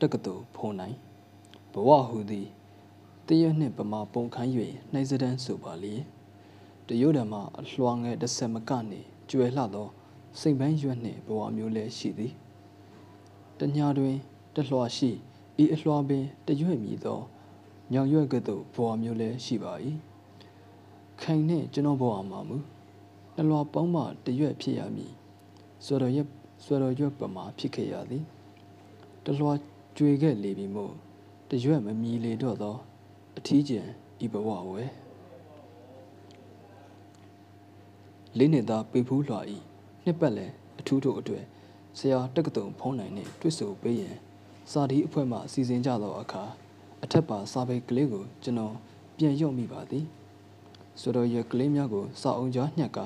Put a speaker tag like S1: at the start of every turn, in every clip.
S1: တက္ကသိုလ်ဖုံနိုင်ဘဝဟူသည်တရနှင့်ပမာပုံခန်း၍နှိုက်စဒန်းဆိုပါလေတရုတ်ဓမ္မအလွှာငယ်တစ်ဆက်မကနေကျွယ်လှသောစိတ်ပန်းရွက်နှင့်ဘဝမျိုးလည်းရှိသည်တညာတွင်တလွှာရှိဤအလွှာပင်တရွက်မြည်သောညောင်ရွက်ကဲ့သို့ဘဝမျိုးလည်းရှိပါ၏ခိုင်နှင့်ကျွန်တော်ဘဝမှာမူနှလွှာပေါင်းမှတရွက်ဖြစ်ရမည်ဆွေတော်ရက်ဆွေတော်ရွက်ပမာဖြစ်ခဲ့ရသည်တလွှာ ကြွေခဲ့လေပြီမို့တရွက်မမီလေတော့သောအထီးကျန်ဤဘဝဝဲလေးနှစ်သားပေဖူးလွှာဤနှစ်ပတ်လည်အထူးတို့အတွက်ဆရာတက္ကသိုလ်ဖုံးနိုင်နှင့်တွေ့ဆုံပေးရန်စာဒီအဖွဲ့မှစီစဉ်ကြသောအခါအထက်ပါစာပေကလေးကိုကျွန်တော်ပြန်ရုပ်မိပါသည်ဆိုတော့ရကလေးများကိုစာအုံကြားညှက်က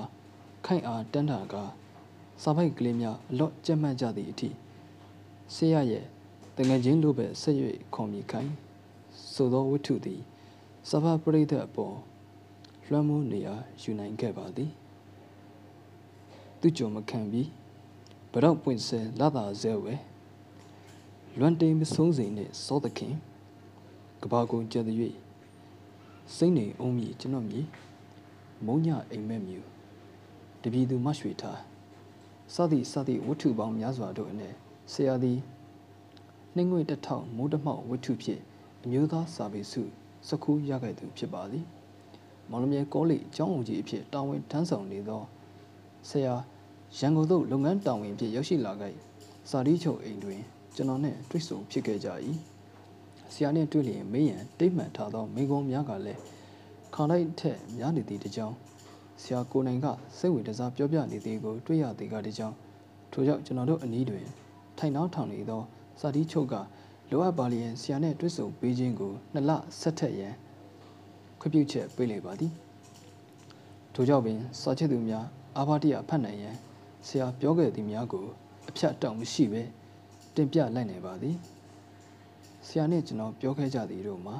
S1: ခိုင်အားတန်းတာကစာပိုက်ကလေးများအလော့ကြက်မှတ်ကြသည့်အထိဆေးရရဲ့ တငယ်ချင်းလိုပဲဆက်၍ခွန်မိခိုင်ဆိုသောဝတ္ထုသည်စဖပရိသတ်အပေါ်လွှမ်းမိုးနေရာယူနိုင်ခဲ့ပါသည်သူကြုံမခံပြီးဗတော့ပွင့်ဆဲလာသာဇဲဝဲလွန်တိမ်မဆုံးစိန်နှင့်စောသခင်ကဘာကုံကျက်သည်၍စိမ့်နေအောင်မြည်ကျွန်တော်မြည်မုံညအိမ်မက်မြူတပြည်သူမရွှေထားစသည်စသည်ဝတ္ထုပေါင်းများစွာတို့အနက်ဆရာသည် နှင်းငွေတစ်ထောင်မိုးတမောက်ဝတ္ထုဖြင့်အမျိုးသားစာပေစုစကူးရခဲ့သူဖြစ်ပါသည်မောင်လမြဲကောလိအကျောင်းဦးကြီးအဖြစ်တာဝန်ထမ်းဆောင်နေသောဆရာရန်ကုန်သို့လုပ်ငန်းတာဝန်ဖြင့်ရောက်ရှိလာခဲ့စာရီချုပ်အိမ်တွင် ကျွန်တော်နှင့်တွေ့ဆုံဖြစ်ခဲ့ကြ၏ဆရာနှင့်တွေ့လျင်မေးရန်တိတ်မှန်ထားသောမိကုံးများကလည်းခါလိုက်ထက်များနေသည့်တကြောင်ဆရာကိုနိုင်ကစိတ်ဝင်စားပြောပြနေသည်ကိုတွေ့ရသည်ကတကြောင်ထို့ကြောင့်ကျွန်တော်တို့အနီးတွင်ထိုင်နှောင်းထောင်နေသော စာတီးချုပ်ကလိုအပ်ပါလျင်ဆရာနှင့်တွေ့ဆုံပေးခြင်းကိုနှစ်လဆက်ထက်ရန်ခွင့်ပြုချက်ပေးလေပါသည်ထို့ကြောင့်ပင်စာချစ်သူများအာဘာတိယဖတ်နိုင်ရန်ဆရာပြောခဲ့သည်များကိုအဖြတ်တောင်မရှိပဲတင်ပြလိုက်နေပါသည်ဆရာနဲ့ကျွန်တော်ပြောခဲ့ကြသည်တို့မှာ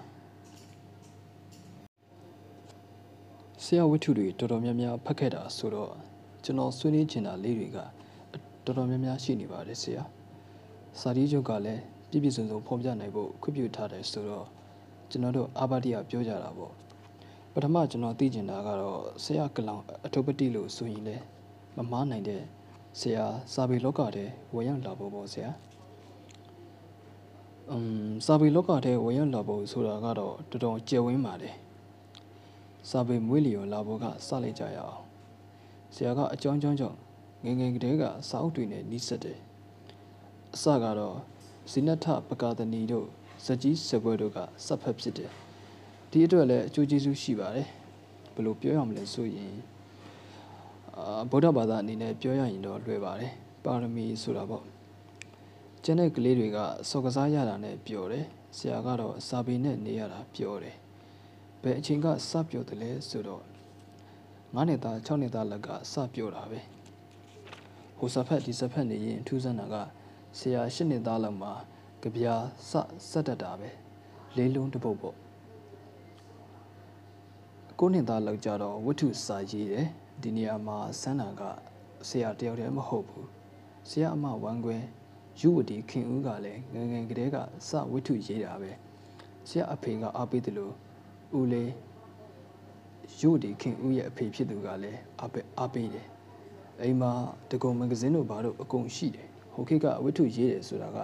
S1: ဆရာဝတ္ထုတွေတော်တော်များများဖတ်ခဲ့တာဆိုတော့ကျွန်တော်ဆွေးနွေးချင်တာလေးတွေကတော်တော်များများရှိနေပါတယ်ဆရာ စာရီချုပ်ကလည်းပြည့်ပြည့်စုံစုံဖော်ပြနိုင်ဖို့ခွင့်ပြုထားတယ်ဆိုတော့ကျွန်တော်တို့အာဘာတိယပြောကြတာပေါ့ပထမကျွန်တော်သိချင်တာကတော့ဆရာကလောင်အထုပ်ပတိလို့ဆိုရင်လည်းမမားနိုင်တဲ့ဆရာစာပေလောကထဲဝင်ရောက်လာဖို့ပေါ့ဆရာอืมစာပေလောကထဲဝင်ရောက်လာဖို့ဆိုတာကတော့တော်တော်ကျယ်ဝန်းပါတယ်စာပေမွေးလျော်လာဖို့ကစလိုက်ကြရအောင်ဆရာကအကြောင်းကြောင်းကြောင့်ငငယ်ကလေးကစာအုပ်တွေနဲ့နှိစက်တယ် အစကတော့ဇိနထပကာသနီတို့ဇကြီးစပွဲတို့ကစပ်ဖက်ဖြစ်တယ်ဒီအတွက်လည်းအကျိုးကျေးဇူးရှိပါတယ်ဘယ်လိုပြောရမလဲဆိုရင်အာဗုဒ္ဓဘာသာအနေနဲ့ပြောရရင်တော့လွယ်ပါတယ်ပါရမီဆိုတာပေါ့ကျန်တဲ့ကလေးတွေကစော်ကစားရတာနဲ့ပျော်တယ်ဆရာကတော့စာပေနဲ့နေရတာပျော်တယ်ဘယ်အချိန်ကစပျော်တယ်လဲဆိုတော့9နှစ်သား6နှစ်သားလက်ကစပျော်တာပဲဟိုစဖက်ဒီစဖက်နေရင်ထူးဆန်းတာက ဆရာ8နှစ်သားလောက်မှာကြပြာစဆက်တတ်တာပဲလေးလုံးတစ်ပုတ်ပေါ့9နှစ်သားလောက်ကြတော့ဝတ္ထုစာရေးတယ်ဒီနေရာမှာဆန်းနာကဆရာတယောက်တည်းမဟုတ်ဘူးဆရာအမဝမ်းခွဲယူဝတီခင်ဦးကလည်းငငယ်ကလေးကစဝတ္ထုရေးတာပဲဆရာအဖေကအားပေးတယ်လို့ဦးလေးယူဝတီခင်ဦးရဲ့အဖေဖြစ်သူကလည်းအားပေးအားပေးတယ်အိမ်မှာတကုံမဂဇင်းတို့ဘာလို့အကုန်ရှိတယ် ဟိုခေတ်ကဝတ္ထုရေးတယ်ဆိုတာက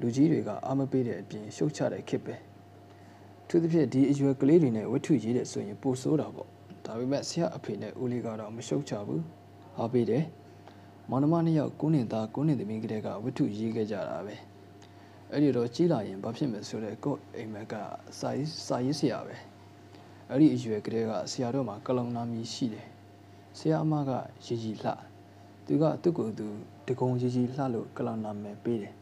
S1: လူကြီးတွေကအားမပေးတဲ့အပြင်ရှုတ်ချတဲ့ခေတ်ပဲသူသဖြင့်ဒီအရွယ်ကလေးတွေနဲ့ဝတ္ထုရေးတယ်ဆိုရင်ပိုဆိုးတာပေါ့ဒါပေမဲ့ဆရာအဖေနဲ့ဦးလေးကတော့မရှုတ်ချဘူးအားပေးတယ်မောင်နှမနှစ်ယောက်ကိုနှစ်သားကိုနှစ်သမီးကလေးကဝတ္ထုရေးခဲ့ကြတာပဲအဲ့ဒီတော့ကြီးလာရင်ဘာဖြစ်မလဲဆိုတော့ကို့အိမ်မက်ကစာရေးစာရေးဆရာပဲအဲ့ဒီအရွယ်ကလေးကဆရာတို့မှာကလုံနာမီရှိတယ်ဆရာအမကရီရီလှ သူကသူ့ကိုယ်သူတကုံရီရီလှလို့ကလုံနာမည်ပေးတယ်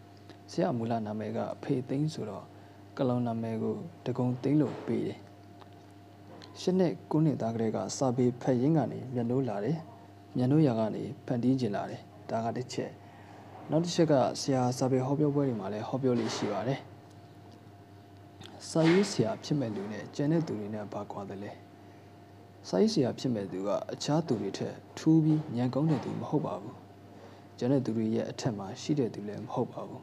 S1: ဆရာမူလနာမည်ကအဖေသိန်းဆိုတော့ကလုံနာမည်ကိုတကုံသိန်းလို့ပေးတယ်ရှစ်နှစ်ကိုနှစ်သားကလေးကစာပေဖတ်ရင်းကနေမျက်နှိုးလာတယ်မျက်နှိုးရာကနေဖန်တီးကျင်လာတယ်ဒါကတစ်ချက်နောက်တစ်ချက်ကဆရာစာပေဟောပြောပွဲတွေမှာလည်းဟောပြောလေးရှိပါတယ်စာရေးဆရာဖြစ်မဲ့လူနဲ့ကျန်တဲ့သူတွေနဲ့ဘာကွာတယ်လဲ စာရေးဆရာဖြစ်မဲ့သူကအခြားသူတွေထက်ထူးပြီးဉာဏ်ကောင်းတဲ့သူမဟုတ်ပါဘူးကျန်တဲ့သူတွေရဲ့အထက်မှာရှိတဲ့သူလည်းမဟုတ်ပါဘူး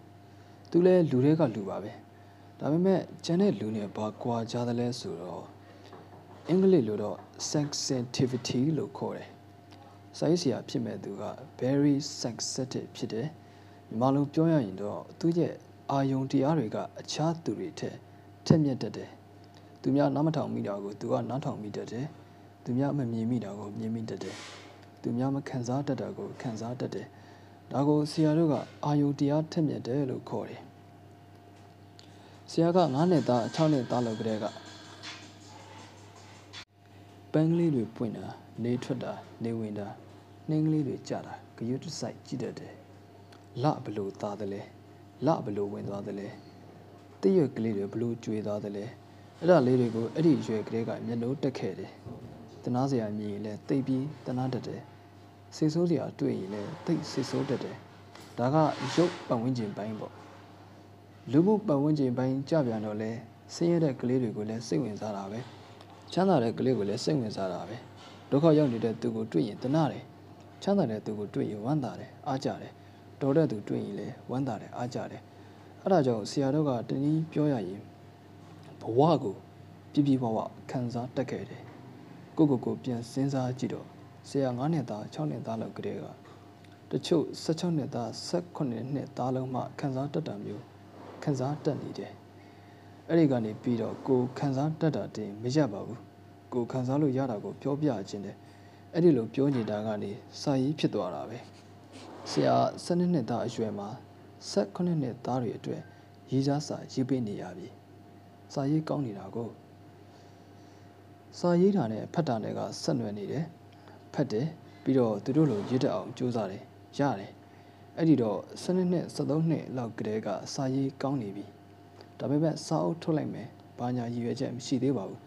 S1: သူလည်းလူတွေကလူပါပဲဒါပေမဲ့ကျန်တဲ့လူနဲ့ဘာကွာကြသလဲဆိုတော့အင်္ဂလိပ်လိုတော့ sensitivity လို့ခေါ်တယ်စာရေးဆရာဖြစ်မဲ့သူက very sensitive ဖြစ်တယ်မြန်မာလိုပြောရရင်တော့သူရဲ့အာယုံတရားတွေကအခြားသူတွေထက်ထက်မြက်တတ်တယ်သူများနားမထောင်မိတာကိုသူကနားထောင်မိတတ်တယ် သူများမမြင်မိတာကိုမြင်မိတတ်တယ်သူများမခံစားတတ်တာကိုခံစားတတ်တယ်ဒါကိုဆရာတို့ကအာယုတရားထက်မြက်တယ်လို့ခေါ်တယ်ဆရာက9နှစ်သား6နှစ်သားလောက်ကလေးကပန်းကလေးတွေပွင့်တာနေထွက်တာနေဝင်တာနှင်းကလေးတွေကြတာဂရုတစိုက်ကြည့်တတ်တယ်လဘလို့သားတယ်လဲလဘလို့ဝင်သွားတယ်လဲတည့်ရွက်ကလေးတွေဘလို့ကျွေသွားတယ်လဲအဲ့ဒါလေးတွေကိုအဲ့ဒီရွက်ကလေးကမျက်နှာတက်ခဲ့တယ် တနာစရာမြင်ရင်လည်းတိတ်ပြီးတနာတတ်တယ်စေဆိုးစရာတွေ့ရင်လည်းတိတ်စေဆိုးတတ်တယ်ဒါကရုပ်ပတ်ဝန်းကျင်ပိုင်းပေါ့လူမှုပတ်ဝန်းကျင်ပိုင်းကြပြန်တော့လဲဆင်းရဲတဲ့ကလေးတွေကိုလည်းစိတ်ဝင်စားတာပဲချမ်းသာတဲ့ကလေးကိုလည်းစိတ်ဝင်စားတာပဲဒုက္ခရောက်နေတဲ့သူကိုတွေ့ရင်တနာတယ်ချမ်းသာတဲ့သူကိုတွေ့ရင်ဝမ်းသာတယ်အားကြတယ်တော်တဲ့သူတွေ့ရင်လည်းဝမ်းသာတယ်အားကြတယ်အဲ့ဒါကြောင့်ဆရာတို့ကတနည်းပြောရရင်ဘဝကိုပြပြဘဝခံစားတတ်ခဲ့တယ် ကိုကိုကိုပြန်စဉ်းစားကြည့်တော့ဆရာ9နှစ်သား6နှစ်သားလောက်ကလေးကတချို့16နှစ်သား18နှစ်သားလုံးမှခံစားတတ်တာမျိုးခံစားတတ်နေတယ်အဲ့ဒီကနေပြီးတော့ကိုခံစားတတ်တာတင်မရပါဘူးကိုခံစားလို့ရတာကိုပြောပြခြင်းတယ်အဲ့ဒီလိုပြောနေတာကနေစာရေးဖြစ်သွားတာပဲဆရာ12နှစ်သားအရွယ်မှာ18နှစ်သားတွေအတွက်ရေးစားစာရေးပေးနေရပြီစာရေးကောင်းနေတာကို စာရေးတာနဲ့ဖတ်တာနဲ့ကဆက်နွယ်နေတယ်ဖတ်တယ်ပြီးတော့သူတို့လိုရေးတတ်အောင်ကြိုးစားတယ်ရတယ်အဲ့ဒီတော့12နှစ်13နှစ်လောက်ကတည်းကစာရေးကောင်းနေပြီဒါပေမဲ့စာအုပ်ထုတ်လိုက်မယ်ဘာညာရည်ရွယ်ချက်မရှိသေးပါဘူး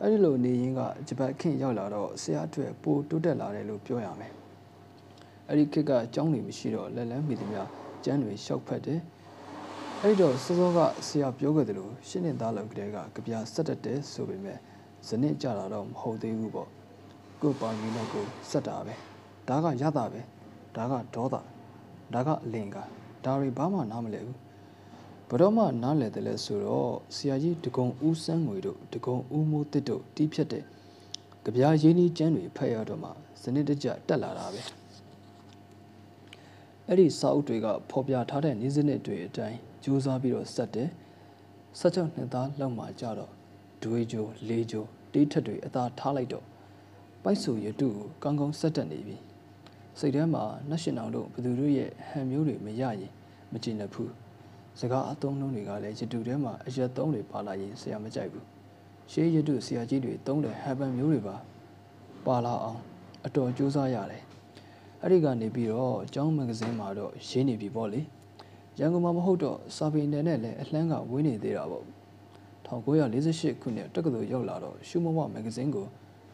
S1: အဲ့ဒီလိုနေရင်းကဂျပန်ခင်ရောက်လာတော့ဆရာအတွက်ပိုတိုးတက်လာတယ်လို့ပြောရမယ်အဲ့ဒီခေတ်ကအကြောင်းတွေမရှိတော့လက်လန်းမိသမျှကျန်းတွေရှောက်ဖက်တယ်အဲ့တော့စောစောကဆရာပြောခဲ့တယ်လို့ရှင်းနေသားလောက်ကတည်းကကြပြဆက်တက်တယ်ဆိုပေမဲ့ ဇနစ်ကြတာတော့မဟုတ်သေးဘူးပေါ့ကိုပေါင်ကြီးနဲ့ကိုစက်တာပဲဒါကရတာပဲဒါကဒေါသဒါကအလင်ကဒါတွေဘာမှနားမလဲဘူးဘတော့မှနားလဲတယ်လဲဆိုတော့ဆရာကြီးဒဂုံဦးစန်းငွေတို့ဒဂုံဦးမိုးတစ်တို့တီးဖြတ်တဲ့ကြပြားရင်းနှီးကျန်းတွေဖတ်ရတော့မှစနစ်တကျတက်လာတာပဲအဲ့ဒီစာအုပ်တွေကဖော်ပြထားတဲ့နေ့စနစ်တွေအတိုင်းကြိုးစားပြီးတော့စက်တယ်ဆက်ချောက်နှစ်သားလောက်မှကြတော့ ဒွေကြိုလေးကြိုတေးထက်တွေအသာထားလိုက်တော့ပိုက်ဆူရတုကိုကောင်းကောင်းဆက်တက်နေပြီစိတ်ထဲမှာနှက်ရှင်အောင်တို့ဘသူတို့ရဲ့ဟန်မျိုးတွေမရရင်မကြည်နပ်ဘူးစကားအသုံးလုံးတွေကလည်းရတုထဲမှာအရက်သုံးတွေပါလာရင်ဆရာမကြိုက်ဘူးရှေးရတုဆရာကြီးတွေသုံးတဲ့ဟန်ပန်မျိုးတွေပါပါလာအောင်အတော်ကြိုးစားရတယ်အဲ့ဒီကနေပြီးတော့ကျောင်းမဂ္ဂဇင်းမှာတော့ရေးနေပြီပေါ့လေရန်ကုန်မှာမဟုတ်တော့စာပေနယ်နဲ့လည်းအလှမ်းကဝေးနေသေးတာပေါ့ 1948ခုနှစ်တက္ကသိုလ်ရောက်လာတော့ရှုမမမဂ္ဂဇင်းကို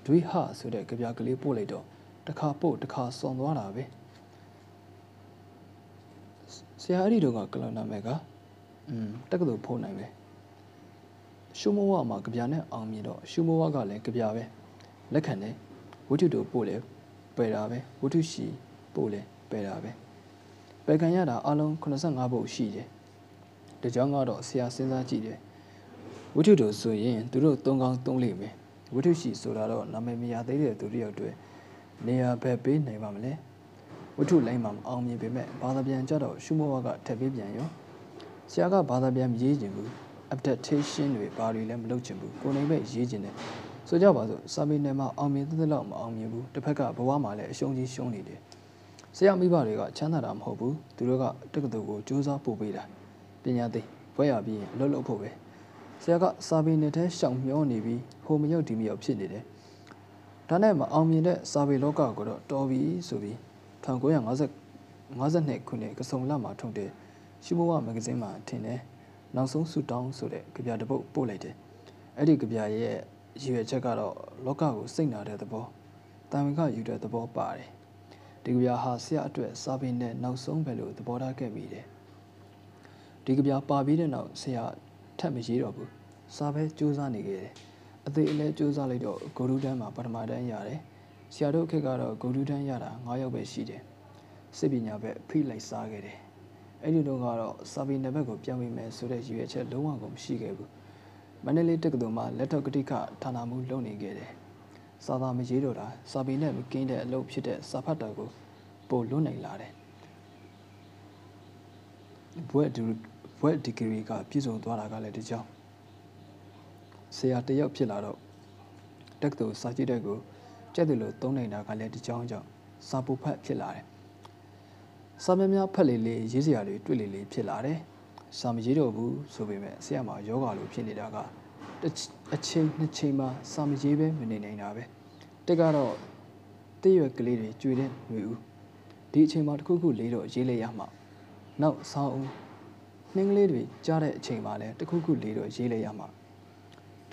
S1: ဒွိဟဆိုတဲ့ကြပြကလေးပို့လိုက်တော့တစ်ခါပို့တစ်ခါစွန်သွားတာပဲဆရာအဲ့ဒီတော့ကကလနာမဲကအင်းတက္ကသိုလ်ဖို့နိုင်ပဲရှုမဝမှာကြပြနဲ့အောင်မြင်တော့ရှုမဝကလည်းကြပြပဲလက်ခံတယ်ဝိတုတို့ပို့လေပယ်တာပဲဝိတုရှိပို့လေပယ်တာပဲပယ်ခံရတာအလုံး85ပုတ်ရှိတယ်တကြောင်ကတော့ဆရာစဉ်းစားကြည့်တယ် ဝိတုတို့ဆိုရင်သူတို့သုံးကောင်းသုံးလိမ့်မယ်ဝိတုရှိဆိုတာတော့နာမည်မရသေးတဲ့သူတယောက်တွေနေရာဘက်ပေးနိုင်ပါမလဲဝိတုလိုင်းမှာမအောင်မြင်ပေမဲ့ဘာသာပြန်ကြတော့ရှုမောကထပ်ပေးပြန်ရောဆရာကဘာသာပြန်မရေးချင်ဘူး adaptation တွေဘာတွေလည်းမလုပ်ချင်ဘူးကိုယ်နေပဲရေးချင်တယ်ဆိုကြပါစို့စာပေနယ်မှာအောင်မြင်သသက်လောက်မအောင်မြင်ဘူးတစ်ဖက်ကဘဝမှာလည်းအရှုံးကြီးရှုံးနေတယ်ဆရာမိဘတွေကချမ်းသာတာမဟုတ်ဘူးသူတို့ကတက္ကသိုလ်ကိုစူးစမ်းပို့ပေးတာပညာသိဘွဲရပြီးရင်အလုပ်လုပ်ဖို့ပဲ ဆရာကစာပေနယ်ထဲရှောင်မျောနေပြီးဟိုမရောက်ဒီမရောက်ဖြစ်နေတယ်ဒါနဲ့မအောင်မြင်တဲ့စာပေလောကကိုတော့တော်ပြီဆိုပြီး1950 52ခုနှစ်ကစုံလမှာထုတ်တဲ့ရှိမိုးဝမဂ္ဂဇင်းမှာထင်တယ်နောက်ဆုံးဆူတောင်းဆိုတဲ့ကြပြတစ်ပုဒ်ပို့လိုက်တယ်အဲ့ဒီကြပြရဲ့ရည်ရွယ်ချက်ကတော့လောကကိုစိတ်နာတဲ့သဘောတာဝန်ကယူတဲ့သဘောပါတယ်ဒီကြပြဟာဆရာအတွက်စာပေနဲ့နောက်ဆုံးပဲလို့သဘောထားခဲ့မိတယ်ဒီကြပြပါပြီးတဲ့နောက်ဆရာ ထပ်မရေးတော့ဘူးစာပဲစူးစမ်းနေခဲ့တယ်အသေးအလဲစူးစမ်းလိုက်တော့ဂိုဒူတန်းမှာပထမတန်းရတယ်ဆရာတို့အခက်ကတော့ဂိုဒူတန်းရတာ9ယောက်ပဲရှိတယ်စစ်ပညာပဲဖိလိုက်စားခဲ့တယ်အဲ့ဒီတော့ကတော့စာပေနယ်ဘက်ကိုပြောင်းပေးမယ်ဆိုတဲ့ရည်ရွယ်ချက်လုံးဝကိုမရှိခဲ့ဘူးမန္တလေးတက္ကသိုလ်မှာလက်ထောက်ကတိကဌာနမှုလုပ်နေခဲ့တယ်စာသားမရေးတော့တာစာပေနဲ့မကင်းတဲ့အလုပ်ဖြစ်တဲ့စာဖတ်တာကိုပို့လွတ်နိုင်လာတယ်ဘွဲ့ဒီ ဘွဲ့ဒီဂရီကပြည့်စုံသွားတာကလည်းဒီကြောင့်ဆရာတယောက်ဖြစ်လာတော့တက္ကသိုလ်စာကြည့်တဲ့ကိုကျက်တယ်လို့သုံးနေတာကလည်းဒီကြောင့်ကြောင့်စာပူဖတ်ဖြစ်လာတယ်စာများများဖတ်လေလေရေးစရာတွေတွေ့လေလေဖြစ်လာတယ်စာမရေးတော့ဘူးဆိုပေမဲ့ဆရာမယောဂလိုဖြစ်နေတာကအချိန်နှစ်ချိန်မှစာမရေးပဲမနေနိုင်တာပဲတက်ကတော့တည့်ရွက်ကလေးတွေကျွေတဲ့ຫນွေဦးဒီအချိန်မှာတစ်ခုခုလေးတော့ရေးလိုက်ရမှာနောက်ဆောင်းဦး နှင်းကလေးတွေကြားတဲ့အချိန်မှာလည်းတစ်ခုခုလေးတော့ရေးလိုက်ရမှာ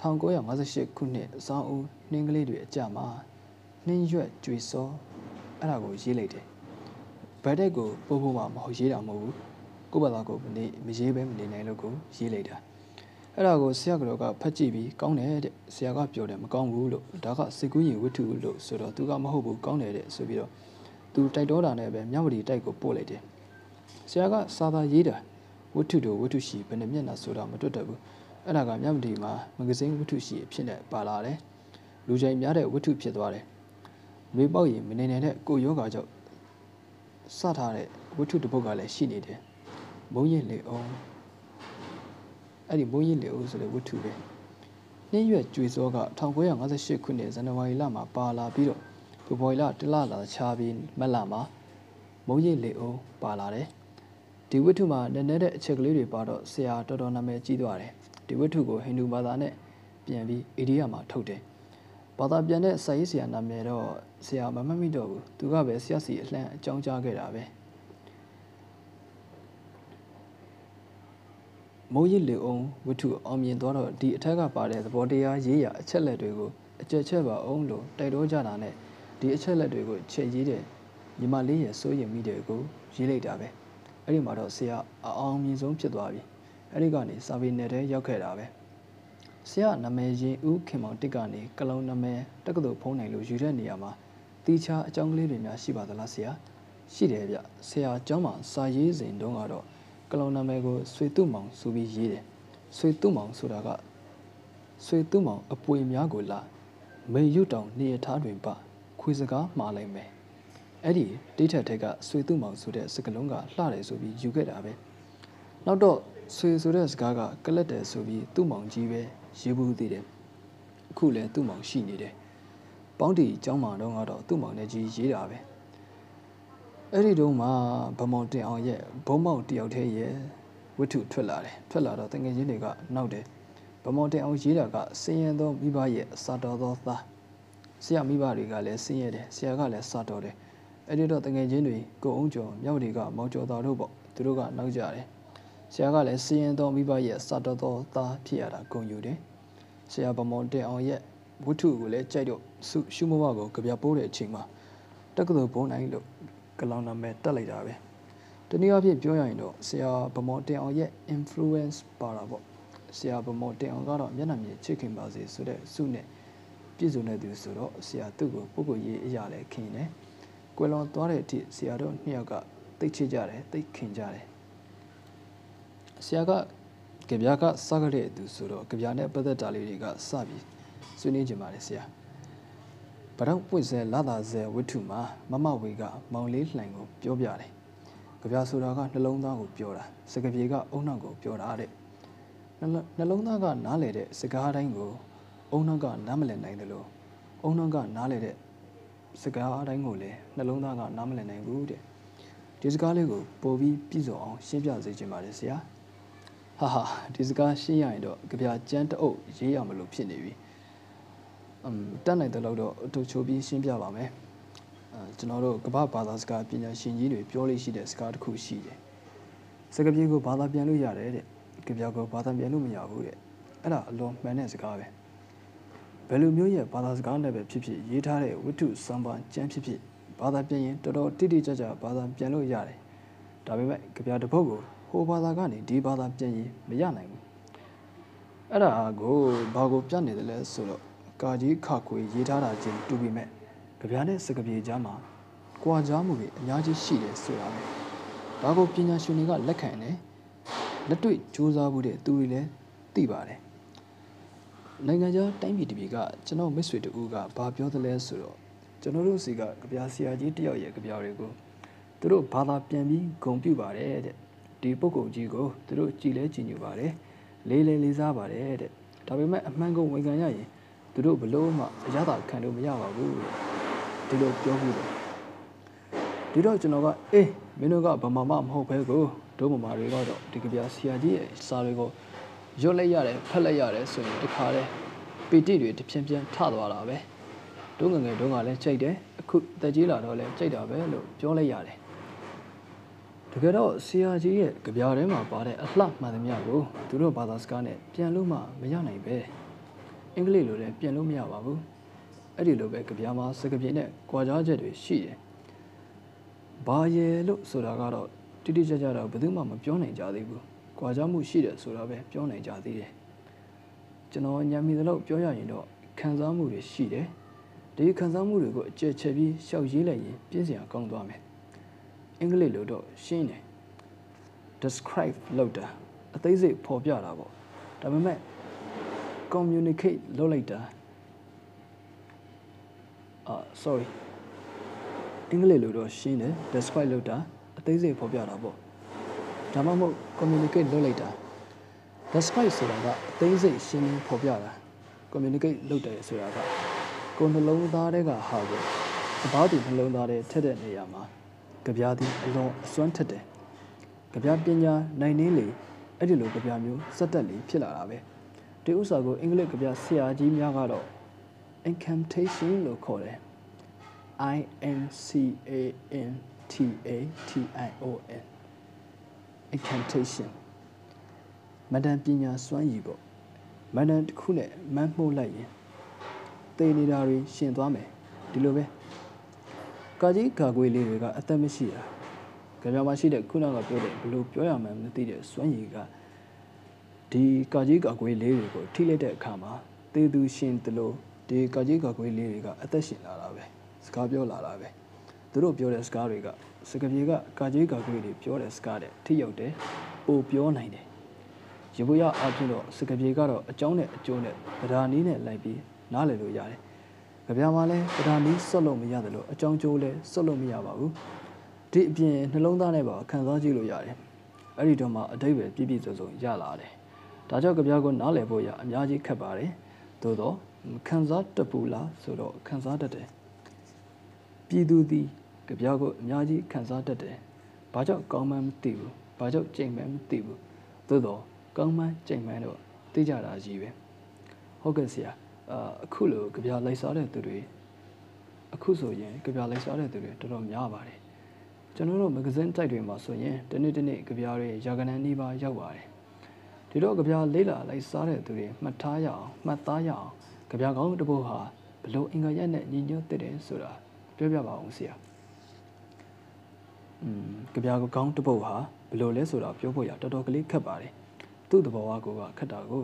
S1: 1958ခုနှစ်ဆောင်းဦးနှင်းကလေးတွေအကြမှာနှင်းရွက်ကျွေစောအဲ့ဒါကိုရေးလိုက်တယ်ဘတ်တက်ကိုပို့ဖို့မှမဟုတ်ရေးတာမဟုတ်ဘူးကိုယ့်ဘာသာကိုမနေမရေးပဲမနေနိုင်လို့ကိုရေးလိုက်တာအဲ့ဒါကိုဆရာကတော့ကဖတ်ကြည့်ပြီးကောင်းတယ်တဲ့ဆရာကပြောတယ်မကောင်းဘူးလို့ဒါကစိတ်ကူးရင်ဝတ္ထုလို့ဆိုတော့သူကမဟုတ်ဘူးကောင်းတယ်တဲ့ဆိုပြီးတော့သူတိုက်တော်တာနဲ့ပဲမြဝတီတိုက်ကိုပို့လိုက်တယ်ဆရာကစာသာရေးတာ ဝတ္ထုတို့ဝတ္ထုရှိဘယ်နှမျက်နှာဆိုတာမတွတ်တတ်ဘူးအဲ့ဒါကမြဝတီမှာမဂဇင်းဝတ္ထုရှိအဖြစ်နဲ့ပါလာတယ်လူချိန်များတဲ့ဝတ္ထုဖြစ်သွားတယ်မေပေါက်ရင်မနေနိုင်တဲ့ကိုယောဂါကြောင့်စထားတဲ့ဝတ္ထုတစ်ပုဒ်ကလည်းရှိနေတယ်မုံရင်လေအောင်အဲ့ဒီမုံရင်လေအောင်ဆိုတဲ့ဝတ္ထုပဲနှင်းရွက်ကျွေစောက1958ခုနှစ်ဇန်နဝါရီလမှာပါလာပြီးတော့ဖေဖော်ဝါရီလတလလာချာပြီးမက်လာမှာမုံရင်လေအောင်ပါလာတယ် ဒီဝတ္ထုမှာနည်းနည်းတဲ့အချက်ကလေးတွေပါတော့ဆရာတော်တော်နာမည်ကြီးသွားတယ်ဒီဝတ္ထုကိုဟိန္ဒူဘာသာနဲ့ပြန်ပြီးအိန္ဒိယမှာထုတ်တယ်ဘာသာပြန်တဲ့စာရေးဆရာနာမည်တော့ဆရာမမှတ်မိတော့ဘူးသူကပဲဆရာစီအလှမ်းအကြောင်းကြားခဲ့တာပဲမိုးရစ်လေအောင်ဝတ္ထုအောင်မြင်သွားတော့ဒီအထက်ကပါတဲ့သဘောတရားရေးရအချက်လက်တွေကိုအကျက်ချက်ပါအောင်လို့တိုက်တော့ကြတာနဲ့ဒီအချက်လက်တွေကိုချက်ရေးတဲ့ညီမလေးရဲ့စိုးရင်မိတဲ့ကိုရေးလိုက်တာပဲ အဲ့ဒီမှာတော့ဆရာအအောင်မြင်ဆုံးဖြစ်သွားပြီအဲ့ဒီကနေစာပေနယ်ထဲရောက်ခဲ့တာပဲဆရာနာမည်ရင်ဦးခင်မောင်တစ်ကနေကလုံးနာမည်တက္ကသိုလ်ဖုံးနိုင်လို့ယူတဲ့နေရာမှာတီချာအကြောင်းကလေးတွေများရှိပါသလားဆရာရှိတယ်ဗျဆရာအကြောင်းမှာစာရေးစဉ်တုန်းကတော့ကလုံးနာမည်ကိုဆွေတုမောင်ဆိုပြီးရေးတယ်ဆွေတုမောင်ဆိုတာကဆွေတုမောင်အပွေများကိုလာမေရွတောင်နေရထားတွင်ပါခွေစကားမှားလိုက်မယ် အဲ့ဒီတိထက်ထက်ကဆွေတုမောင်ဆိုတဲ့စကလုံးကလှတယ်ဆိုပြီးယူခဲ့တာပဲနောက်တော့ဆွေဆိုတဲ့စကားကကလတ်တယ်ဆိုပြီးသူ့မောင်ကြီးပဲရေးဘူးသေးတယ်အခုလည်းသူ့မောင်ရှိနေတယ်ပေါင်းတီเจ้าမောင်တော့ကတော့သူ့မောင်နဲ့ကြီးရေးတာပဲအဲ့ဒီတုန်းမှာဗမောင်တင်အောင်ရဲ့ဘုံမောင်တယောက်တည်းရဲ့ဝတ္ထုထွက်လာတယ်ထွက်လာတော့တငယ်ချင်းတွေကနောက်တယ်ဗမောင်တင်အောင်ရေးတာကစင်ရင်သောမိဘရဲ့စာတော်သောသားဆရာမိဘတွေကလည်းစင်ရတယ်ဆရာကလည်းစာတော်တယ် အဲ့ဒီတော့တငယ်ချင်းတွေကိုအောင်ကျော်မြောက်တွေကမောင်ကျော်တော်တို့ပေါ့သူတို့ကနောက်ကြတယ်ဆရာကလည်းစီရင်တော်မိဘရဲ့စာတော်တော်သားဖြစ်ရတာဂုဏ်ယူတယ်ဆရာဗမောင်တင်အောင်ရဲ့ဝတ္ထုကိုလည်းကြိုက်တော့စုရှုမဘကိုကြပြပိုးတဲ့အချိန်မှာတက္ကသိုလ်ဘုံနိုင်လို့ကလောင်နာမည်တက်လိုက်တာပဲတနည်းအားဖြင့်ပြောရရင်တော့ဆရာဗမောင်တင်အောင်ရဲ့ influence ပါတာပေါ့ဆရာဗမောင်တင်အောင်ကတော့မျက်နှာမြင်ချစ်ခင်ပါစေဆိုတဲ့စုနဲ့ပြည့်စုံတဲ့သူဆိုတော့ဆရာသူ့ကိုပုဂ္ဂိုလ်ရေးအရာလည်းခင်တယ် ကွယ်လွန်သွားတဲ့အထိဆရာတို့နှစ်ယောက်ကသိချစ်ကြတယ်သိခင်ကြတယ်ဆရာကကြပြားကစကားတဲ့သူဆိုတော့ကြပြားနဲ့ပတ်သက်တာလေးတွေကစပြီးဆွေးနွေးကြပါလေဆရာဗတော့ပွင့်စဲလာတာစဲဝတ္ထုမှာမမဝေကမောင်လေးလှိုင်ကိုပြောပြတယ်ကြပြားဆိုတာကနှလုံးသားကိုပြောတာစကပြေကအုံနောက်ကိုပြောတာတဲ့နှလုံးသားကနားလေတဲ့စကားတိုင်းကိုအုံနောက်ကနားမလည်နိုင်တယ်လို့အုံနောက်ကနားလေတဲ့ စကားအတိုင်းကိုလည်းနှလုံးသားကနားမလည်နိုင်ဘူးတဲ့ဒီစကားလေးကိုပို့ပြီးပြည့်စုံအောင်ရှင်းပြစေချင်ပါတယ်ဆရာဟာဟာဒီစကားရှင်းရရင်တော့ကြပြကျန်းတအုပ်ရေးရမလို့ဖြစ်နေပြီအမ်တက်နိုင်တဲ့လောက်တော့အတူချိုးပြီးရှင်းပြပါမယ်အဲကျွန်တော်တို့ကမ္ဘာဘာသာစကားပညာရှင်ကြီးတွေပြောလို့ရှိတဲ့စကားတစ်ခုရှိတယ်စကားပြေကိုဘာသာပြန်လို့ရတယ်တဲ့ကြပြကိုဘာသာပြန်လို့မရဘူးတဲ့အဲ့ဒါအလွန်မှန်တဲ့စကားပဲ ဘယ်လိုမျိုးရဲ့ဘာသာစကားနဲ့ပဲဖြစ်ဖြစ်ရေးထားတဲ့ဝတ္ထုစံပါကျမ်းဖြစ်ဖြစ်ဘာသာပြန်ရင်တော်တော်တိတိကျကျဘာသာပြန်လို့ရတယ်ဒါပေမဲ့ကြပြတစ်ပုဒ်ကိုဟိုဘာသာကနေဒီဘာသာပြန်ရင်မရနိုင်ဘူးအဲ့ဒါကိုဘာကိုပြနေတယ်လဲဆိုတော့ကာကြီးခခွေရေးထားတာချင်းတူပြီးမဲ့ကြပြနဲ့စကပြေကြားမှာကွာကြားမှုတွေအများကြီးရှိတယ်ဆိုတာပဲဒါကိုပညာရှင်တွေကလက်ခံတယ်လက်တွေ့စူးစမ်းမှုတဲ့သူတွေလည်းသိပါတယ် နိုင်ငံခြားတိုင်းပြည်တစ်ပြည်ကကျွန်တော်မိတ်ဆွေတူကဘာပြောသလဲဆိုတော့ကျွန်တော်တို့စီကကြပြဆရာကြီးတယောက်ရဲ့ကြပြတွေကိုသူတို့ဘာသာပြန်ပြီးဂုံပြုပါတယ်တဲ့ဒီပုဂ္ဂိုလ်ကြီးကိုသူတို့ကြည်လဲကြည်ညိုပါတယ်လေးလေးလေးစားပါတယ်တဲ့ဒါပေမဲ့အမှန်ကုန်ဝန်ခံရရင်သူတို့ဘလို့မှအရသာခံလို့မရပါဘူးဒီလိုပြောပြီးတယ်ဒီတော့ကျွန်တော်ကအေးမင်းတို့ကဗမာမမဟုတ်ဘဲကိုတို့ဗမာတွေကတော့ဒီကြပြဆရာကြီးရဲ့စာတွေကို ရွတ်လိုက်ရတယ်ဖတ်လိုက်ရတယ်ဆိုရင်တခါတည်းပီတိတွေတဖြည်းဖြည်းထသွားတာပဲတို့ငငယ်တုန်းကလည်းကြိုက်တယ်အခုတက်ကြီးလာတော့လည်းကြိုက်တာပဲလို့ပြောလိုက်ရတယ်တကယ်တော့ဆရာကြီးရဲ့ကြပြထဲမှာပါတဲ့အလှမှန်သမျှကိုသူတို့ဘာသာစကားနဲ့ပြန်လို့မှမရနိုင်ပဲအင်္ဂလိပ်လိုလည်းပြန်လို့မရပါဘူးအဲ့ဒီလိုပဲကြပြမှာစကားပြေနဲ့ကြွာကြားချက်တွေရှိတယ်ဘာရဲ့လို့ဆိုတာကတော့တိတိကျကျတော့ဘယ်သူမှမပြောနိုင်ကြသေးဘူး ကြွာကြားမှုရှိတယ်ဆိုတာပဲပြောနိုင်ကြသေးတယ်ကျွန်တော်ညံမိသလောက်ပြောရရင်တော့ခံစားမှုတွေရှိတယ်ဒီခံစားမှုတွေကိုအကျယ်ချဲ့ပြီးရှောက်ရေးလိုက်ရင်ပြင်းစရာကောင်းသွားမယ်အင်္ဂလိပ်လိုတော့ရှင်းတယ် describe လုပ်တာအသေးစိတ်ဖော်ပြတာပေါ့ဒါပေမဲ့ communicate လုပ်လိုက်တာအာ sorry အင်္ဂလိပ်လိုတော့ရှင်းတယ် describe လုပ်တာအသေးစိတ်ဖော်ပြတာပေါ့ ဒါမှမဟုတ် communicate လုပ်လိုက်တာ describe ဆိုတာကအသေးစိတ်ရှင်းလင်းဖော်ပြတာ communicate လုပ်တယ်ဆိုတာကကိုယ်နှလုံးသားထဲကဟာကိုအဘာတူနှလုံးသားထဲထက်တဲ့နေရာမှာကြပြားသည်အလွန်အစွမ်းထက်တယ်ကြပြားပညာနိုင်နေလေအဲ့ဒီလိုကြပြားမျိုးစက်တက်လေဖြစ်လာတာပဲဒီဥစ္စာကိုအင်္ဂလိပ်ကြပြားဆရာကြီးများကတော့ incantation လို့ခေါ်တယ် I N C A N T A T I O N incantation မဒန်ပညာစွမ်းရည်ပေါ့မဒန်တစ်ခုနဲ့မန်းမှုတ်လိုက်ရင်သေနေတာတွေရှင်သွားမယ်ဒီလိုပဲကာကြီးကာကွေးလေးတွေကအသက်မရှိတာကြံမှာရှိတဲ့ခုနကပြောတဲ့ဘလို့ပြောရမှန်းမသိတဲ့စွမ်းရည်ကဒီကာကြီးကာကွေးလေးတွေကိုထိလိုက်တဲ့အခါမှာသေသူရှင်တလို့ဒီကာကြီးကာကွေးလေးတွေကအသက်ရှင်လာတာပဲစကားပြောလာတာပဲသူတို့ပြောတဲ့စကားတွေက စကားပြေကကာကြီးကာကွေးတွေပြောတဲ့စကားတဲ့ထိရောက်တယ်ပိုပြောနိုင်တယ်ရေဘူးရအဖြစ်တော့စကပြေကတော့အကြောင်းနဲ့အကျိုးနဲ့ဗဒါနီးနဲ့လိုက်ပြီးနားလည်လို့ရတယ်။ကြပြာမှာလည်းဗဒါနီးစွတ်လို့မရတယ်လို့အကြောင်းကျိုးလည်းစွတ်လို့မရပါဘူး။ဒီအပြင်နှလုံးသားနဲ့ပါခံစားကြည့်လို့ရတယ်။အဲ့ဒီတော့မှအတိတ်ပဲပြည့်ပြည့်စုံစုံရလာတယ်။ဒါကြောင့်ကြပြာကိုနားလည်ဖို့ရအများကြီးခက်ပါတယ်။သို့တော့ခံစားတပူလားဆိုတော့ခံစားတတ်တယ်။ပြည်သူသည် ကြပြာကိုအများကြီးခံစားတတ်တယ်။ဘာကြောင့်ကောင်းမှန်းမသိဘူး။ဘာကြောင့်ကြိမ်မှန်းမသိဘူး။သို့တော့ကောင်းမှန်းကြိမ်မှန်းတော့သိကြတာကြီးပဲဟုတ်ကဲ့ဆရာအခုလိုကြပြလိုက်စားတဲ့သူတွေအခုဆိုရင်ကြပြလိုက်စားတဲ့သူတွေတော်တော်များပါတယ်ကျွန်တော်တို့မဂဇင်းတိုက်တွေမှာဆိုရင်တနေ့တနေ့ကြပြတွေရာဂဏန်းနီးပါးရောက်ပါတယ်ဒီတော့ကြပြလေးလာလိုက်စားတဲ့သူတွေမှတ်ထားရအောင်မှတ်သားရအောင်ကြပြကောင်းတစ်ပုဒ်ဟာဘလို့အင်္ဂါရက်နဲ့ညီညွတ်တဲ့တယ်ဆိုတာပြောပြပါအောင်ဆရာ อืมကြပြကောင်းတစ်ပုဒ်ဟာဘလို့လဲဆိုတာပြောဖို့ရတော်တော်ကလေးခက်ပါတယ်သူ့သဘောအကူကခက်တာကို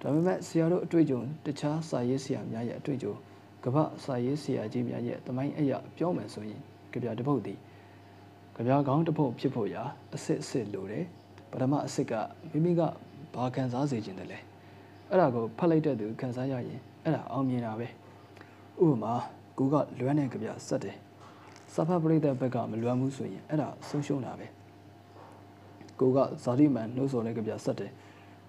S1: ဒါပေမဲ့ဆရာတို့အတွေ့အကြုံတခြားစာရေးဆရာများရဲ့အတွေ့အကြုံကပ္ပစာရေးဆရာကြီးများရဲ့တမိုင်းအရာပြောမယ်ဆိုရင်ကြပြတစ်ပုတ်ဒီကြပြကောင်းတစ်ပုတ်ဖြစ်ဖို့ရာအစစ်အစစ်လိုတယ်ပထမအစစ်ကမိမိကဘာခံစားစေခြင်းတလဲအဲ့ဒါကိုဖတ်လိုက်တဲ့သူခံစားရရင်အဲ့ဒါအောင်မြင်တာပဲဥပမာကိုကလွမ်းတဲ့ကြပြဆက်တယ် စာဖတ်ပရိသတ်ဘက်ကမလွမ်းဘူးဆိုရင်အဲ့ဒါဆုံးရှုံးတာပဲကိုကဇာတိမန်နှုတ်ဆော်တဲ့ကြပြဆက်တယ်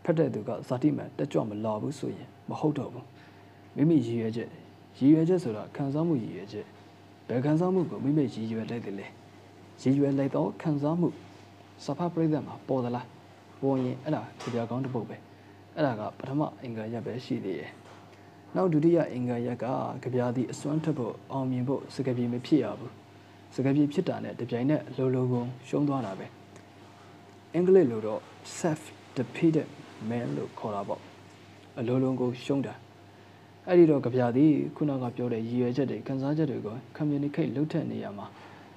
S1: ဖက်တဲ့သူကဇာတိမန်တက်ကြွမလာဘူးဆိုရင်မဟုတ်တော့ဘူးမိမိရည်ရွယ်ချက်ရည်ရွယ်ချက်ဆိုတာခံစားမှုရည်ရွယ်ချက်ဘယ်ခံစားမှုကိုမိမိရည်ရွယ်လိုက်တယ်လဲရည်ရွယ်လိုက်တော့ခံစားမှုစဖပရိသတ်မှာပေါ်သလားပေါ်ရင်အဲ့ဒါကြပြကောင်းတစ်ပုတ်ပဲအဲ့ဒါကပထမအင်္ဂါရက်ပဲရှိသေးတယ်နောက်ဒုတိယအင်္ဂါရက်ကကြပြသည်အစွမ်းထက်ဖို့အောင်မြင်ဖို့စကပြေမဖြစ်ရဘူး စကပြေဖြစ်တာနဲ့တပြိုင်နက်လိုလိုကုန်ရှုံးသွားတာပဲအင်္ဂလိပ်လိုတော့ self defeated man လို့ခေါ်တာပေါ့အလိုလုံးကိုရှုံးတာအဲ့ဒီတော့ကြပြသည်ခုနကပြောတဲ့ရည်ရွယ်ချက်တွေခံစားချက်တွေကို communicate လုပ်ထက်နေရမှာ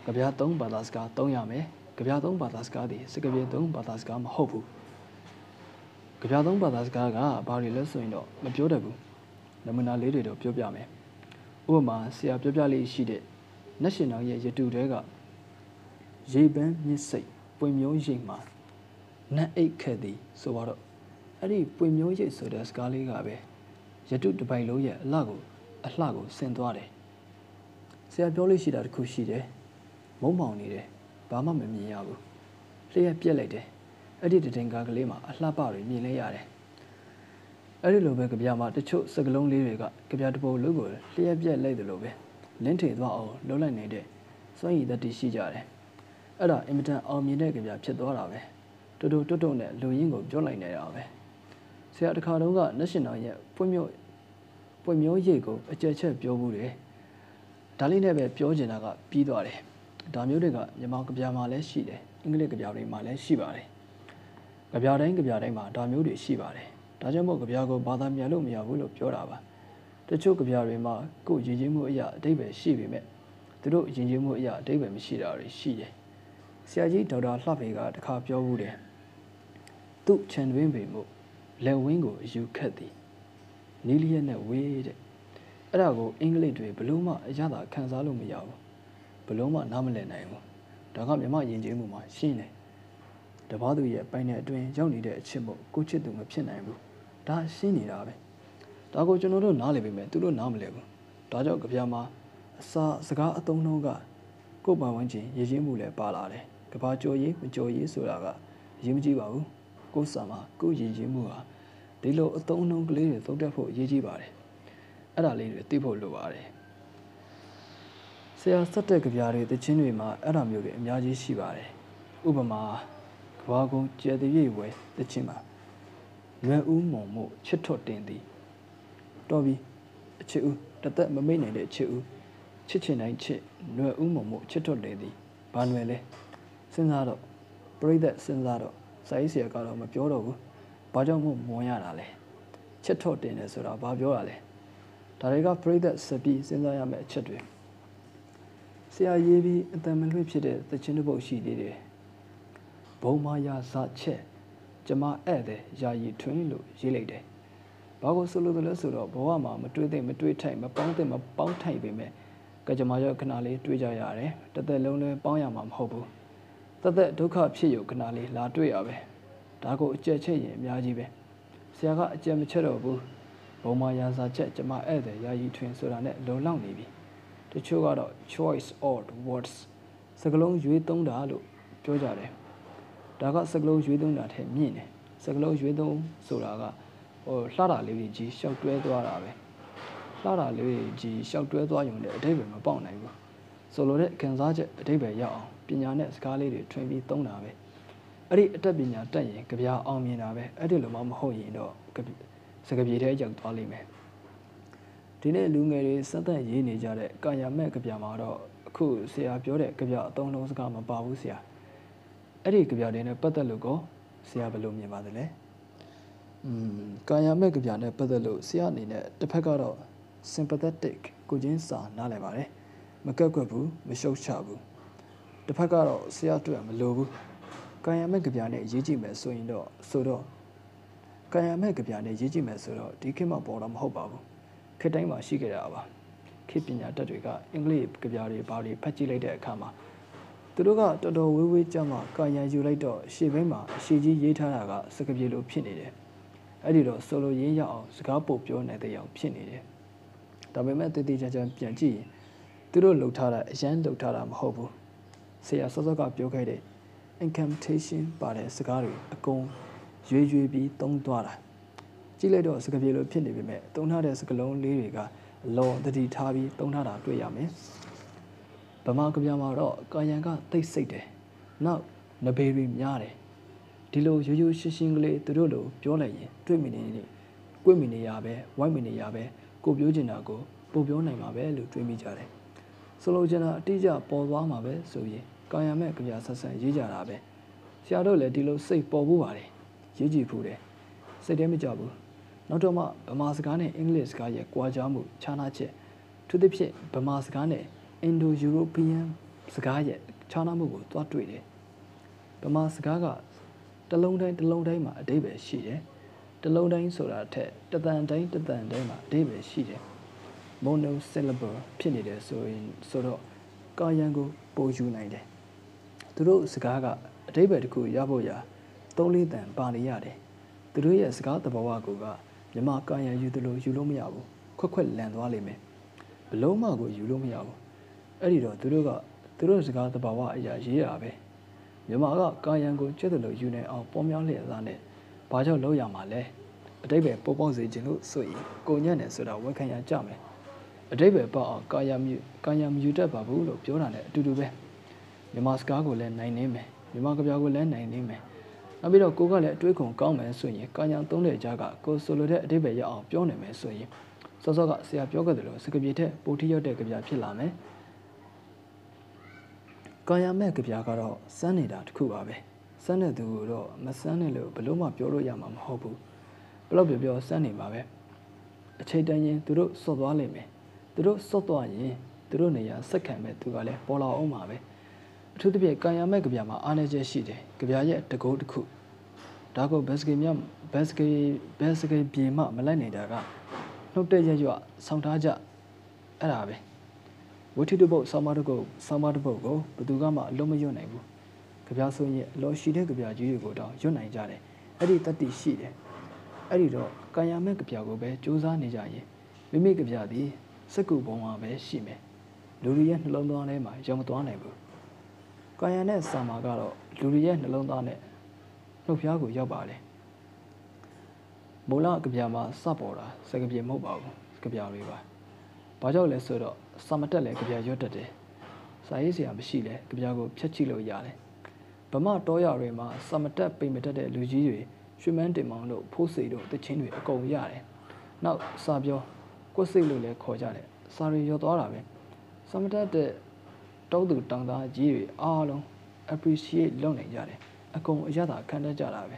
S1: ကြပြ၃ဘာသာစကားသုံးရမယ်ကြပြ၃ဘာသာစကားဒီစကပြေ၃ဘာသာစကားမဟုတ်ဘူးကြပြ၃ဘာသာစကားကဘာတွေလဲဆိုရင်တော့မပြောတတ်ဘူးနမူနာလေးတွေတော့ပြောပြမယ်ဥပမာဆရာပြောပြလေးရှိတဲ့ national ရဲ့ရတူတဲကရေပန်းမြစ်စိတ်ဖပွင့်မျိုးရိပ်မှာနတ်အိတ်ခဲ့သည်ဆိုတော့အဲ့ဒီပွင့်မျိုးရိပ်ဆိုတဲ့စကားလေးကပဲရတုတပိုင်လုံးရဲ့အလှကိုအလှကိုဆင်သွားတယ်ဆရာပြောလို့ရှိတာတခုရှိတယ်မုံမောင်နေတယ်ဘာမှမမြင်ရဘူးလျှက်ပြက်လိုက်တယ်အဲ့ဒီတတင်ကားကလေးမှာအလှပတွေမြင်လဲရတယ်အဲ့ဒီလိုပဲကြပြမှာတချို့စကလုံးလေးတွေကကြပြတပုံလုံးကိုလျှက်ပြက်လိုက်တယ်လို့ပဲ လင်းထေသွားအောင်လှုပ်လိုက်နေတဲ့စွန့်ရည်တတိရှိကြတယ်အဲ့ဒါအင်မတန်အောင်မြင်တဲ့ကြပြဖြစ်သွားတာပဲတူတူတွတ်တွတ်နဲ့လူရင်းကိုပြောလိုက်နေတာပဲဆရာတခါတုန်းကနက်ရှင်နယ်ရဲ့ပွင့်မြို့ပွင့်မျိုးရိတ်ကိုအကြက်ချက်ပြောဘူးတယ်ဒါလေးနဲ့ပဲပြောချင်တာကပြီးသွားတယ်ဒါမျိုးတွေကမြန်မာကြပြမှာလည်းရှိတယ်အင်္ဂလိပ်ကြပြတွေမှာလည်းရှိပါတယ်ကြပြတိုင်းကြပြတိုင်းမှာဒါမျိုးတွေရှိပါတယ်ဒါကြောင့်မို့ကြပြကိုဘာသာပြန်လို့မရဘူးလို့ပြောတာပါ တချို့ကြပြတွေမှာကိုယ်ရည်ကြီးမှုအရာအတိတ်ပဲရှိပေမဲ့သူတို့ယဉ်ကျေးမှုအရာအတိတ်ပဲမရှိတာတွေရှိတယ်ဆရာကြီးဒေါက်တာလှဖေကတခါပြောဘူးတယ်သူ့ခြံတွင်းပေမှုလက်ဝင်းကိုအယူခတ်သည်နီလီယက်နဲ့ဝေးတဲ့အဲ့ဒါကိုအင်္ဂလိပ်တွေဘလို့မှအရသာခံစားလို့မရဘူးဘလို့မှနားမလည်နိုင်ဘူးဒါကမြမယဉ်ကျေးမှုမှာရှင်းတယ်တပားသူရဲ့ပိုင်တဲ့အတွင်းရောက်နေတဲ့အချစ်မို့ကိုချစ်သူမဖြစ်နိုင်ဘူးဒါရှင်းနေတာပဲ ဒါကိုကျွန်တော်တို့နားလည်ပေမဲ့သူတို့နားမလည်ဘူးဒါကြောင့်ကြပြမှာအစာစကားအသုံးနှုန်းကကိုယ်ပါဝင်ခြင်းရည်ရင်းမှုလည်းပါလာတယ်ကဘာကြော်ရေးမကြော်ရေးဆိုတာကအရေးမကြီးပါဘူးကိုယ်စာမှာကိုယ်ရည်ရင်းမှုဟာဒီလိုအသုံးနှုန်းကလေးတွေသုံးတတ်ဖို့အရေးကြီးပါတယ်အဲ့ဒါလေးတွေသိဖို့လိုပါတယ်ဆရာစက်တဲ့ကြပြားတွေတခြင်းတွေမှာအဲ့ဒါမျိုးတွေအများကြီးရှိပါတယ်ဥပမာကဘာကုန်းကျဲတရွေဝဲတခြင်းမှာရွယ်ဦးမုံမို့ချစ်ထွတ်တင်သည် တော်ပြီအချစ်ဦးတသက်မမိတ်နိုင်တဲ့အချစ်ဦးချစ်ချင်တိုင်းချစ်နွယ်ဦးမုံမို့ချစ်ထွက်လေသည်ဘာနွယ်လဲစဉ်းစားတော့ပရိသတ်စဉ်းစားတော့စာရေးဆရာကတော့မပြောတော့ဘူးဘာကြောင့်မို့မွန်ရတာလဲချစ်ထွက်တင်တယ်ဆိုတာဘာပြောတာလဲဒါတွေကပရိသတ်စပြီးစဉ်းစားရမယ့်အချက်တွေဆရာရေးပြီးအတံမလွှင့်ဖြစ်တဲ့သချင်းတစ်ပုဒ်ရှိသေးတယ်ဘုံမာယာစချက်ကျမဧည့်သည်ယာယီထွင်းလို့ရေးလိုက်တယ် ဘာကိုဆိုလိုသလဲဆိုတော့ဘဝမှာမတွေးသိမတွေးထိုက်မပေါင်းသိမပေါင်းထိုက်ပေမဲ့ကကြမရောခဏလေးတွေးကြရတယ်တသက်လုံးလည်းပေါင်းရမှာမဟုတ်ဘူးတသက်ဒုက္ခဖြစ်ရုံခဏလေးလာတွေ့ရပဲဒါကိုအကျက်ချက်ရင်အများကြီးပဲဆရာကအကျက်မချက်တော့ဘူးဘုံမာရာစာချက်ကျမဧည့်သည်ယာယီထွင်ဆိုတာနဲ့လုံလောက်နေပြီတချို့ကတော့ choice odd words စကလုံးရွေးသုံးတာလို့ပြောကြတယ်ဒါကစကလုံးရွေးသုံးတာထက်မြင့်တယ်စကလုံးရွေးသုံးဆိုတာက ဟိုလှတာလေးကြီးရှောက်တွဲသွားတာပဲလှတာလေးကြီးရှောက်တွဲသွားရုံနဲ့အတိတ်ပဲမပေါက်နိုင်ဘူးဆိုလိုတဲ့ခံစားချက်အတိတ်ပဲရောက်အောင်ပညာနဲ့စကားလေးတွေထွင်ပြီးသုံးတာပဲအဲ့ဒီအတတ်ပညာတက်ရင်ကြပြအောင်မြင်တာပဲအဲ့ဒီလိုမှမဟုတ်ရင်တော့စကပြေထဲရောက်သွားလိမ့်မယ်ဒီနေ့လူငယ်တွေစက်သက်ရေးနေကြတဲ့ကာယမဲ့ကြပြမှာတော့အခုဆရာပြောတဲ့ကြပြအသုံးလုံးစကားမပါဘူးဆရာအဲ့ဒီကြပြတွေနဲ့ပတ်သက်လို့ကောဆရာဘယ်လိုမြင်ပါသလဲ อืมကာယမဲ့ကြပြနဲ့ပတ်သက်လို့ဆရာအနေနဲ့တစ်ဖက်ကတော့ sympathetic ကိုချင်းစာနားလည်ပါတယ်မကက်ကွက်ဘူးမရှုပ်ချဘူးတစ်ဖက်ကတော့ဆရာတွေ့မလို့ဘူးကာယမဲ့ကြပြနဲ့ရေးကြည့်မယ်ဆိုရင်တော့ဆိုတော့ကာယမဲ့ကြပြနဲ့ရေးကြည့်မယ်ဆိုတော့ဒီခေတ်မှာပေါ်တော့မဟုတ်ပါဘူးခေတ်တိုင်းမှာရှိခဲ့တာပါခေတ်ပညာတတ်တွေကအင်္ဂလိပ်ကြပြတွေဘာတွေဖတ်ကြည့်လိုက်တဲ့အခါမှာသူတို့ကတော်တော်ဝေးဝေးကြမှာကာယယူလိုက်တော့ရှေ့ဘက်မှာအရှိကြီးရေးထားတာကစကပြေလိုဖြစ်နေတယ် အဲ့ဒီတော့ဆိုလိုရင်းရအောင်စကားပို့ပြောနေတဲ့အောင်ဖြစ်နေတယ်ဒါပေမဲ့တည်တည်ချာချာပြန်ကြည့်ရင်သူတို့လှုပ်ထားတာအရန်လှုပ်ထားတာမဟုတ်ဘူးဆရာစောစောကပြောခဲ့တဲ့ incantation ပါတဲ့စကားတွေအကုန်ရွေရွေပြီးသုံးသွားတာကြည့်လိုက်တော့စကားပြေလိုဖြစ်နေပေမဲ့သုံးထားတဲ့စကားလုံးလေးတွေကအလွန်တတိထားပြီးသုံးထားတာတွေ့ရမယ်ဗမာကဗျာမှာတော့ကာယံကတိတ်ဆိတ်တယ်နောက်နဘေရီများတယ် ဒီလိုရိုးရိုးရှင်းရှင်းကလေးသူတို့လိုပြောလိုက်ရင်တွေ့မိနေနေကွေ့မိနေရပဲဝိုက်မိနေရပဲကိုပြောချင်တာကိုပို့ပြောနိုင်မှာပဲလို့တွေးမိကြတယ်ဆိုလိုချင်တာအတိအကျပေါ်သွားမှာပဲဆိုရင်ကာယံမဲ့ကြပြဆက်ဆံရေးကြတာပဲဆရာတို့လည်းဒီလိုစိတ်ပေါ်ဖို့ပါတယ်ရေးကြည့်ဖို့တယ်စိတ်ထဲမကြဘူးနောက်တော့မှဗမာစကားနဲ့အင်္ဂလိပ်စကားရဲ့ကြွားကြားမှုခြားနာချက်သူသဖြင့်ဗမာစကားနဲ့အင်ဒိုယူရိုပီယန်စကားရဲ့ခြားနာမှုကိုသွားတွေ့တယ်ဗမာစကားက တလုံးတိုင်းတလုံးတိုင်းမှာအတိပ္ပယ်ရှိတယ်တလုံးတိုင်းဆိုတာထက်တသံတိုင်းတသံတိုင်းမှာအတိပ္ပယ်ရှိတယ် monosyllable ဖြစ်နေတယ်ဆိုရင်ဆိုတော့ကာယံကိုပိုယူနိုင်တယ်သူတို့စကားကအတိပ္ပယ်တစ်ခုရဖို့ရာသုံးလေးတန်ပါနေရတယ်သူတို့ရဲ့စကားသဘောဝကိုကမြမကာယံယူသလိုယူလို့မရဘူးခွက်ခွက်လန်သွားလိမ့်မယ်ဘလုံးမကိုယူလို့မရဘူးအဲ့ဒီတော့သူတို့ကသူတို့စကားသဘောဝအရာရေးရပဲ မြမကကာယံကိုကျက်တယ်လို့ယူနေအောင်ပေါ်များလျက်သားနဲ့ဘာကြောင့်လောက်ရမှာလဲအတိပ္ပယ်ပေါ်ပေါက်စေခြင်းလို့ဆိုရင်ကိုညံ့တယ်ဆိုတာဝန်ခံရကြမယ်အတိပ္ပယ်ပေါ့အောင်ကာယမြကာယမယူတတ်ပါဘူးလို့ပြောတာနဲ့အတူတူပဲမြန်မာစကားကိုလည်းနိုင်နေမယ်မြန်မာကဗျာကိုလည်းနိုင်နေမယ်နောက်ပြီးတော့ကိုကလည်းအတွေးခွန်ကောင်းမယ်ဆိုရင်ကာယံသုံးတဲ့ကြားကကိုဆိုလိုတဲ့အတိပ္ပယ်ရအောင်ပြောနိုင်မယ်ဆိုရင်စောစောကဆရာပြောခဲ့သလိုစကပြေထက်ပိုထိရောက်တဲ့ကြပြဖြစ်လာမယ်။ ကာယမဲ့ကြပြကတော့စမ်းနေတာတခုပါပဲ။စမ်းတဲ့သူကတော့မစမ်းနဲ့လို့ဘလို့မှပြောလို့ရမှာမဟုတ်ဘူး။ဘလို့ပြောပြောစမ်းနေပါပဲ။အချိန်တန်ရင်သူတို့စော့သွားလိမ့်မယ်။သူတို့စော့သွားရင်သူတို့နေရာစက်ခံမဲ့သူကလည်းပေါ်လာအောင်ပါပဲ။အထူးသဖြင့်ကာယမဲ့ကြပြမှာအားနည်းချက်ရှိတယ်။ကြပြရဲ့တကုတ်တစ်ခု။ဒါကိုဘတ်စကေမြဘတ်စကေဘတ်စကေပြေမှမလိုက်နေတာကနှုတ်တဲ့ရရွဆောင်းထားကြအဲ့ဒါပဲ ဝိထုတပုတ်ဆောင်းမတကုတ်ဆောင်းမတပုတ်ကိုဘယ်သူကမှအလုံးမရွတ်နိုင်ဘူးကြပြဆိုရင်အလောရှိတဲ့ကြပြကြီးတွေကိုတော့ရွတ်နိုင်ကြတယ်အဲ့ဒီတတိရှိတယ်အဲ့ဒီတော့ကာယမဲ့ကြပြကိုပဲစူးစမ်းနေကြရင်မိမိကြပြသည်စက္ကူဘုံမှာပဲရှိမယ်လူတွေရဲ့နှလုံးသားထဲမှာရောက်မသွားနိုင်ဘူးကာယနဲ့စာမာကတော့လူတွေရဲ့နှလုံးသားနဲ့နှုတ်ဖျားကိုရောက်ပါတယ်မိုးလကဗျာမှာစပေါ်တာစကပြေမဟုတ်ပါဘူးကဗျာတွေပါဘာကြောင့်လဲဆိုတော့ စာမတက်လဲကဗျာရွတ်တတ်တယ်စာရေးစရာမရှိလဲကဗျာကိုဖြတ်ကြည့်လို့ရတယ်ဗမာတောရတွေမှာစာမတက်ပိန်မတက်တဲ့လူကြီးတွေရွှေမန်းတင်မောင်တို့ဖိုးစိတို့တချင်းတွေအကုန်ရတယ်နောက်စာပြောကွတ်စိတ်လို့လည်းခေါ်ကြတယ်စာရီရောသွားတာပဲစာမတက်တဲ့တောသူတောင်သားကြီးတွေအားလုံး appreciate လုပ်နိုင်ကြတယ်အကုန်အရသာခံတတ်ကြတာပဲ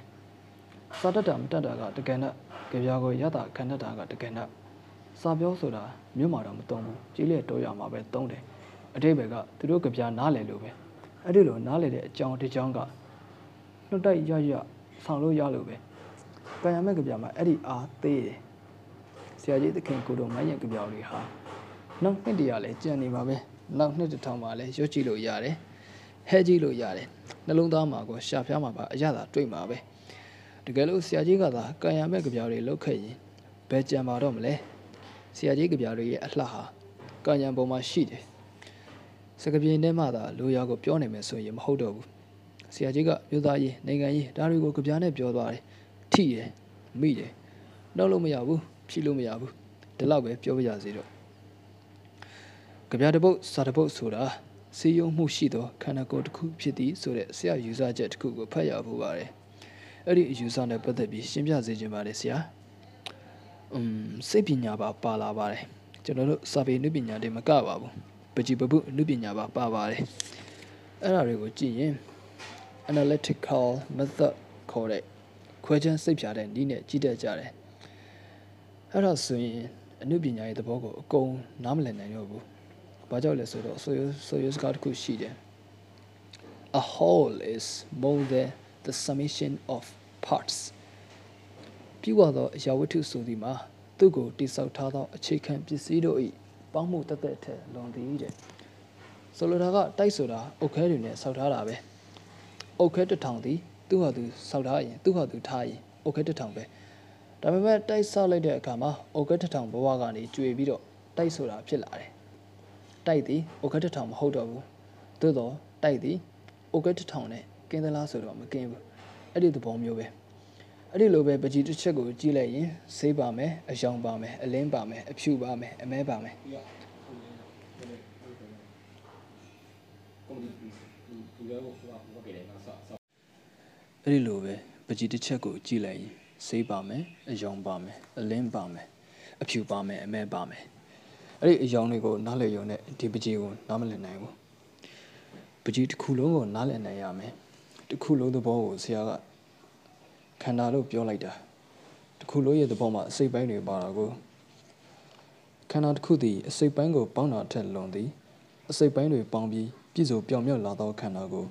S1: စာတတ်တာမတတ်တာကတကယ်နဲ့ကြပြာကိုရတာခံတတ်တာကတကယ်နဲ့ စာပြောဆိုတာမြို့မှာတော့မတုံးဘူးကြီးလေတော့ရမှာပဲတုံးတယ်အတိဘယ်ကသူတို့ကြပြာနားလည်လို့ပဲအဲ့ဒီလိုနားလည်တဲ့အကြောင်းတစ်ကြောင်းကနှုတ်တိုက်ရရဆောင်လို့ရလို့ပဲကံရမဲ့ကြပြာမှာအဲ့ဒီအားသေးတယ်ဆရာကြီးသခင်ကိုတို့မိုင်းရကြပြာတွေဟာနောက်နှစ်တရလဲကြံနေပါပဲနောက်နှစ်တစ်ထောင်မှာလဲရွတ်ကြည့်လို့ရတယ်ဟဲကြည့်လို့ရတယ်နှလုံးသားမှာကိုရှာဖျားမှာပါအရသာတွေ့မှာပဲတကယ်လို့ဆရာကြီးကသာကံရမဲ့ကြပြားတွေလောက်ခဲ့ရင်ဘယ်ကြံပါတော့မလဲ ဆရာကြီးကြပြားတွေရဲ့အလှဟာကံရံပုံမှာရှိတယ်စကပြေထဲမှာသာလူရကိုပြောနိုင်မယ်ဆိုရင်မဟုတ်တော့ဘူးဆရာကြီးကမြို့သားရေးနိုင်ငံရေးဒါတွေကိုကြပြားနဲ့ပြောသွားတယ်ထိတယ်မိတယ်နှုတ်လို့မရဘူးဖြီးလို့မရဘူးဒီလောက်ပဲပြောပြရစီတော့ကြပြားတစ်ပုတ်စာတစ်ပုတ်ဆိုတာစီယုံမှုရှိသောခန္ဓာကိုယ်တစ်ခုဖြစ်သည်ဆိုတဲ့ဆရာယူဆချက်တစ်ခုကိုဖတ်ရဖို့ပါတယ်အဲ့ဒီအယူဆနဲ့ပတ်သက်ပြီးရှင်းပြစေချင်ပါတယ်ဆရာ။음 စိတ်ပညာပါပါလာပါတယ်။ကျွန်တော်တို့စာပေနုပညာတွေမကပါဘူး။ပကြည်ပပုနုပညာပါပါပါတယ်။အဲ့ဒါတွေကိုကြည့်ရင် analytical method ခေါ်တဲ့ခွဲခြမ်းစိတ်ဖြာတဲ့နည်းနဲ့ကြည့်တတ်ကြတယ်။အဲ့ဒါဆိုရင်အနုပညာရဲ့သဘောကိုအကုန်နားမလည်နိုင်တော့ဘူး။ဘာကြောင့်လဲဆိုတော့ဆိုရဆိုရစကားတစ်ခုရှိတယ်။ A whole is more than the summation of parts ပြုဝသောအရာဝတ္ထုဆိုသည်မှာသူ့ကိုတိဆောက်ထားသောအခြေခံပစ္စည်းတို့၏ပေါင်းမှုတသက်ထက်လွန်သည်တဲ့ဆိုလိုတာကတိုက်ဆိုတာအုတ်ခဲတွေနဲ့ဆောက်ထားတာပဲအုတ်ခဲတစ်ထောင်သည်သူ့ဟာသူဆောက်ထားရင်သူ့ဟာသူထားရင်အုတ်ခဲတစ်ထောင်ပဲဒါပေမဲ့တိုက်ဆောက်လိုက်တဲ့အခါမှာအုတ်ခဲတစ်ထောင်ဘဝကနေကျွေပြီးတော့တိုက်ဆိုတာဖြစ်လာတယ်တိုက်သည်အုတ်ခဲတစ်ထောင်မဟုတ်တော့ဘူးသို့တော့တိုက်သည်အုတ်ခဲတစ်ထောင်နဲ့ကင်းသလားဆိုတော့မကင်းဘူးအဲ့ဒီသဘောမျိုးပဲ အဲ့ဒီလိုပဲပကြီးတစ်ချက်ကိုကြည့်လိုက်ရင်ဆေးပါမယ်အယောင်ပါမယ်အလင်းပါမယ်အဖြူပါမယ်အမဲပါမယ်အဲ့ဒီလိုပဲပကြီးတစ်ချက်ကိုကြည့်လိုက်ရင်ဆေးပါမယ်အယောင်ပါမယ်အလင်းပါမယ်အဖြူပါမယ်အမဲပါမယ်အဲ့ဒီအယောင်တွေကိုနားလည်ရုံနဲ့ဒီပကြီးကိုနားမလည်နိုင်ဘူးပကြီးတစ်ခုလုံးကိုနားလည်နိုင်ရမယ်တစ်ခုလုံးသဘောကိုဆရာက ခန္ဓာလို့ပြောလိုက်တာတစ်ခုလုံးရဲ့သဘောမှာအစိတ်ပိုင်းတွေပါတာကိုခန္ဓာတစ်ခုသည်အစိတ်ပိုင်းကိုပေါင်းတာထက်လွန်သည်အစိတ်ပိုင်းတွေပေါင်းပြီးပြည့်စုံပြောင်မြောက်လာသောခန္ဓာကို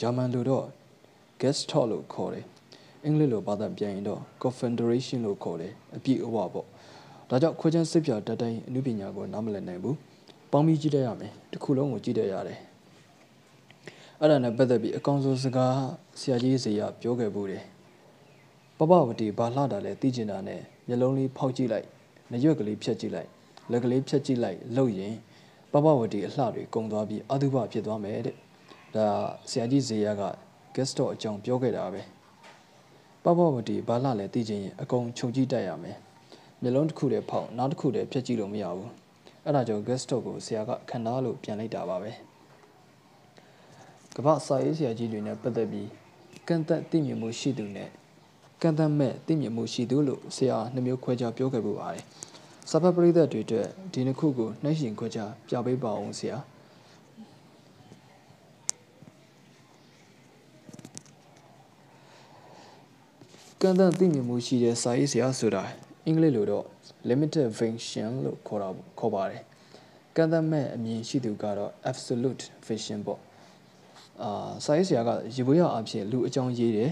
S1: ဂျာမန်လိုတော့ Gestalt လို့ခေါ်တယ်အင်္ဂလိပ်လိုဘာသာပြန်ရင်တော့ Confederation လို့ခေါ်တယ်အပြည့်အဝပေါ့ဒါကြောင့်ခွဲခြမ်းစစ်ပြတတ်တိုင်းအနုပညာကိုနားမလည်နိုင်ဘူးပေါင်းပြီးကြည့်တတ်ရမယ်တစ်ခုလုံးကိုကြည့်တတ်ရတယ်အဲ့ဒါနဲ့ပတ်သက်ပြီးအကောင်ဆုံးစကားဆရာကြီးစီကပြောခဲ့ဘူးတယ် ပပဝတီဘာလှတာလဲသိကျင်တာနဲ့မျက်လုံးလေးဖောက်ကြည့်လိုက်နရွက်ကလေးဖြတ်ကြည့်လိုက်လက်ကလေးဖြတ်ကြည့်လိုက်လှုပ်ရင်ပပဝတီအလှတွေကုံသွားပြီးအတုပဖြစ်သွားမယ်တဲ့ဒါဆရာကြီးဇေယျက guest တော့အကြောင်းပြောခဲ့တာပဲပပဝတီဘာလှလဲသိချင်ရင်အကုန်ခြုံကြည့်တတ်ရမယ်မျက်လုံးတစ်ခုတည်းဖောက်နောက်တစ်ခုတည်းဖြတ်ကြည့်လို့မရဘူးအဲ့ဒါကြောင့် guest တော့ကိုဆရာကခဏလို့ပြန်လိုက်တာပါပဲကမ္ဘာစာရေးဆရာကြီးတွေနဲ့ပတ်သက်ပြီးကန့်သက်သိမြင်မှုရှိသူနဲ့ ကန့်သက်မဲ့သိမြင်မှုရှိသူလို့ဆရာနှမျိုးခွဲခြားပြောခဲ့ပူပါတယ်စာဖတ်ပရိသတ်တွေအတွက်ဒီနှစ်ခုကိုနှိုင်းယှဉ်ခွဲခြားပြပေးပါအောင်ဆရာကန့်သက်သိမြင်မှုရှိတဲ့စာရေးဆရာဆိုတာအင်္ဂလိပ်လိုတော့ limited vision လို့ခေါ်တာခေါ်ပါတယ်ကန့်သက်မဲ့အမြင်ရှိသူကတော့ absolute vision ပေါ့အာစာရေးဆရာကရေပွဲရအဖြစ်လူအကြောင်းရေးတယ်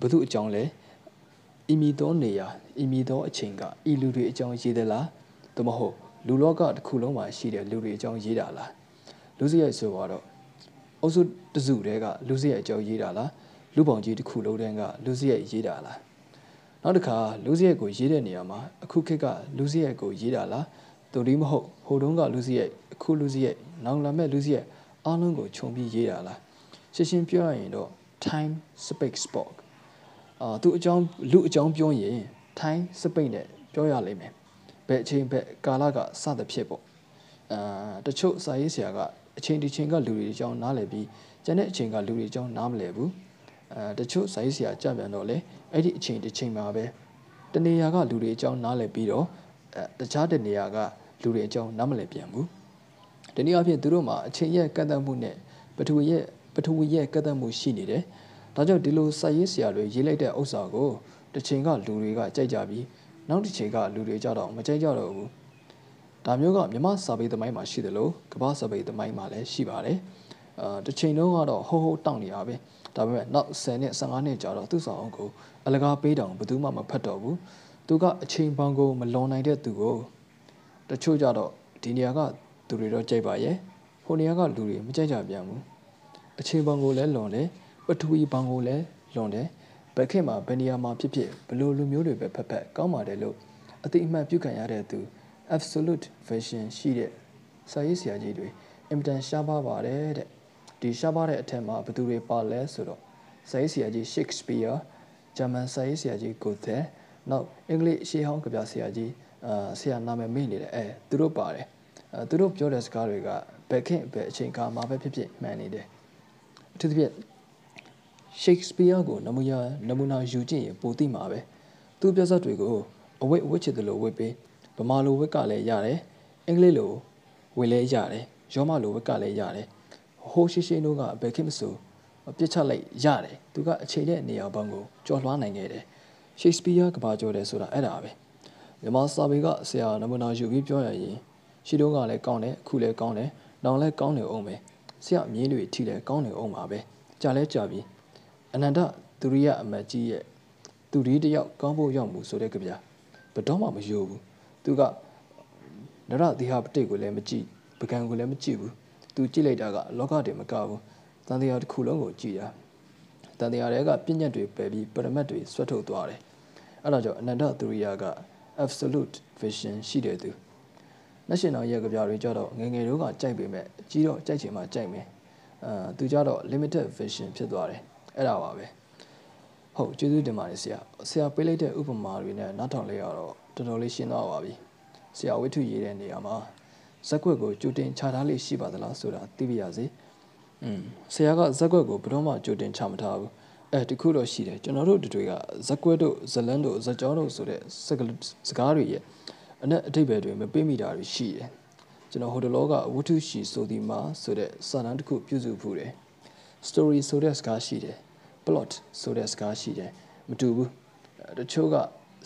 S1: ဘု து အကြောင်းလဲ အီမီသောနေရာအီမီသောအချိန်ကဤလူတွေအကြောင်းရေးသလားသို့မဟုတ်လူလောကတစ်ခုလုံးမှာရှိတဲ့လူတွေအကြောင်းရေးတာလားလူစရိုက်ဆိုတော့အုပ်စုတစုတည်းကလူစရိုက်အကြောင်းရေးတာလားလူပေါင်းကြီးတစ်ခုလုံးတည်းကလူစရိုက်ရေးတာလားနောက်တစ်ခါလူစရိုက်ကိုရေးတဲ့နေရာမှာအခုခေတ်ကလူစရိုက်ကိုရေးတာလားတူဒီမဟုတ်ဟိုတုန်းကလူစရိုက်အခုလူစရိုက်နောက်လာမဲ့လူစရိုက်အားလုံးကိုခြုံပြီးရေးတာလားရှင်းရှင်းပြောရရင်တော့ time space spoke အာသူအကြောင်းလူအကြောင်းပြောရင် time space နဲ့ပြောရလိမ့်မယ်ဘယ်အချိန်ဘယ်ကာလကစသဖြင့်ပေါ့အာတချို့စာရေးဆရာကအချိန်ဒီချိန်ကလူတွေအကြောင်းနားလည်ပြီးကျန်တဲ့အချိန်ကလူတွေအကြောင်းနားမလည်ဘူးအဲတချို့စာရေးဆရာကြပြန်တော့လေအဲ့ဒီအချိန်တစ်ချိန်မှာပဲတနေရာကလူတွေအကြောင်းနားလည်ပြီးတော့အဲတခြားတနေရာကလူတွေအကြောင်းနားမလည်ပြန်ဘူးဒီနည်းအားဖြင့်သူတို့မှာအချိန်ရဲ့ကန့်သတ်မှုနဲ့ပထဝီရဲ့ပထဝီရဲ့ကန့်သတ်မှုရှိနေတယ် ဒါကြောင့်ဒီလိုစာရေးဆရာတွေရေးလိုက်တဲ့ဥစ္စာကိုတစ်ချိန်ကလူတွေကကြိုက်ကြပြီးနောက်တစ်ချိန်ကလူတွေကြတော့မကြိုက်ကြတော့ဘူးဒါမျိုးကမြမစာပေသမိုင်းမှာရှိတယ်လို့ကမ္ဘာစာပေသမိုင်းမှာလည်းရှိပါတယ်အာတစ်ချိန်လုံးကတော့ဟိုးဟိုးတောင့်နေတာပဲဒါပေမဲ့နောက်10နှစ်15နှစ်ကြာတော့သူ့ဆောင်အောင်ကိုအလကားပေးတောင်ဘယ်သူမှမဖတ်တော့ဘူးသူကအချိန်ပေါင်းကိုမလွန်နိုင်တဲ့သူကိုတချို့ကြတော့ဒီနေရာကသူတွေတော့ကြိုက်ပါရဲ့ဟိုနေရာကလူတွေမကြိုက်ကြပြန်ဘူးအချိန်ပေါင်းကိုလည်းလွန်တယ် ပထဝီပေါင်းကိုလည်းလွန်တယ်ဘက်ခေတ်မှာဘယ်နေရာမှာဖြစ်ဖြစ်ဘလို့လူမျိုးတွေပဲဖက်ဖက်ကောင်းပါတယ်လို့အတိအမှန်ပြုခံရတဲ့သူ absolute vision ရှိတဲ့စာရေးဆရာကြီးတွေအင်မတန်ရှားပါပါတယ်တဲ့ဒီရှားပါတဲ့အထက်မှာဘသူတွေပါလဲဆိုတော့စာရေးဆရာကြီး Shakespeare ဂျာမန်စာရေးဆရာကြီး Goethe နောက်အင်္ဂလိပ်ရှေးဟောင်းကဗျာဆရာကြီးအာဆရာနာမည်မေ့နေတယ်အဲသူတို့ပါတယ်အဲသူတို့ပြောတဲ့စကားတွေကဘယ်ခေတ်ဘယ်အချိန်ခါမှာပဲဖြစ်ဖြစ်မှန်နေတယ်အထူးသဖြင့် Shakespeare ကိုနမူနာနမူနာယူကြည့်ရင်ပိုသိမှာပဲသူပြဿနာတွေကိုအဝိတ်ဝစ်ချစ်တယ်လို့ဝစ်ပေးဗမာလိုဝစ်ကလည်းရတယ်အင်္ဂလိပ်လိုဝစ်လည်းရတယ်ရောမလိုဝစ်ကလည်းရတယ်ဟိုးရှိရှိတို့ကဘယ်ခေတ်မဆိုပြစ်ချလိုက်ရတယ်သူကအချိန်နဲ့နေရာပေါင်းကိုကျော်လွှားနိုင်ခဲ့တယ် Shakespeare ကဘာကြောတယ်ဆိုတာအဲ့ဒါပဲမြန်မာစာပေကဆရာနမူနာယူပြီးပြောရရင်ရှိတော့ကလည်းကောင်းတယ်အခုလည်းကောင်းတယ်နောင်လည်းကောင်းနေအောင်ပဲဆရာမြင်းတွေထိလည်းကောင်းနေအောင်ပါပဲကြာလဲကြာပြီး အနန္တသူရိယအမတ်ကြီးရဲ့သူဒီတယောက်ကောင်းဖို့ရောက်မှုဆိုတဲ့ကြပြဘတော်မှမယိုးဘူးသူကနရသီဟပတိတ်ကိုလည်းမကြည့်ပကံကိုလည်းမကြည့်ဘူးသူကြည့်လိုက်တာကလောကတည်းမကဘူးတန်တရားတစ်ခုလုံးကိုကြည့်တာတန်တရားတွေကပြဉ္ညတ်တွေပယ်ပြီးပရမတ်တွေဆွတ်ထုတ်သွားတယ်အဲ့ဒါကြောင့်အနန္တသူရိယက absolute vision ရှိတဲ့သူနှရှင်တော်ရဲ့ကြပြတွေကြတော့ငငယ်တို့ကကြိုက်ပေမဲ့ကြီးတော့ကြိုက်ချင်မှကြိုက်မယ်အာသူကြတော့ limited vision ဖြစ်သွားတယ် အဲ့ဒါပါပဲဟုတ်ကျေးဇူးတင်ပါတယ်ဆရာဆရာပေးလိုက်တဲ့ဥပမာတွေနဲ့နောက်ထောင်လေးရတော့တော်တော်လေးရှင်းသွားပါပြီဆရာဝိထုရေးတဲ့နေရာမှာဇက်ကွက်ကိုကြိုတင်ချထားလေးရှိပါသလားဆိုတာသိပါရစေอืมဆရာကဇက်ကွက်ကိုဘယ်တော့မှကြိုတင်ချမထားဘူးအဲတခုတော့ရှိတယ်ကျွန်တော်တို့တွေကဇက်ကွက်တို့ဇလန်းတို့ဇက်ကြောတို့ဆိုတဲ့စကားတွေရဲ့အနက်အထိပ္ပယ်တွေမပေးမိတာတွေရှိတယ်ကျွန်တော်ဟိုတလောကဝတ္ထုရှိဆိုဒီမှာဆိုတဲ့စာတမ်းတစ်ခုပြုစုဖူးတယ် story ဆိုတဲ့စကားရှိတယ် plot ဆိုတဲ့စကားရှိတယ်မတူဘူးတချို့က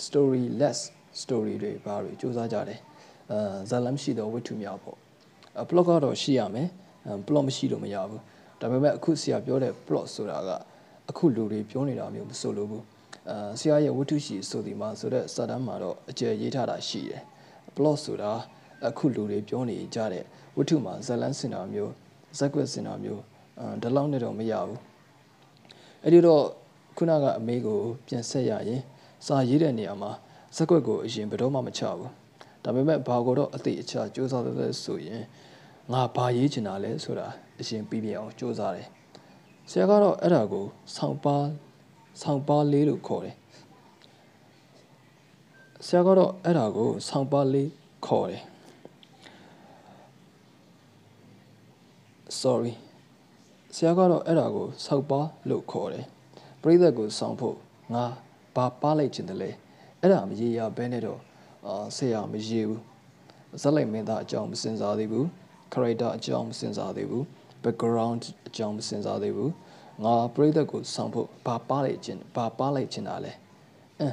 S1: story less story တွေဘာတွေစူးစမ်းကြတယ်အာဇာလမ်ရှိတော့ဝတ္ထုများပေါ့ plot ကတော့ရှိရမယ် plot မရှိလို့မရဘူးဒါပေမဲ့အခုဆရာပြောတဲ့ plot ဆိုတာကအခုလူတွေပြောနေတာမျိုးမဆိုလို့ဘူးအာဆရာရဲ့ဝတ္ထုရှိဆိုဒီမှာဆိုတဲ့စာတမ်းမှာတော့အကျယ်ရေးထားတာရှိတယ် plot ဆိုတာအခုလူတွေပြောနေကြတဲ့ဝတ္ထုမှာဇလန်းစင်တာမျိုးဇက်ကွက်စင်တာမျိုးအဲဒီလောက်နဲ့တော့မရဘူး အဲ့ဒီတော့ခုနကအမေကိုပြန်ဆက်ရရင်စာရေးတဲ့နေရာမှာစက်ကွက်ကိုအရင်ဘယ်တော့မှမချဘူးဒါပေမဲ့ဘာကိုတော့အသိအချာစူးစမ်းတယ်ဆိုရင်ငါဘာရေးချင်တာလဲဆိုတာအရင်ပြီးပြအောင်စူးစမ်းတယ်ဆရာကတော့အဲ့ဒါကိုဆောင်းပါဆောင်းပါလေးလို့ခေါ်တယ်ဆရာကတော့အဲ့ဒါကိုဆောင်းပါလေးခေါ်တယ် sorry ဆရာကတော့အဲ့ဒါကိုဆောက်ပါလို့ခေါ်တယ်ပရိသတ်ကိုဆောင်ဖို့ငါဘာပါလိုက်ခြင်းတလဲအဲ့ဒါမရေရဘဲနဲ့တော့အာဆရာမရေဘူးဇက်လိုက်မင်းသားအကြောင်းမစင်စားသေးဘူး character အကြောင်းမစင်စားသေးဘူး background အကြောင်းမစင်စားသေးဘူးငါပရိသတ်ကိုဆောင်ဖို့ဘာပါလိုက်ခြင်းဘာပါလိုက်ခြင်းတာလဲအဲ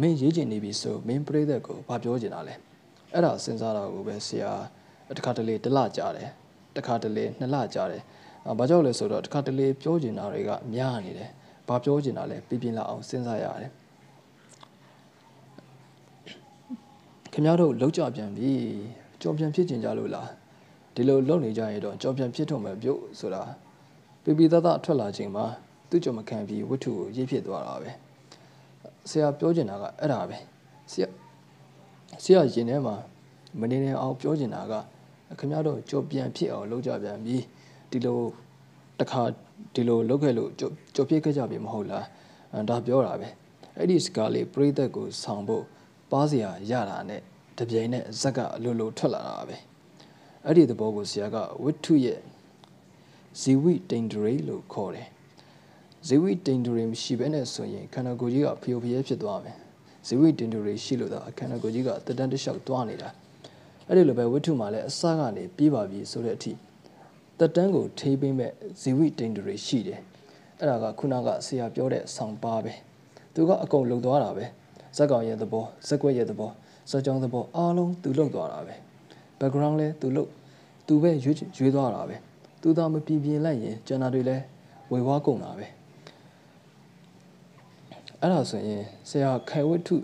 S1: မင်းရေးချင်နေပြီဆိုမင်းပရိသတ်ကိုဘာပြောချင်တာလဲအဲ့ဒါစဉ်းစားတာကိုပဲဆရာတစ်ခါတလေတစ်လကြာတယ်တစ်ခါတလေနှစ်လကြာတယ်။ ဘာကြောင့်လဲဆိုတော့တစ်ခါတလေပြောကျင်တာတွေကများနေတယ်။ဘာပြောကျင်တာလဲပြပြလာအောင်စဉ်းစားရတယ်။ခင်ဗျားတို့လောက်ကြပြန်ပြီ။ကြော်ပြန်ဖြစ်ကျင်ကြလို့လား။ဒီလိုလုပ်နေကြရင်တော့ကြော်ပြန်ဖြစ်တော့မယ်ပြုတ်ဆိုတာပြပြသားသားထွက်လာချိန်မှာသူ့ကြော်မခံပြီးဝတ္ထုကိုရေးဖြစ်သွားတာပဲ။ဆရာပြောကျင်တာကအဲ့ဒါပဲ။ဆရာဆရာရင်ထဲမှာမနေနေအောင်ပြောကျင်တာကခင်ဗျားတို့ကြော်ပြန်ဖြစ်အောင်လုပ်ကြပြန်ပြီ။ ဒီလိုတခါဒီလိုလုပ်ခဲ့လို့ကြော်ပြစ်ခဲ့ကြပြီမဟုတ်လားဒါပြောတာပဲအဲ့ဒီစကားလေးပြိသက်ကိုဆောင်ဖို့ပါစရာရတာနဲ့တပြိုင်နက်ဇက်ကအလိုလိုထွက်လာတာပဲအဲ့ဒီသဘောကိုဆရာကဝိထုရဲ့ဇီဝိတိန်ဒရေလို့ခေါ်တယ်ဇီဝိတိန်ဒရေမရှိဘဲနဲ့ဆိုရင်ခန္ဓာကိုယ်ကြီးကဖျို့ဖျဲဖြစ်သွားမယ်ဇီဝိတိန်ဒရေရှိလို့သာခန္ဓာကိုယ်ကြီးကတတန်တလျှောက်သွားနေတာအဲ့ဒီလိုပဲဝိထုမှာလည်းအစကနေပြေးပါပြီဆိုတဲ့အထိ တက်တန်းကိုထိပေးမဲ့ဇီဝိတိန်တွေရှိတယ်အဲ့ဒါကခုနကဆရာပြောတဲ့ဆောင်ပါပဲသူကအကုန်လုံသွားတာပဲဇက်ကောင်ရဲ့သဘောဇက်ကွက်ရဲ့သဘောဇက်ကြောင်းသဘောအားလုံးသူလုံသွားတာပဲ background လဲသူလုံသူပဲရွေးရွေးသွားတာပဲသူသာမပြင်းပြင်းလိုက်ရင်ကျန်တာတွေလဲဝေဝါးကုန်တာပဲအဲ့ဒါဆိုရင်ဆရာခိုင်ဝတ္ထု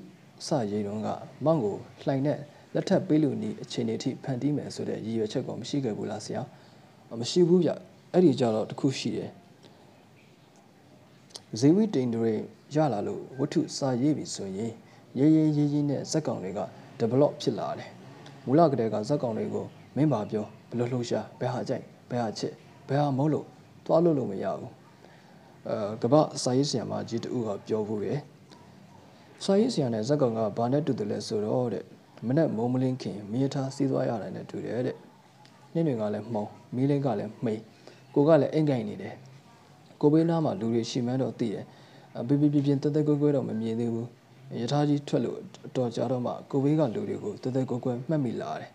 S1: စရေးတုန်းကမောင်ကိုလှိုင်တဲ့လက်ထပ်ပေးလို့နေအခြေအနေထိဖန်တီးမယ်ဆိုတဲ့ရည်ရွယ်ချက်ကောမရှိခဲ့ဘူးလားဆရာ မရှိဘူးဗျအဲ့ဒီကြတော့တခုရှိတယ်ဇေဝိတိန်တွေရလာလို့ဝတ္ထုစာရေးပြီဆိုရင်ရေးရေးရေးရေးနဲ့ဇက်ကောင်တွေက develop ဖြစ်လာတယ်မူလကတည်းကဇက်ကောင်တွေကိုမင်းပါပြောဘယ်လိုလှုပ်ရှားဘယ်ဟာကြိုက်ဘယ်ဟာချစ်ဘယ်ဟာမဟုတ်လို့သွားလို့လို့မရဘူးအဲကပ္ပစာရေးဆရာမကြီးတူကပြောဘူးတယ်စာရေးဆရာနဲ့ဇက်ကောင်ကဘာနဲ့တူတယ်လဲဆိုတော့တဲ့မနဲ့မုံမလင်းခင်မြေထားစီးသွားရတယ်နဲ့တူတယ်တဲ့ နှင်းတွေကလည်းမှုံမီးလင်းကလည်းမှိတ်ကိုကလည်းအိမ်ကိုင်နေတယ်ကိုဘေးနားမှာလူတွေရှိမှန်းတော့သိတယ်ပြပြပြပြတက်တက်ကွဲကွဲတော့မမြင်သေးဘူးယထာကြီးထွက်လို့တော်ကြတော့မှကိုဘေးကလူတွေကိုတက်တက်ကွဲကွဲမှတ်မိလာတယ်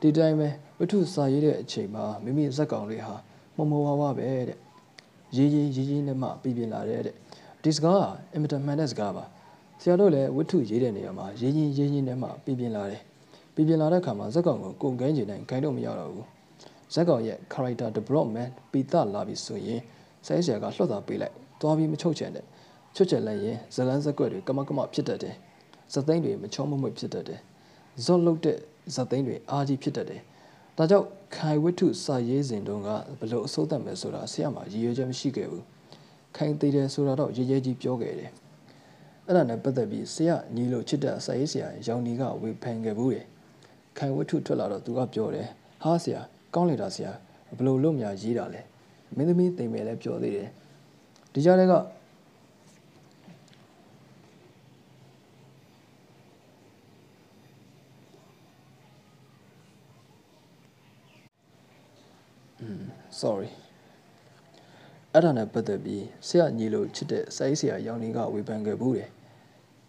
S1: ဒီတိုင်းပဲဝတ္ထုစာရေးတဲ့အချိန်မှာမိမိဇက်ကောင်တွေဟာမမဝါဝပဲတဲ့ရေးရေးရေးရေးနဲ့မှပြပြလာတဲ့ဒီစကားကအင်မတန်မှန်တဲ့စကားပါဆရာတို့လည်းဝတ္ထုရေးတဲ့နေရာမှာရေးရေးရေးရေးနဲ့မှပြပြလာတယ်ပြပြလာတဲ့အခါမှာဇက်ကောင်ကိုကုန်ကန်းကျင်တိုင်းခိုင်းတော့မရတော့ဘူး ဇက်ကောင်ရဲ့ character development ပြီးသားလာပြီဆိုရင်ဆဲဆရာကလှော့တာပေးလိုက်သွားပြီးမချုပ်ချင်တဲ့ချွတ်ချင်လိုက်ရင်ဇလန်းဇက်ကွက်တွေကမကမဖြစ်တတ်တယ်ဇသိန်းတွေမချောမမွေ့ဖြစ်တတ်တယ်ဇော့လုတ်တဲ့ဇသိန်းတွေအာကြီးဖြစ်တတ်တယ်ဒါကြောင့်ခိုင်ဝတ္ထုစာရေးစဉ်တုန်းကဘလို့အစိုးတတ်မယ်ဆိုတာဆရာမရည်ရွယ်ချက်မရှိခဲ့ဘူးခိုင်သေးတယ်ဆိုတာတော့ရေးရေးကြီးပြောခဲ့တယ်အဲ့ဒါနဲ့ပတ်သက်ပြီးဆရာညီလို့ချစ်တဲ့စာရေးဆရာရောင်နီကဝေဖန်ခဲ့ဘူးတယ်ခိုင်ဝတ္ထုထွက်လာတော့သူကပြောတယ်ဟာဆရာ ကောင်းလိုက်တာဆရာဘလို့လို့များရေးတာလဲမင်းသမီးတိမ်မယ်လဲပြောသေးတယ်ဒီကြားထဲကอืม sorry အဲ့ဒါနဲ့ပတ်သက်ပြီးဆရာညီလို့ချစ်တဲ့စိုင်းဆရာရောင်နေကဝေဖန်ခဲ့ဘူးတယ်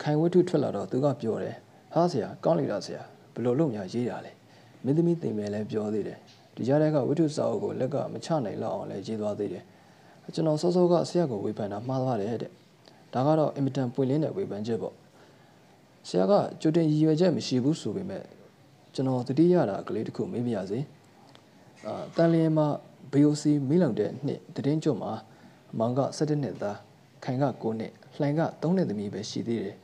S1: ခိုင်ဝတ္ထုထွက်လာတော့သူကပြောတယ်ဟာဆရာကောင်းလိုက်တာဆရာဘလို့လို့များရေးတာလဲမင်းသမီးတိမ်မယ်လဲပြောသေးတယ် ဒီကြားထဲကဝိတုစာအုပ်ကိုလက်ကမချနိုင်လောက်အောင်လည်းရေးသွားသေးတယ်ကျွန်တော်စောစောကဆရာကိုဝေဖန်တာမှားသွားတယ်တဲ့ဒါကတော့အင်မတန်ပွင့်လင်းတဲ့ဝေဖန်ချက်ပေါ့ဆရာကကြိုတင်ရည်ရွယ်ချက်မရှိဘူးဆိုပေမဲ့ကျွန်တော်တတိယတာကလေးတစ်ခုမေးပြရစေအာတန်လျင်မှာ BOC မိလောင်တဲ့နှစ်တည်င်းကျွတ်မှာမောင်က17နှစ်သားခိုင်က9နှစ်လှိုင်က3နှစ်သမီးပဲရှိသေးတယ်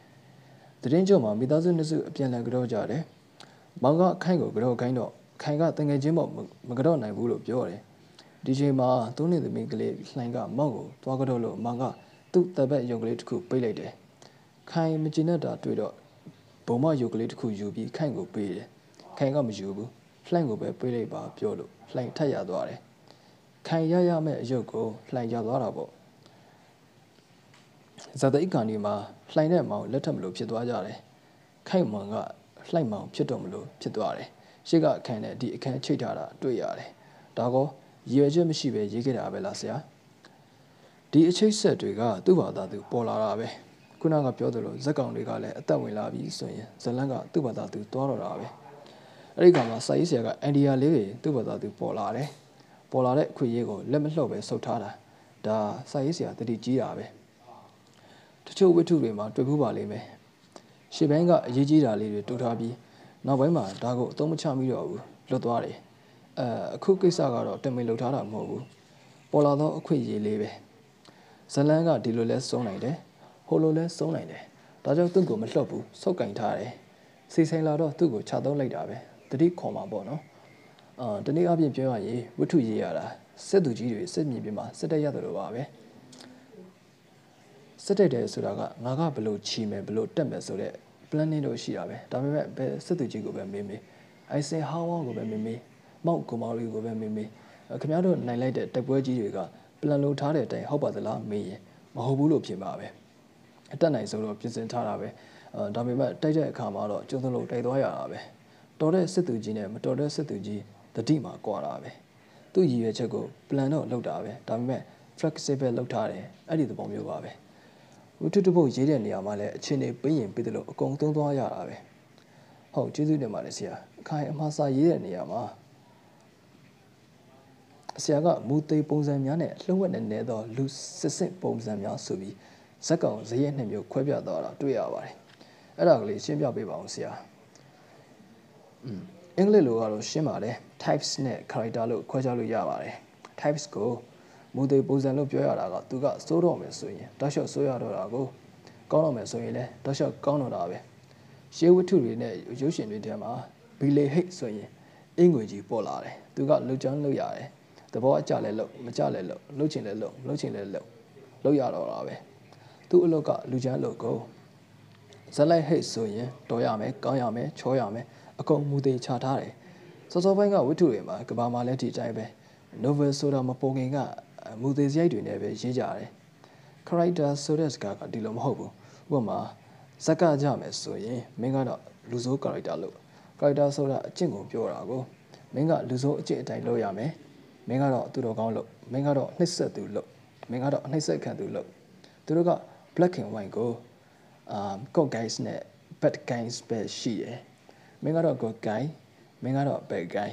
S1: တည်င်းကျွတ်မှာမိသားစုနှစ်စုအပြန်လည်ကြောကြတယ်မောင်ကခိုင်ကိုကြောခိုင်းတော့ ခိုင်ကတငယ်ချင်းပေါ့မကတော့နိုင်ဘူးလို့ပြောတယ်ဒီချိန်မှာသုံးနေသမီးကလေးလှိုင်းကမောက်ကိုသွားကြတော့လို့မောင်ကသူ့တပ်ပတ်ရုပ်ကလေးတစ်ခုပိတ်လိုက်တယ်ခိုင်မကျင်တဲ့တာတွေ့တော့ဘုံမရုပ်ကလေးတစ်ခုယူပြီးခိုင်ကိုပေးတယ်ခိုင်ကမယူဘူးလှိုင်းကိုပဲပေးလိုက်ပါပြောလို့လှိုင်းထက်ရသွားတယ်ခိုင်ရရမဲ့အယုတ်ကိုလှိုင်းရသွားတာပေါ့ဇာတိတ်ကန်ဒီမှာလှိုင်းတဲ့မောင်လက်ထပ်မလို့ဖြစ်သွားကြတယ်ခိုင်မောင်ကလှိုင်းမောင်ဖြစ်တော့မလို့ဖြစ်သွားတယ် ရှေ့ကအခန်းနဲ့ဒီအခန်းချိတ်ထားတာတွေ့ရတယ်ဒါကောရည်ရွယ်ချက်မရှိပဲရေးခဲ့တာပဲလားဆရာဒီအချိတ်ဆက်တွေကသူ့ဘာသာသူပေါ်လာတာပဲခုနကပြောသလိုဇက်ကောင်တွေကလည်းအသက်ဝင်လာပြီဆိုရင်ဇလန်းကသူ့ဘာသာသူသွားတော့တာပဲအဲ့ဒီကမှာစာရေးဆရာကအန်ဒီယာလေးတွေသူ့ဘာသာသူပေါ်လာတယ်ပေါ်လာတဲ့အခွင့်အရေးကိုလက်မလှုပ်ပဲဆုတ်ထားတာဒါစာရေးဆရာတတိကြီးတာပဲတချို့ဝိထုတွေမှာတွေ့ဖို့ပါလိမ့်မယ်ရှေ့ဘန်းကအရေးကြီးတာလေးတွေတူထားပြီး နောက်ပိုင်းမှာဒါကိုအသုံးမချမိတော့ဘူးလွတ်သွားတယ်အဲအခုကိစ္စကတော့တမင်လှုပ်ထားတာမဟုတ်ဘူးပေါ်လာသောအခွင့်အရေးလေးပဲဇလန်းကဒီလိုလဲစုံနိုင်တယ်ဟိုလိုလဲစုံနိုင်တယ်ဒါကြောင့်သူ့ကိုမလှုပ်ဘူးဆုတ်ကင်ထားတယ်စီဆိုင်လာတော့သူ့ကိုခြာသုံးလိုက်တာပဲတတိခေါ်မှာပေါ့နော်အာတနေ့အပြင်ပြောရရင်ဝတ္ထုရေးရတာစစ်သူကြီးတွေစစ်မြေပြင်မှာစစ်တပ်ရတယ်လို့ပါပဲစစ်တပ်တယ်ဆိုတာကငါကဘလို့ချီမယ်ဘလို့တက်မယ်ဆိုတော့ planning တော့ရှိတာပဲဒါပေမဲ့ဘယ်စစ်သူကြီးကိုပဲမေးမေးအိုင်စင်ဟောင်းဝါကိုပဲမေးမေးမောက်ကိုမောင်လေးကိုပဲမေးမေးခင်ဗျားတို့နိုင်လိုက်တဲ့တိုက်ပွဲကြီးတွေက plan လုပ်ထားတဲ့အတိုင်းဟုတ်ပါသလားမေးရင်မဟုတ်ဘူးလို့ဖြစ်ပါပဲအတက်နိုင်ဆုံးတော့ပြင်ဆင်ထားတာပဲအဲဒါပေမဲ့တိုက်တဲ့အခါမှာတော့ကျုံသလိုတိုက်သွားရတာပဲတော်တဲ့စစ်သူကြီးနဲ့မတော်တဲ့စစ်သူကြီးတတိမှာကွာတာပဲသူ့ရည်ရွယ်ချက်ကို plan တော့လုပ်တာပဲဒါပေမဲ့ flexible လုပ်ထားတယ်အဲ့ဒီသဘောမျိုးပါပဲ ဝတ္ထုတစ်ပုဒ်ရေးတဲ့နေရာမှာလည်းအချင်းတွေပြရင်ပြတယ်လို့အကုန်သုံးသွားရတာပဲဟုတ်ကျေးဇူးတင်ပါတယ်ဆရာအခိုင်အမှားစာရေးတဲ့နေရာမှာဆရာကမူသေးပုံစံများနဲ့လှုပ်ဝက်နေနေသောလူစစ်စစ်ပုံစံများဆိုပြီးဇက်ကောင်ဇရက်နှစ်မျိုးခွဲပြသွားတာတွေ့ရပါတယ်အဲ့ဒါကလေးရှင်းပြပေးပါအောင်ဆရာอืมအင်္ဂလိပ်လိုကတော့ရှင်းပါတယ် types နဲ့ character လို့ခွဲခြားလို့ရပါတယ် types ကို မူသေးပုံစံလို့ပြောရတာကသူကစိုးတော့မယ်ဆိုရင်တောက်လျှောက်စိုးရတော့တာကိုကောင်းတော့မယ်ဆိုရင်လည်းတောက်လျှောက်ကောင်းတော့တာပဲရှေးဝတ္ထုတွေနဲ့ရုပ်ရှင်တွေထဲမှာဘီလေဟိတ်ဆိုရင်အင်္ဂွေကြီးပေါ်လာတယ်သူကလှုပ်ချမ်းလှုပ်ရတယ်သဘောအကျလဲလှုပ်မကျလဲလှုပ်လှုပ်ချင်လဲလှုပ်လှုပ်ချင်လဲလှုပ်လှုပ်ရတော့တာပဲသူ့အလုပ်ကလူချမ်းလုပ်ကိုဇက်လိုက်ဟိတ်ဆိုရင်တော်ရမယ်ကောင်းရမယ်ချောရမယ်အကုန်မူသေးချထားတယ်စောစောပိုင်းကဝတ္ထုတွေမှာကဘာမှာလည်းဒီတိုင်းပဲ novel ဆိုတာမပေါ်ခင်က မူသေးစရိုက်တွေနဲ့ပဲရေးကြတယ် character ဆိုတဲ့စကားကဒီလိုမဟုတ်ဘူးဥပမာဇက်ကကြမယ်ဆိုရင်မင်းကတော့လူဆိုး character လို့ character ဆိုတာအကျင့်ကိုပြောတာကိုမင်းကလူဆိုးအကျင့်အတိုင်းလုပ်ရမယ်မင်းကတော့သူတော်ကောင်းလို့မင်းကတော့နှိမ့်ဆက်သူလို့မင်းကတော့နှိမ့်ဆက်ခံသူလို့သူတို့က black and white ကိုအာ good guys နဲ့ bad guys ပဲရှိရယ်မင်းကတော့ good guy မင်းကတော့ bad guy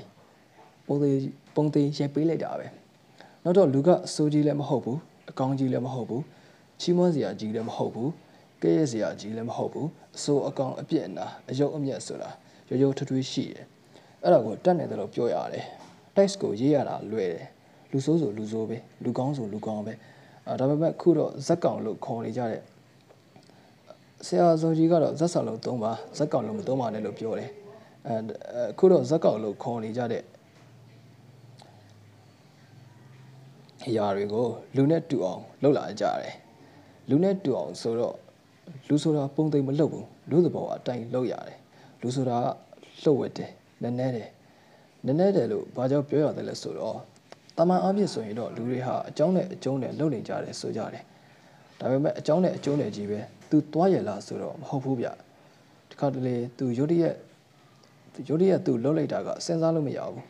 S1: ပုံသေးပုံသေးရိုက်ပေးလိုက်တာပဲ နောက်တော့လူကအစိုးကြီးလည်းမဟုတ်ဘူးအကောင်းကြီးလည်းမဟုတ်ဘူးချီးမွမ်းစရာကြီးလည်းမဟုတ်ဘူးကဲရစရာကြီးလည်းမဟုတ်ဘူးအစိုးအကောင်အပြစ်အနာအယုတ်အမြတ်ဆိုတာရိုးရိုးထွထွေးရှိတယ်အဲ့ဒါကိုတတ်နေတယ်လို့ပြောရတယ် text ကိုရေးရတာလွယ်တယ်လူဆိုးဆိုလူဆိုးပဲလူကောင်းဆိုလူကောင်းပဲအဲဒါပေမဲ့ခုတော့ဇက်ကောင်လို့ခေါ်နေကြတဲ့ဆရာဇော်ကြီးကတော့ဇက်ဆောင်လို့သုံးပါဇက်ကောင်လို့မသုံးပါနဲ့လို့ပြောတယ်အဲခုတော့ဇက်ကောင်လို့ခေါ်နေကြတဲ့ အရာတွေကိုလူနဲ့တူအောင်လှုပ်လာကြတယ်လူနဲ့တူအောင်ဆိုတော့လူဆိုတာပုံသိမ်မလှုပ်ဘူးလူသဘောအတိုင်းလှုပ်ရတယ်လူဆိုတာကလှုပ်ဝက်တယ်နည်းနည်းတယ်နည်းနည်းတယ်လို့ဘာကြောင့်ပြောရတယ်လဲဆိုတော့တမန်အပြည့်ဆိုရင်တော့လူတွေဟာအကြောင်းနဲ့အကျုံးနဲ့လှုပ်နေကြတယ်ဆိုကြတယ်ဒါပေမဲ့အကြောင်းနဲ့အကျုံးနဲ့ကြီးပဲသူသွားရလားဆိုတော့မဟုတ်ဘူးဗျတခါတလေသူရုတ်တရက်ရုတ်တရက်သူလှုပ်လိုက်တာကစဉ်းစားလို့မရဘူး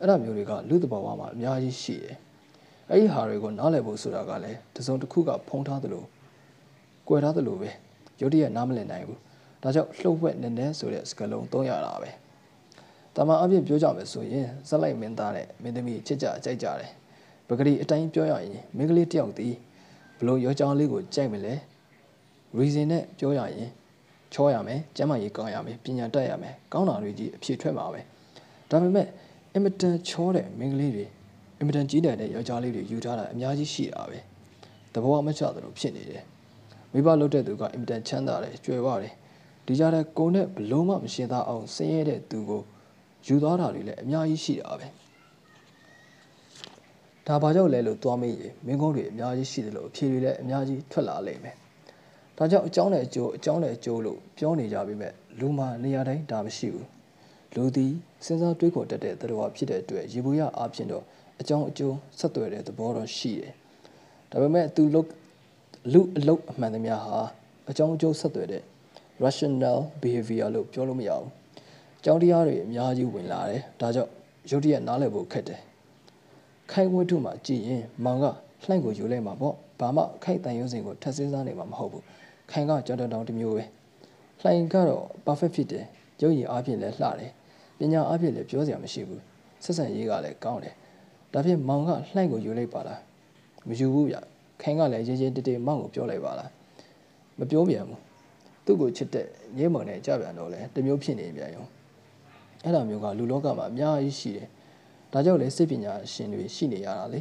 S1: အဲ့ဒါမျိုးတွေကလူတဘာဝမှာအများကြီးရှိတယ် အဲ့ဒီဟာတွေကိုနားလည်ဖို့ဆိုတာကလည်းတစုံတစ်ခုကဖုံးထားသလို၊ကြွယ်ထားသလိုပဲရုတ်တရက်နားမလည်နိုင်ဘူး။ဒါကြောင့်လှုပ်ဝက်နည်းနည်းဆိုတဲ့စကားလုံးသုံးရတာပဲ။တမန်အပြည့်ပြောကြမယ်ဆိုရင်ဇက်လိုက်မင်းသားနဲ့မင်းသမီးချစ်ကြကြိုက်ကြတယ်။ပဂရီအတိုင်းပြောရရင်မိန်းကလေးတယောက်ဒီဘလို့ရောကြောင်းလေးကိုကြိုက်မလဲ။ reason နဲ့ပြောရရင်ချောရမယ်ကျမ်းမာရေးကောင်းရမယ်ပညာတတ်ရမယ်ကောင်းတာတွေကြီးအဖြစ်ထွက်မှာပဲဒါပေမဲ့အင်မတန်ချောတဲ့မိန်းကလေးတွေ အင်မတန်ကြီးတဲ့ယောက်ျားလေးတွေယူထားတာအများကြီးရှိတာပဲတဘောမချသလိုဖြစ်နေတယ်မိဘလုပ်တဲ့သူကအင်မတန်ချမ်းသာတယ်ကြွယ်ဝတယ်ဒီကြတဲ့ကိုနဲ့ဘလုံးမမရှင်းသားအောင်ဆင်းရဲတဲ့သူကိုယူသွားတာတွေလည်းအများကြီးရှိတာပဲဒါဘာကြောင့်လဲလို့သွားမေးရင်မင်းကုန်းတွေအများကြီးရှိတယ်လို့အဖြေတွေလည်းအများကြီးထွက်လာလိမ့်မယ်ဒါကြောင့်အကြောင်းနဲ့အကျိုးအကြောင်းနဲ့အကျိုးလို့ပြောနေကြပြီမဲ့လူမှာနေရာတိုင်းဒါမရှိဘူးလူသည်စဉ်းစားတွေးခေါ်တတ်တဲ့တရားဖြစ်တဲ့အတွက်ရေဘူးရအဖြစ်တော့ အကြောင်းအကျိုးဆက်သွယ်တဲ့သဘောတော့ရှိတယ်ဒါပေမဲ့သူလုလူအလုတ်အမှန်သမျှဟာအကြောင်းအကျိုးဆက်သွယ်တဲ့ rational behavior လို့ပြောလို့မရဘူး။ကြောင်းတရားတွေအများကြီးဝင်လာတယ်။ဒါကြောင့်ရုပ်တရက်နားလည်ဖို့ခက်တယ်။ခိုင်ဝတ္ထုမှာကြည်ရင်မောင်ကလှိုင်းကိုယူလိုက်မှာပေါ့။ဘာမှခိုင်တန်ရုံးစင်ကိုထပ်စင်းစားနေမှာမဟုတ်ဘူး။ခိုင်ကကြောင်တောင်တစ်မျိုးပဲ။လှိုင်းကတော့ perfect ဖြစ်တယ်။ရုပ်ရည်အားဖြင့်လည်းလှတယ်။ပညာအားဖြင့်လည်းပြောစရာမရှိဘူး။ဆက်ဆံရေးကလည်းကောင်းတယ်။ ဒါဖြင့်မောင်ကလှိုင်းကိုယူလိုက်ပါလား။မယူဘူးဗျ။ခိုင်ကလည်းရေးရေးတေးတေးမောင်ကိုပြောလိုက်ပါလား။မပြောပြန်ဘူးသူ့ကိုချစ်တဲ့ရဲမောင်နဲ့ကြပြန်တော့လဲတမျိုးဖြစ်နေပြန်ရောအဲ့လိုမျိုးကလူလောကမှာအများကြီးရှိတယ်ဒါကြောင့်လဲစိတ်ပညာရှင်တွေရှိနေရတာလေ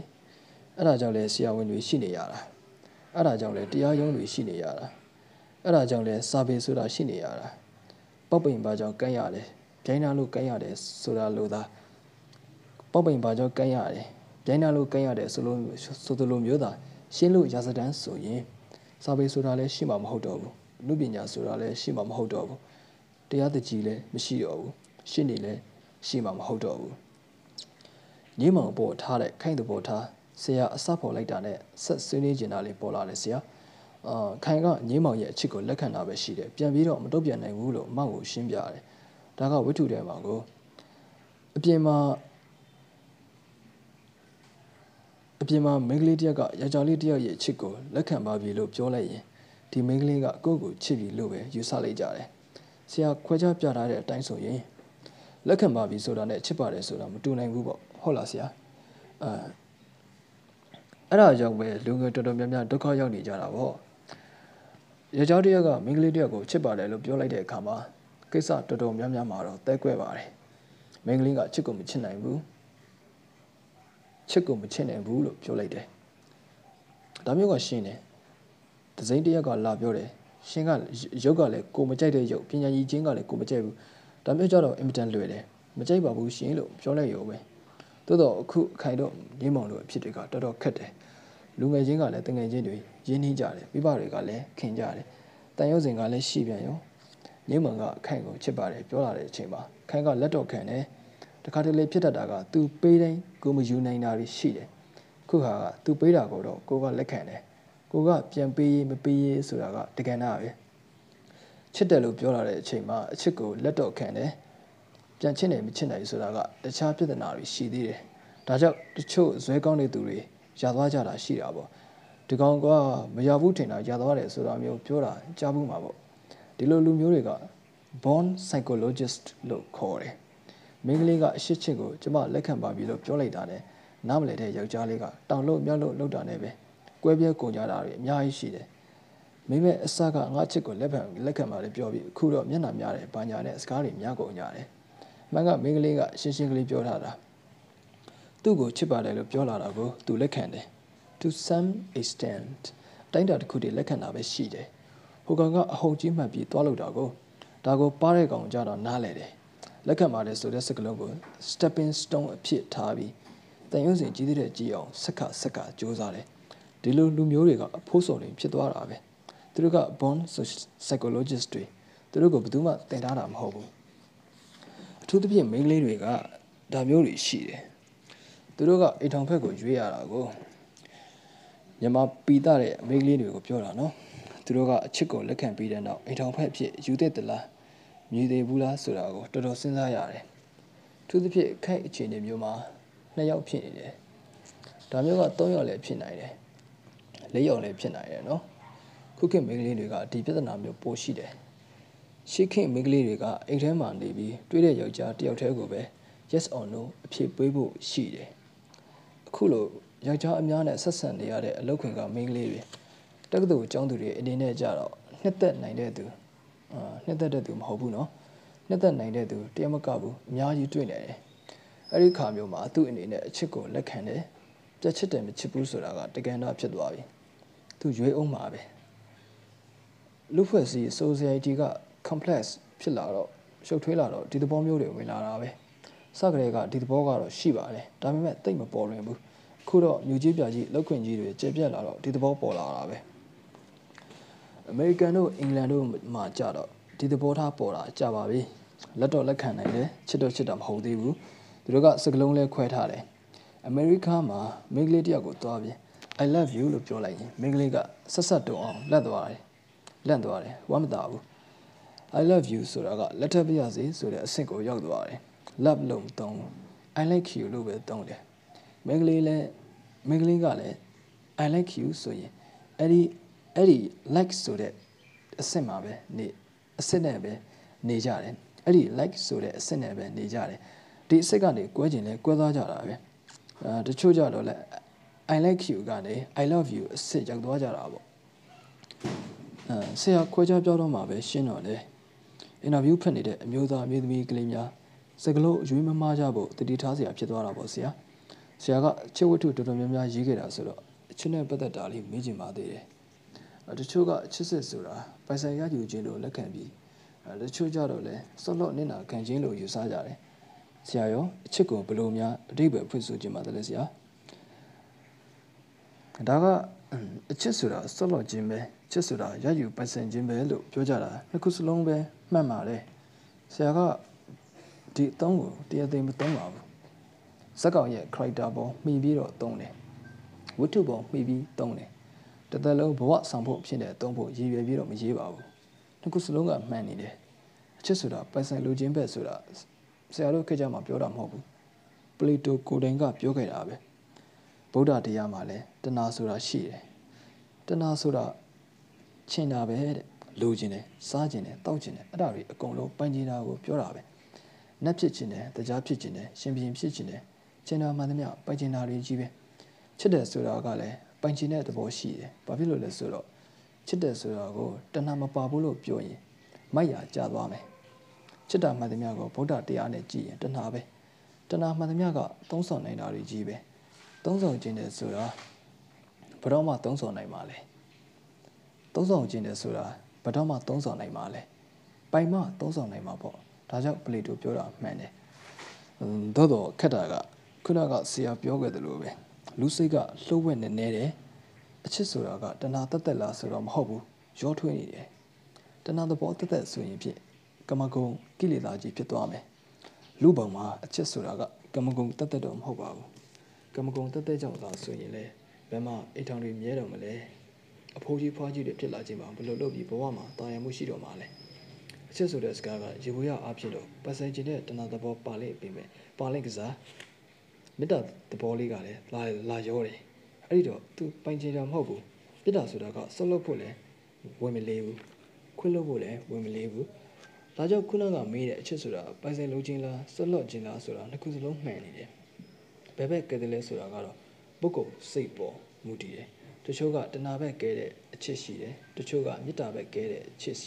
S1: အဲ့ဒါကြောင့်လဲဆရာဝန်တွေရှိနေရတာအဲ့ဒါကြောင့်လဲတရားရုံးတွေရှိနေရတာအဲ့ဒါကြောင့်လဲစာပေဆိုတာရှိနေရတာပောက်ပိန်ပါကြောင့်ကမ်းရတယ်ဂျိုင်းနာလို့ကမ်းရတယ်ဆိုတာလို့သာ ပောက်ပိန်ပါကြောင့်ကမ်းရတယ်ဂျိုင်းနာလို့ကမ်းရတယ်ဆိုလို့ဆိုလိုမျိုးသာရှင်းလို့ရာဇဒန်းဆိုရင်စာပေဆိုတာလည်းရှိမှာမဟုတ်တော့ဘူးလူပညာဆိုတာလည်းရှိမှာမဟုတ်တော့ဘူးတရားတကြီးလည်းမရှိတော့ဘူးရှင်းနေလည်းရှိမှာမဟုတ်တော့ဘူးညမောင်ပေါ်ထားတဲ့ခိုင်တပေါ်ထားဆရာအစဖော်လိုက်တာနဲ့ဆက်ဆွေးနွေးကျင်တာလေးပေါ်လာတယ်ဆရာအာခိုင်ကညမောင်ရဲ့အချစ်ကိုလက်ခံတာပဲရှိတယ်ပြန်ပြီးတော့မတုတ်ပြန်နိုင်ဘူးလို့မောင်ကိုရှင်းပြတယ်ဒါကဝိထုတဲ့မောင်ကိုအပြင်မှာ အပြင်မှာမိန်းကလေးတယောက်ကယောက်ျားလေးတယောက်ရဲ့အချစ်ကိုလက်ခံပါပြီလို့ပြောလိုက်ရင်ဒီမိန်းကလေးကကိုယ့်ကိုချစ်ပြီလို့ပဲယူဆလိုက်ကြတယ်ဆရာခွဲခြားပြထားတဲ့အတိုင်းဆိုရင်လက်ခံပါပြီဆိုတာနဲ့ချစ်ပါတယ်ဆိုတာမတူနိုင်ဘူးပေါ့ဟုတ်လားဆရာအဲအဲ့ဒါကြောင့်ပဲလူငယ်တော်တော်များများဒုက္ခရောက်နေကြတာပေါ့ရကြောတယောက်ကမိန်းကလေးတယောက်ကိုချစ်ပါတယ်လို့ပြောလိုက်တဲ့အခါမှာကိစ္စတော်တော်များများမှာတော့တဲကွဲပါတယ်မိန်းကလေးကချစ်ကိုမချစ်နိုင်ဘူး ချစ်ကိုမချစ်နိုင်ဘူးလို့ပြောလိုက်တယ်ဒါမျိုးကရှင်းတယ်ဒဇိန်တရက်ကလာပြောတယ်ရှင်ကရုပ်ကလည်းကိုမကြိုက်တဲ့ရုပ်ပညာရည်ချင်းကလည်းကိုမကြိုက်ဘူးဒါမျိုးကြတော့အင်မတန်လွယ်တယ်မကြိုက်ပါဘူးရှင်လို့ပြောလိုက်ရုံပဲသို့တော့အခုအခိုင်တော့ရင်းမောင်တို့အဖြစ်တွေကတော်တော်ခက်တယ်လူငယ်ချင်းကလည်းတငယ်ချင်းတွေရင်းနှီးကြတယ်မိဘတွေကလည်းခင်ကြတယ်တန်ရုပ်စင်ကလည်းရှိပြန်ရောရင်းမောင်ကအခိုင်ကိုချစ်ပါတယ်ပြောလာတဲ့အချိန်မှာခိုင်ကလက်တော့ခံတယ် တခါတလေဖြစ်တတ်တာကသူပေးတိုင်းကိုမယူနိုင်တာရှိတယ်ခုခါကသူပေးတာကိုတော့ကိုကလက်ခံတယ်ကိုကပြန်ပေးရေးမပေးရေးဆိုတာကတကယ်နာပဲချစ်တယ်လို့ပြောလာတဲ့အချိန်မှာအချစ်ကိုလက်တော့ခံတယ်ပြန်ချစ်နေမချစ်နိုင်ဆိုတာကတခြားပြဿနာတွေရှိသေးတယ်ဒါကြောင့်တချို့ဇွဲကောင်းတဲ့သူတွေရသွားကြတာရှိတာပေါ့ဒီကောင်ကမရဘူးထင်တာရသွားတယ်ဆိုတာမျိုးပြောတာကြားဘူးမှာပေါ့ဒီလိုလူမျိုးတွေက born psychologist လို့ခေါ်တယ် မိန်းကလေးကအရှိချစ်ကိုကျမလက်ခံပါပြီလို့ပြောလိုက်တာနဲ့နားမလည်တဲ့ယောက်ျားလေးကတောင်လို့မြောက်လို့လှုပ်တာနဲ့ပဲကွဲပြဲကုန်ကြတာတွေအများကြီးရှိတယ်မိမဲအစကငါချစ်ကိုလက်ခံလက်ခံပါလေပြောပြီးအခုတော့မျက်နှာများတယ်ဘာညာနဲ့စကားတွေများကုန်ကြတယ်မှန်ကမိန်းကလေးကရှင်းရှင်းကလေးပြောထားတာသူ့ကိုချစ်ပါတယ်လို့ပြောလာတာကိုသူလက်ခံတယ် to some extent တိုင်းတာတစ်ခုတည်းလက်ခံတာပဲရှိတယ်ဟိုကောင်ကအဟုန်ကြီးမှတ်ပြီးသွားလို့တာကိုဒါကိုပါတဲ့ကောင်ကြတော့နားလဲတယ် လက်ခံပါတယ်ဆိုတဲ့စကားလုံးကို stepping stone အဖြစ်ထားပြီးတန်ရုံးစင်ကြီးတဲ့ကြည်အောင်စက္ခစက္ခစူးစမ်းတယ်ဒီလိုလူမျိုးတွေကအဖိုးစော်တွေဖြစ်သွားတာပဲသူတို့က born psychologist တွေသူတို့ကဘယ်သူမှသင်ထားတာမဟုတ်ဘူးအထူးသဖြင့်မိန်းကလေးတွေကဒါမျိုးတွေရှိတယ်သူတို့ကအိမ်ထောင်ဖက်ကိုရွေးရတာကိုမြန်မာပီတာတဲ့မိန်းကလေးတွေကိုပြောတာနော်သူတို့ကအချစ်ကိုလက်ခံပြီးတဲ့နောက်အိမ်ထောင်ဖက်ဖြစ်ယူတဲ့တလား မြည်သေးဘူးလားဆိုတာကိုတော်တော်စဉ်းစားရတယ်ထူးသဖြင့်ခိုက်အခြေအနေမျိုးမှာနှစ်ယောက်ဖြစ်နေတယ်ဒါမျိုးက၃ယောက်လည်းဖြစ်နိုင်တယ်လက်ရောက်လည်းဖြစ်နိုင်တယ်နော်ခုခေတ်မိန်းကလေးတွေကဒီပြဿနာမျိုးပိုရှိတယ်ရှေ့ခေတ်မိန်းကလေးတွေကအိမ်ထဲမှာနေပြီးတွေးတဲ့ယောက်ျားတယောက်တည်းကိုပဲ yes or no အဖြစ်ပေးဖို့ရှိတယ်အခုလိုယောက်ျားအများနဲ့ဆက်ဆံနေရတဲ့အလုပ်ခွင်ကမိန်းကလေးတွေတက္ကသိုလ်ကျောင်းသူတွေအနေနဲ့ကြတော့နှစ်သက်နိုင်တဲ့သူအာ နှစ်သက်တဲ့သူမဟုတ်ဘူးနော်နှစ်သက်နိုင်တဲ့သူတယောက်မကဘူးအများကြီးတွေ့နေတယ်အဲ့ဒီခါမျိုးမှာသူ့အနေနဲ့အချစ်ကိုလက်ခံတယ်ပြက်ချစ်တယ်မချစ်ဘူးဆိုတာကတကယ်တော့ဖြစ်သွားပြီသူရွေးအောင်မှာပဲလူဖွဲ့စည်း society က complex ဖြစ်လာတော့ရှုပ်ထွေးလာတော့ဒီသဘောမျိုးတွေဝင်လာတာပဲစကရေကဒီသဘောကတော့ရှိပါတယ်ဒါပေမဲ့တိတ်မပေါ်လွင်ဘူးခုတော့မြူကြီးပြကြီးလောက်ခွင့်ကြီးတွေကျေပြက်လာတော့ဒီသဘောပေါ်လာတာပဲ အမေရိကန်တို့အင်္ဂလန်တို့မှာကြတော့ဒီသဘောထားပေါ်တာကြပါပြီလက်တော့လက်ခံနိုင်တယ်ချစ်တော့ချစ်တာမဟုတ်သေးဘူးသူတို့ကစကလုံးလဲခွဲထားတယ်အမေရိကမှာမိန်းကလေးတယောက်ကိုတွားပြီး I love you လို့ပြောလိုက်ရင်မိန်းကလေးကဆက်ဆက်တုံအောင်လက်သွားတယ်လက်သွားတယ်ဝမ်းမသာဘူး I love you ဆိုတာကလက်ထပ်ပြရစီဆိုတဲ့အဆင့်ကိုရောက်သွားတယ် love လို့မသုံးဘူး I like you လို့ပဲသုံးတယ်မိန်းကလေးလည်းမိန်းကလေးကလည်း I like you ဆိုရင်အဲ့ဒီ အဲ့ဒီ like ဆိုတဲ့အဆင့်မှာပဲနေအဆင့်နဲ့ပဲနေကြတယ်အဲ့ဒီ like ဆိုတဲ့အဆင့်နဲ့ပဲနေကြတယ်ဒီအဆင့်ကနေကွဲကျင်လဲကွဲသွားကြတာပဲအဲတချို့ကြတော့လဲ I like you ကနေ I love you အဆင့်ရောက်သွားကြတာပေါ့အဲဆရာခွဲခြားပြောတော့မှာပဲရှင်းတော့လေအင်တာဗျူးဖတ်နေတဲ့အမျိုးသားအမျိုးသမီးကလေးများစကလုံးအရွေးမမားကြဖို့တတိထားစရာဖြစ်သွားတာပေါ့ဆရာဆရာကချစ်ဝတ္ထုတော်တော်များများရေးခဲ့တာဆိုတော့အချစ်နဲ့ပတ်သက်တာလေးမေးချင်ပါသေးတယ် တချို့ကချစ်စစ်ဆိုတာပိုင်ဆိုင်ရယူခြင်းလို့လက်ခံပြီးတချို့ကြတော့လဲဆော့လော့နင့်နာခံခြင်းလို့ယူဆကြတယ်ဆရာရောအချစ်ကိုဘယ်လိုများအတိတ်ပဲဖွင့်ဆိုခြင်းပါသလဲဆရာဒါကအချစ်ဆိုတာဆော့လော့ခြင်းပဲချစ်ဆိုတာရယူပိုင်ဆိုင်ခြင်းပဲလို့ပြောကြတာနှစ်ခုစလုံးပဲမှတ်ပါတယ်ဆရာကဒီအသုံးကိုတရားသိမသုံးပါဘူးဇက်ကောင်ရဲ့ character ပေါ်မှီပြီးတော့သုံးတယ်ဝတ္ထုပေါ်မှီပြီးသုံးတယ် တစ်သက်လုံးဘဝဆောင်ဖို့ဖြစ်တဲ့သုံးဖို့ရည်ရွယ်ပြီးတော့မရေးပါဘူးနှစ်ခုစလုံးကမှန်နေတယ်အချစ်ဆိုတာပိုင်ဆိုင်လိုခြင်းပဲဆိုတာဆရာတို့ခေတ်ကြမှာပြောတာမဟုတ်ဘူးပလီတိုကိုတိုင်ကပြောခဲ့တာပဲဗုဒ္ဓတရားမှာလည်းတဏှာဆိုတာရှိတယ်တဏှာဆိုတာချင်တာပဲတဲ့လိုချင်တယ်စားချင်တယ်တောက်ချင်တယ်အဲ့ဒါတွေအကုန်လုံးပိုင်ချင်တာကိုပြောတာပဲနတ်ဖြစ်ချင်တယ်တရားဖြစ်ချင်တယ်ရှင်ပြန်ဖြစ်ချင်တယ်ချင်တာမှန်သမျှပိုင်ချင်တာတွေကြီးပဲချစ်တယ်ဆိုတာကလည်း ပိုင်ချင်တဲ့သဘောရှိတယ်ဘာဖြစ်လို့လဲဆိုတော့ချစ်တယ်ဆိုတာကိုတဏှာမပါဘူးလို့ပြောရင်မိုက်ရကြသွားမယ်ချစ်တာမှန်သမျှကိုဗုဒ္ဓတရားနဲ့ကြည်ရင်တဏှာပဲတဏှာမှန်သမျှကသုံးဆောင်နိုင်တာတွေကြီးပဲသုံးဆောင်ခြင်းတယ်ဆိုတာဘယ်တော့မှသုံးဆောင်နိုင်မှာလဲသုံးဆောင်ခြင်းတယ်ဆိုတာဘယ်တော့မှသုံးဆောင်နိုင်မှာလဲပိုင်မှသုံးဆောင်နိုင်မှာပေါ့ဒါကြောင့်ပလေတိုပြောတာမှန်တယ်သို့တော့ခက်တာကခုနကဆရာပြောခဲ့သလိုပဲ လူစိတ်ကလှုပ်ဝက်နေနေတယ်အချစ်ဆိုတာကတဏှာတက်တက်လားဆိုတော့မဟုတ်ဘူးရောထွေးနေတယ်တဏှာသဘောတက်တက်ဆိုရင်ဖြင့်ကမကုံကိလေသာကြီးဖြစ်သွားမယ်လူပုံမှာအချစ်ဆိုတာကကမကုံတက်တက်တော့မဟုတ်ပါဘူးကမကုံတက်တက်ကြောင့်သာဆိုရင်လေဘယ်မှာအိတ်ထောင်တွေမြဲတော့မလဲအဖိုးကြီးဖွားကြီးတွေဖြစ်လာခြင်းမှာဘယ်လိုလုပ်ပြီးဘဝမှာတာယာမှုရှိတော့မှာလဲအချစ်ဆိုတဲ့စကားကရေဘူးရအားဖြစ်လို့ပတ်စံကျင်တဲ့တဏှာသဘောပါလိမ့်ပြီမယ်ပါလိမ့်ကစား မေတ္တာသဘောလေးကလည်းလာလာရောတယ်အဲ့ဒီတော့သူပိုင်ချင်တာမဟုတ်ဘူးမေတ္တာဆိုတာကဆုတ်လုပ်ဖို့လည်းဝင်မလေးဘူးခွင့်လုပ်ဖို့လည်းဝင်မလေးဘူးဒါကြောင့်ခုနကမေးတဲ့အချစ်ဆိုတာပိုင်ဆိုင်လိုခြင်းလားဆုတ်လော့ခြင်းလားဆိုတာနှစ်ခုစလုံးမှန်နေတယ်ဘယ်ဘက်ကဲတယ်လဲဆိုတာကတော့ပုဂ္ဂိုလ်စိတ်ပေါ်မူတည်တယ်တချို့ကတဏှာဘက်ကဲတဲ့အချစ်ရှိတယ်တချို့ကမေတ္တာဘက်ကဲတဲ့အချစ်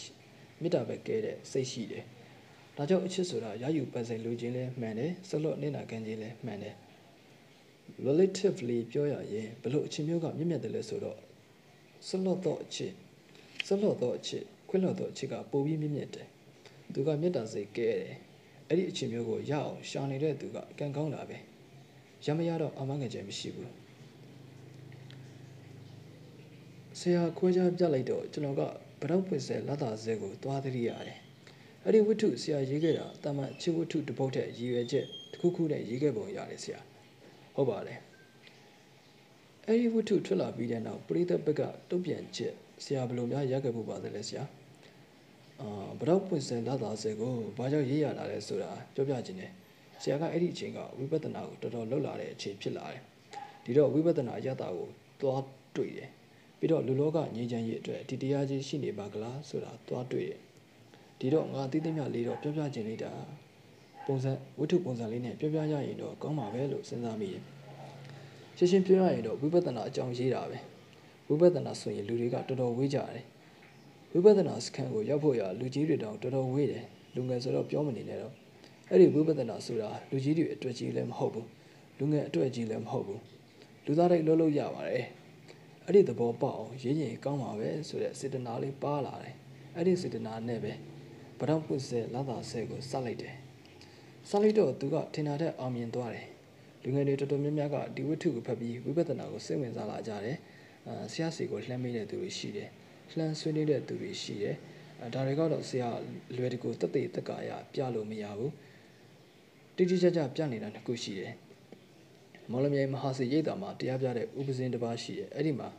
S1: မေတ္တာဘက်ကဲတဲ့စိတ်ရှိတယ်ဒါကြောင့်အချစ်ဆိုတာရယူပိုင်ဆိုင်လိုခြင်းလည်းမှန်တယ်ဆုတ်လော့နေတာခံခြင်းလည်းမှန်တယ် relatively ပြောရရင်ဘလို့အချင်းမျိုးကမြင့်မြတ်တယ်လဲဆိုတော့ဆွလော့တော့အချစ်ဆွလော့တော့အချစ်ခွင့်လော့တော့အချစ်ကပိုပြီးမြင့်မြတ်တယ်သူကမေတ္တာစိတ်ကဲတယ်အဲ့ဒီအချင်းမျိုးကိုရအောင်ရှာနေတဲ့သူကကံကောင်းတာပဲရမရတော့အမှန်ငယ်ချက်မရှိဘူးဆရာခွဲခြားပြလိုက်တော့ကျွန်တော်ကဗရောက်ပွင့်စဲလက်သာစဲကိုသွားသတိရတယ်အဲ့ဒီဝတ္ထုဆရာရေးခဲ့တာတာမန်ချစ်ဝတ္ထုတစ်ပုဒ်တဲ့ရည်ရွယ်ချက်တစ်ခုခုနဲ့ရေးခဲ့ပုံရတယ်ဆရာ ဟုတ်ပါတယ်အဲ့ဒီဝတ္ထုထွက်လာပြီးတဲ့နောက်ပရိသတ်ဘက်ကတုံ့ပြန်ချက်ဆရာဘယ်လိုများရခဲ့ဖို့ပါသလဲဆရာအာဘရောက်ပွင့်စင်လာတာစေကိုဘာကြောင့်ရေးရတာလဲဆိုတာပြောပြခြင်းနဲ့ဆရာကအဲ့ဒီအချိန်ကဝိပဿနာကိုတော်တော်လှုပ်လာတဲ့အချိန်ဖြစ်လာတယ်ဒီတော့ဝိပဿနာအရတာကိုသွားတွေ့တယ်ပြီးတော့လူလောကငြိမ်းချမ်းရေးအတွက်ဒီတရားကြီးရှိနေပါကလားဆိုတာသွားတွေ့တယ်ဒီတော့ငါသိသိမြလေးတော့ပြောပြခြင်းလေးတာ ပုံစံဝတ္ထုပုံစံလေးနဲ့ပြောပြရရင်တော့ကောင်းပါပဲလို့စဉ်းစားမိတယ်ရှင်းရှင်းပြောရရင်တော့ဝိပဿနာအကြောင်းရေးတာပဲဝိပဿနာဆိုရင်လူတွေကတော်တော်ဝေးကြတယ်ဝိပဿနာစခန်းကိုရောက်ဖို့ရလူကြီးတွေတောင်တော်တော်ဝေးတယ်လူငယ်ဆိုတော့ပြောမနေနဲ့တော့အဲ့ဒီဝိပဿနာဆိုတာလူကြီးတွေအတွက်ကြီးလည်းမဟုတ်ဘူးလူငယ်အတွက်ကြီးလည်းမဟုတ်ဘူးလူသားတွေလုံးလုံးရပါတယ်အဲ့ဒီသဘောပေါက်အောင်ရင်းရင်ကောင်းပါပဲဆိုတဲ့စေတနာလေးပါလာတယ်အဲ့ဒီစေတနာနဲ့ပဲဗရောက်ပွင့်စဲလာတာဆဲကိုစလိုက်တယ် စလိုက်တော့သူကထင်တာတဲ့အောင်မြင်သွားတယ်လူငယ်တွေတော်တော်များများကဒီဝိထုကိုဖတ်ပြီးဝိပဿနာကိုစိတ်ဝင်စားလာကြတယ်အာဆရာစီကိုလှမ်းမေးတဲ့သူတွေရှိတယ်လှမ်းဆွေးနွေးတဲ့သူတွေရှိတယ်အဲဒါတွေကတော့ဆရာလွယ်တကူတက်တဲ့တက်ကာရပြလို့မရဘူးတိတိကျကျပြနေတာတစ်ခုရှိတယ်မော်လမြိုင်မဟာစီရိတ်တာမှာတရားပြတဲ့ဥပဇင်းတစ်ပါးရှိတယ်အဲ့ဒီမှာ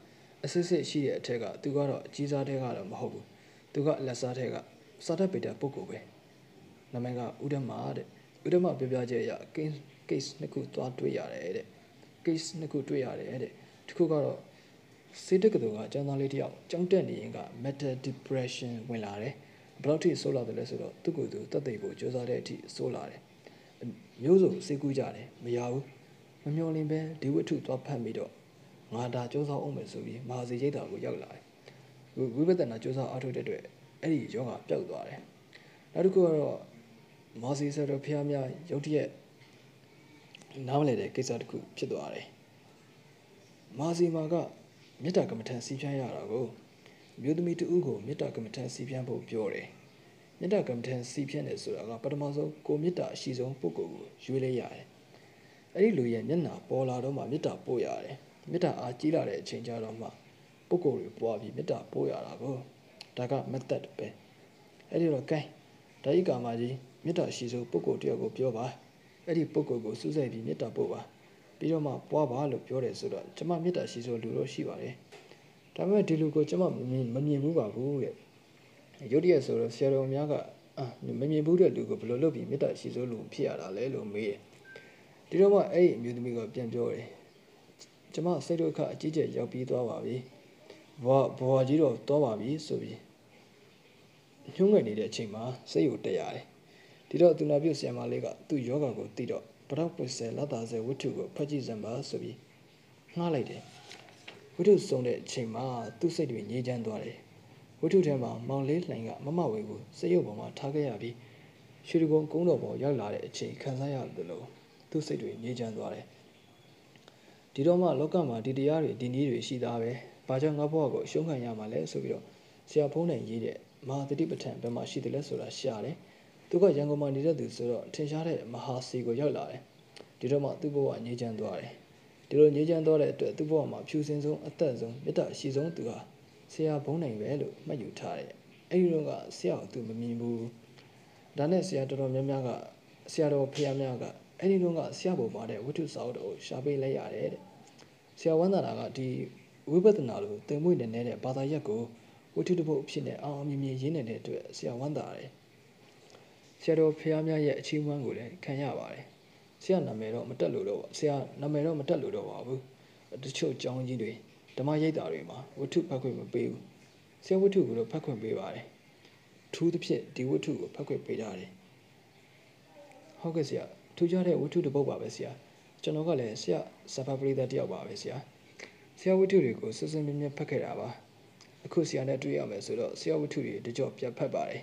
S1: အစစ်စစ်ရှိတဲ့အထက်ကသူကတော့အကြီးစားတဲ့ကတော့မဟုတ်ဘူးသူကလက်စားတဲ့ကစာတတ်ပေတဲ့ပုဂ္ဂိုလ်ပဲနာမည်ကဥဒ္ဓမာတဲ့ ဥဒ္ဓမာပြောပြချက်အရ case case နှစ်ခုသွားတွေ့ရတယ်တဲ့ case နှစ်ခုတွေ့ရတယ်တဲ့တစ်ခုကတော့စေတက်ကတူကအကျန်းသားလေးတယောက်ကြောင်းတက်နေရင်က mental depression ဝင်လာတယ်ဘယ်လောက်ထိဆိုးလာတယ်လဲဆိုတော့သူ့ကိုယ်သူတက်သိဖို့ကြိုးစားတဲ့အထိဆိုးလာတယ်မျိုးစုံစိတ်ကူးကြတယ်မရဘူးမမျော်လင့်ပဲဒီဝတ္ထုသွားဖတ်ပြီးတော့ငါဒါစူးစမ်းအောင်မယ်ဆိုပြီးမဟာစီရိတ်တာကိုရောက်လာတယ်ဝိပဿနာစူးစမ်းအားထုတ်တဲ့အတွက်အဲ့ဒီယောဂပျောက်သွားတယ်နောက်တစ်ခုကတော့ မဟာစီဆရာတော်ဖះမြရုတ်တရက်နားမလည်တဲ့ကိစ္စတစ်ခုဖြစ်သွားတယ်မဟာစီမာကမေတ္တာကမ္မထံစီးပြရတာကိုမြို့သမီးတဦးကိုမေတ္တာကမ္မထံစီးပြဖို့ပြောတယ်မေတ္တာကမ္မထံစီးပြတယ်ဆိုတာကပထမဆုံးကိုမေတ္တာအရှိဆုံးပုဂ္ဂိုလ်ကိုရွေးလိုက်ရတယ်အဲ့ဒီလူရဲ့မျက်နှာပေါ်လာတော့မှမေတ္တာပို့ရတယ်မေတ္တာအားကြီးလာတဲ့အချိန်ကြတော့မှပုဂ္ဂိုလ်တွေပွားပြီးမေတ္တာပို့ရတာကိုဒါက method ပဲအဲ့ဒီတော့ gain ဒါဤကာမကြီး မေတ္တာရှိဆုံးပုဂ္ဂိုလ်တယောက်ကိုပြောပါအဲ့ဒီပုဂ္ဂိုလ်ကိုစူးစိုက်ပြီးမေတ္တာပို့ပါပြီးတော့မှပွားပါလို့ပြောတယ်ဆိုတော့ကျမမေတ္တာရှိဆုံးလူတော့ရှိပါတယ်ဒါပေမဲ့ဒီလူကိုကျမမမြင်မမြင်ဘူးပါဘူးတဲ့ရုတ်တရက်ဆိုတော့ဆရာတော်များကအာမမြင်ဘူးတဲ့လူကိုဘယ်လိုလုပ်ပြီးမေတ္တာရှိဆုံးလူဖြစ်ရတာလဲလို့မေးတယ်ဒီတော့မှအဲ့ဒီအမျိုးသမီးကပြန်ပြောတယ်ကျမစိတ်ဒုက္ခအကြီးကျယ်ရောက်ပြီးသွားပါပြီဘဝဘဝကြီးတော့သွားပါပြီဆိုပြီးညှိုးငယ်နေတဲ့အချိန်မှာစိတ်ကိုတက်ရတယ် ဒီတော့သူနာပြုဆရာမလေးကသူ့ယောဂကိုသိတော့ပရောက်ပွေဆယ်လက်သာဆယ်ဝတ္ထုကိုဖတ်ကြည့်စမ်းပါဆိုပြီးငှားလိုက်တယ်ဝတ္ထုဆုံးတဲ့အချိန်မှာသူ့စိတ်တွေငြိမ်းချမ်းသွားတယ်ဝတ္ထုထဲမှာမောင်လေးလှိုင်ကမမဝေကိုစိတ်ရုပ်ပေါ်မှာထားခဲ့ရပြီးရွှေတကုံကုန်းတော်ပေါ်ရောက်လာတဲ့အချိန်ခံစားရတယ်လို့သူ့စိတ်တွေငြိမ်းချမ်းသွားတယ်ဒီတော့မှလောကမှာဒီတရားတွေဒီနည်းတွေရှိသားပဲဘာကြောင့်ငါဘဝကိုရှုံးခံရမှာလဲဆိုပြီးတော့ဆရာဖုန်းနဲ့ရေးတဲ့မဟာတတိပဋ္ဌာန်ဘယ်မှာရှိတယ်လဲဆိုတာရှာတယ် သူကရန်ကုန်မှာနေတဲ့သူဆိုတော့ထင်ရှားတဲ့မဟာစီကိုရောက်လာတယ်ဒီတော့မှသူ့ဘဝငြိမ်းချမ်းသွားတယ်ဒီလိုငြိမ်းချမ်းသွားတဲ့အတွက်သူ့ဘဝမှာဖြူစင်ဆုံးအသက်ဆုံးမေတ္တာရှိဆုံးသူဟာဆရာဘုန်းနိုင်ပဲလို့မှတ်ယူထားတယ်အဲဒီတော့ကဆရာကိုသူမမြင်ဘူးဒါနဲ့ဆရာတော်တော်များများကဆရာတော်ဖခင်များကအဲ့ဒီတော့ကဆရာဘုံပါတဲ့ဝိထုစာအုပ်တော်ကိုရှာပေးလိုက်ရတယ်တဲ့ဆရာဝန္တာနာကဒီဝိပဿနာလိုသင်မွေ့နေတဲ့ဘာသာရပ်ကိုဝိထုတစ်ပုဒ်အဖြစ်နဲ့အောင်အောင်မြင်မြင်ရင်းနေတဲ့အတွက်ဆရာဝန္တာတယ် ဆရာတော်ဖះများရဲ့အချီးမွမ်းကိုလည်းခံရပါတယ်ဆရာနာမည်တော့မတက်လို့တော့ဆရာနာမည်တော့မတက်လို့တော့ပါဘူးတချို့ကျောင်းကြီးတွေဓမ္မရိပ်တာတွေမှာဝတ္ထုဖတ်ခွင့်မပေးဘူးဆရာဝတ္ထုကိုတော့ဖတ်ခွင့်ပေးပါတယ်ထူးသဖြင့်ဒီဝတ္ထုကိုဖတ်ခွင့်ပေးထားတယ်ဟုတ်ကဲ့ဆရာထူးခြားတဲ့ဝတ္ထုတစ်ပုဒ်ပါပဲဆရာကျွန်တော်ကလည်းဆရာစဖပရိသတ်တယောက်ပါပဲဆရာဆရာဝတ္ထုတွေကိုစစမြဲမြဲဖတ်ခဲ့တာပါအခုဆရာနဲ့တွေ့ရမယ်ဆိုတော့ဆရာဝတ္ထုတွေတကြော့ပြတ်ဖတ်ပါတယ်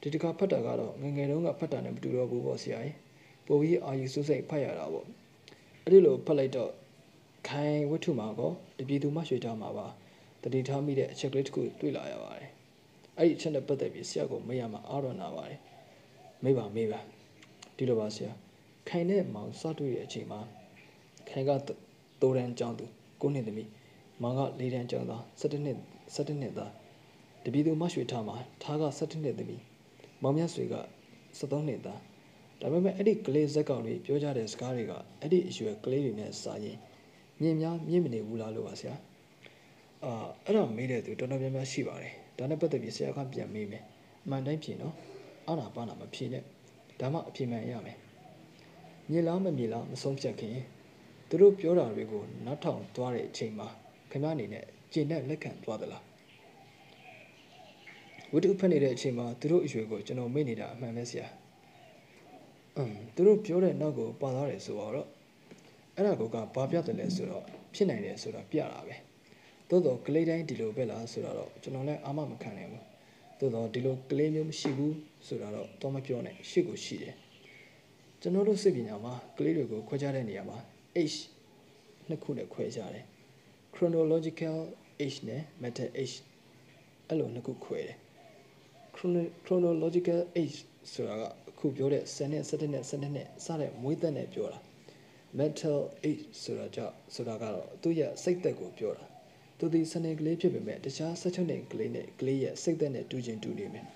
S1: ဒီတစ်ခါဖတ်တာကတော့ငငယ်တုန်းကဖတ်တာနဲ့မတူတော့ဘူးပေါ့ဆရာကြီးပိုပြီးအာယူစုစိတ်ဖတ်ရတာပေါ့အဲ့ဒီလိုဖတ်လိုက်တော့ခိုင်ဝတ္ထုမှာကောတပြည်သူမှရွှေထားမှာပါတတိထားမိတဲ့အချက်ကလေးတစ်ခုတွေ့လာရပါတယ်အဲ့ဒီအချက်နဲ့ပတ်သက်ပြီးဆရာကမေးရမှာအားရနာပါတယ်မေးပါမေးပါဒီလိုပါဆရာခိုင်နဲ့မောင်စတွေ့တဲ့အချိန်မှာခိုင်ကတိုးတန်းကျောင်းသူကိုနှစ်သမီးမောင်ကလေးတန်းကျောင်းသား17နှစ်17နှစ်သားတပီသူမရွှေထားမှာထားက17နှစ်သမီး မောင်မြတ်ဆွေက73နှစ်သားဒါပေမဲ့အဲ့ဒီကလေးဇက်ကောင်တွေပြောကြတဲ့စကားတွေကအဲ့ဒီအရွယ်ကလေးတွေနဲ့စာရင်မြင်များမြင်မနေဘူးလားလို့ပါဆရာအာအဲ့တော့မေးတဲ့သူတော်တော်များများရှိပါတယ်ဒါနဲ့ပတ်သက်ပြီးဆရာကပြန်မေးမယ်အမှန်တိုင်းဖြေနော်အာနာပါနာမဖြေနဲ့ဒါမှအဖြေမှန်ရမယ်မြေလားမမြေလားမဆုံးဖြတ်ခင်သူတို့ပြောတာတွေကိုနားထောင်သွားတဲ့အချိန်မှာခင်ဗျားအနေနဲ့ကျင့်တဲ့လက်ခံသွားသလား ဝတ္ထုဖတ်နေတဲ့အချိန်မှာသူတို့အရွယ်ကိုကျွန်တော်မေ့နေတာအမှန်ပဲဆရာအမ်သူတို့ပြောတဲ့နောက်ကိုပါသွားတယ်ဆိုတော့အဲ့ဒါကဘာပြတယ်လဲဆိုတော့ဖြစ်နိုင်တယ်ဆိုတာပြတာပဲသို့တော့ကလေးတိုင်းဒီလိုပဲလားဆိုတော့ကျွန်တော်လည်းအာမမခံနိုင်ဘူးသို့တော့ဒီလိုကလေးမျိုးမရှိဘူးဆိုတာတော့တော့မပြောနဲ့ရှစ်ကိုရှိတယ်ကျွန်တော်တို့စိတ်ပညာမှာကလေးတွေကိုခွဲခြားတဲ့နေရာမှာ H နှစ်ခုနဲ့ခွဲခြားတယ် chronological age နဲ့ meta age အဲ့လိုနှစ်ခုခွဲတယ် chronological age ဆိုတာကအခုပြောတဲ့10နဲ့17နဲ့17နဲ့စတဲ့မွေးသက်နဲ့ပြောတာ mental age ဆိုတာကြောင့်ဆိုတာကတော့သူ့ရဲ့စိတ်သက်ကိုပြောတာသူဒီစနေကလေးဖြစ်ပေမဲ့တခြား16နှစ်ကလေးနဲ့ကလေးရဲ့စိတ်သက်နဲ့တူချင်းတူနေမယ်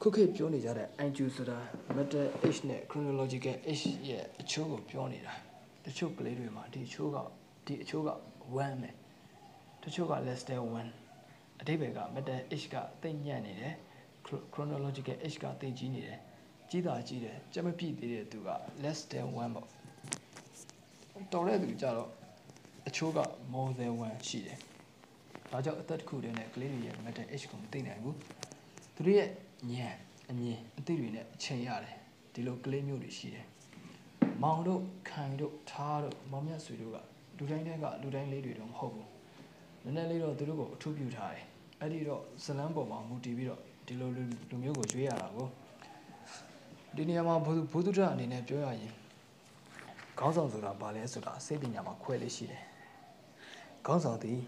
S1: ခုခေတ်ပြောနေကြတဲ့ IQ ဆိုတာ mental age နဲ့ chronological age ရဲ့အချိုးကိုပြောနေတာတချို့ကလေးတွေမှာဒီအချိုးကဒီအချိုးက1ပဲတချို့က less than 1 အတိပ္ပယ်က mental age ကသိညံ့နေတယ် chronological age ကသိကြီးနေတယ်ကြီးတာကြီးတယ်ကြက်မပြည့်သေးတဲ့သူက less than 1ပေါ့တော်တဲ့သူကြတော့အချိုးက more than 1ရှိတယ်ဒါကြောင့်အသက်တစ်ခုတည်းနဲ့ကလေးတွေရဲ့ mental age ကိုမသိနိုင်ဘူးသူတို့ရဲ့ဉာဏ်အမြင်အသိတွေနဲ့အချိန်ရတယ်ဒီလိုကလေးမျိုးတွေရှိတယ်မောင်တို့ခိုင်တို့ထားတို့မောင်မြတ်ဆွေတို့ကလူတိုင်းတည်းကလူတိုင်းလေးတွေတော့မဟုတ်ဘူးနည်းနည်းလေးတော့သူတို့ကိုအထူးပြုထားတယ် အဲ့ဒီတော့ဇလန်းပေါ်မှာမူတည်ပြီးတော့ဒီလိုလူလူမျိုးကိုရွေးရတာကိုဒီနေရာမှာဘုဘုဒ္ဓအနေနဲ့ပြောရရင်ခေါင်းဆောင်ဆိုတာဘာလဲဆိုတာစိတ်ပညာမှာခွဲလေးရှိတယ်ခေါင်းဆောင်သည်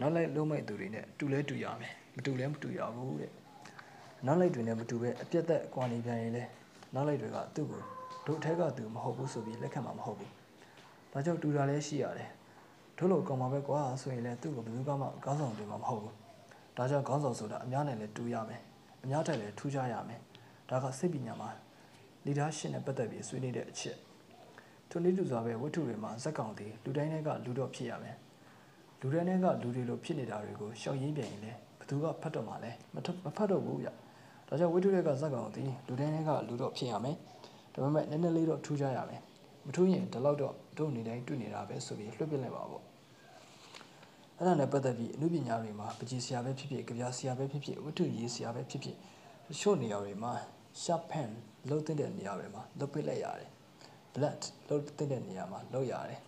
S1: နောက်လိုက်လုံးမဲ့သူတွေနဲ့တူလဲတူရမယ်မတူလဲမတူရဘူးတဲ့နောက်လိုက်တွေနဲ့မတူပဲအပြတ်သက်ကွာနေပြန်ရင်လဲနောက်လိုက်တွေကသူ့ကိုတို့အထက်ကသူမဟုတ်ဘူးဆိုပြီးလက်ခံမှာမဟုတ်ဘူးဒါကြောင့်တူတာလည်းရှိရတယ်တို့လိုကောင်ပါပဲကွာဆိုရင်လည်းသူ့ကိုဘယ်သူမှခေါင်းဆောင်တွေမှာမဟုတ်ဘူး ဒါကြောင့်ခေါင်းဆောင်ဆိုတာအများနဲ့လည်းတူရမယ်အများတက်လည်းထူးခြားရမယ်ဒါကစိတ်ပညာမှာ leadership နဲ့ပတ်သက်ပြီးဆွေးနွေးတဲ့အချက်ထိုနည်းတူစွာပဲဝတ္ထုတွေမှာဇက်ကောင်သည်လူတိုင်းတွေကလူတော့ဖြစ်ရမယ်လူတိုင်းတွေကလူတွေလိုဖြစ်နေတာတွေကိုရှောင်ရင်းပြန်ရင်လည်းဘသူကဖတ်တော့မှလည်းမဖတ်တော့ဘူးဗျဒါကြောင့်ဝတ္ထုတွေကဇက်ကောင်သည်လူတိုင်းတွေကလူတော့ဖြစ်ရမယ်ဒါပေမဲ့နည်းနည်းလေးတော့ထူးခြားရမယ်မထူးရင်ဒီလောက်တော့တို့နေတိုင်းတွေ့နေတာပဲဆိုပြီးလွှတ်ပြလိုက်ပါပေါ့ အဲ့ဒါနဲ့ပတ်သက်ပြီးအမှုပညာတွေမှာပကြီးဆရာပဲဖြစ်ဖြစ်ကြပြဆရာပဲဖြစ်ဖြစ်ဝတ္ထုရေးဆရာပဲဖြစ်ဖြစ်တချို့နေရာတွေမှာ sharp pen လုံးတဲ့နေရာတွေမှာလုပ်ပေးလိုက်ရတယ် blunt လုပ်တဲ့နေရာမှာလုပ်ရတယ်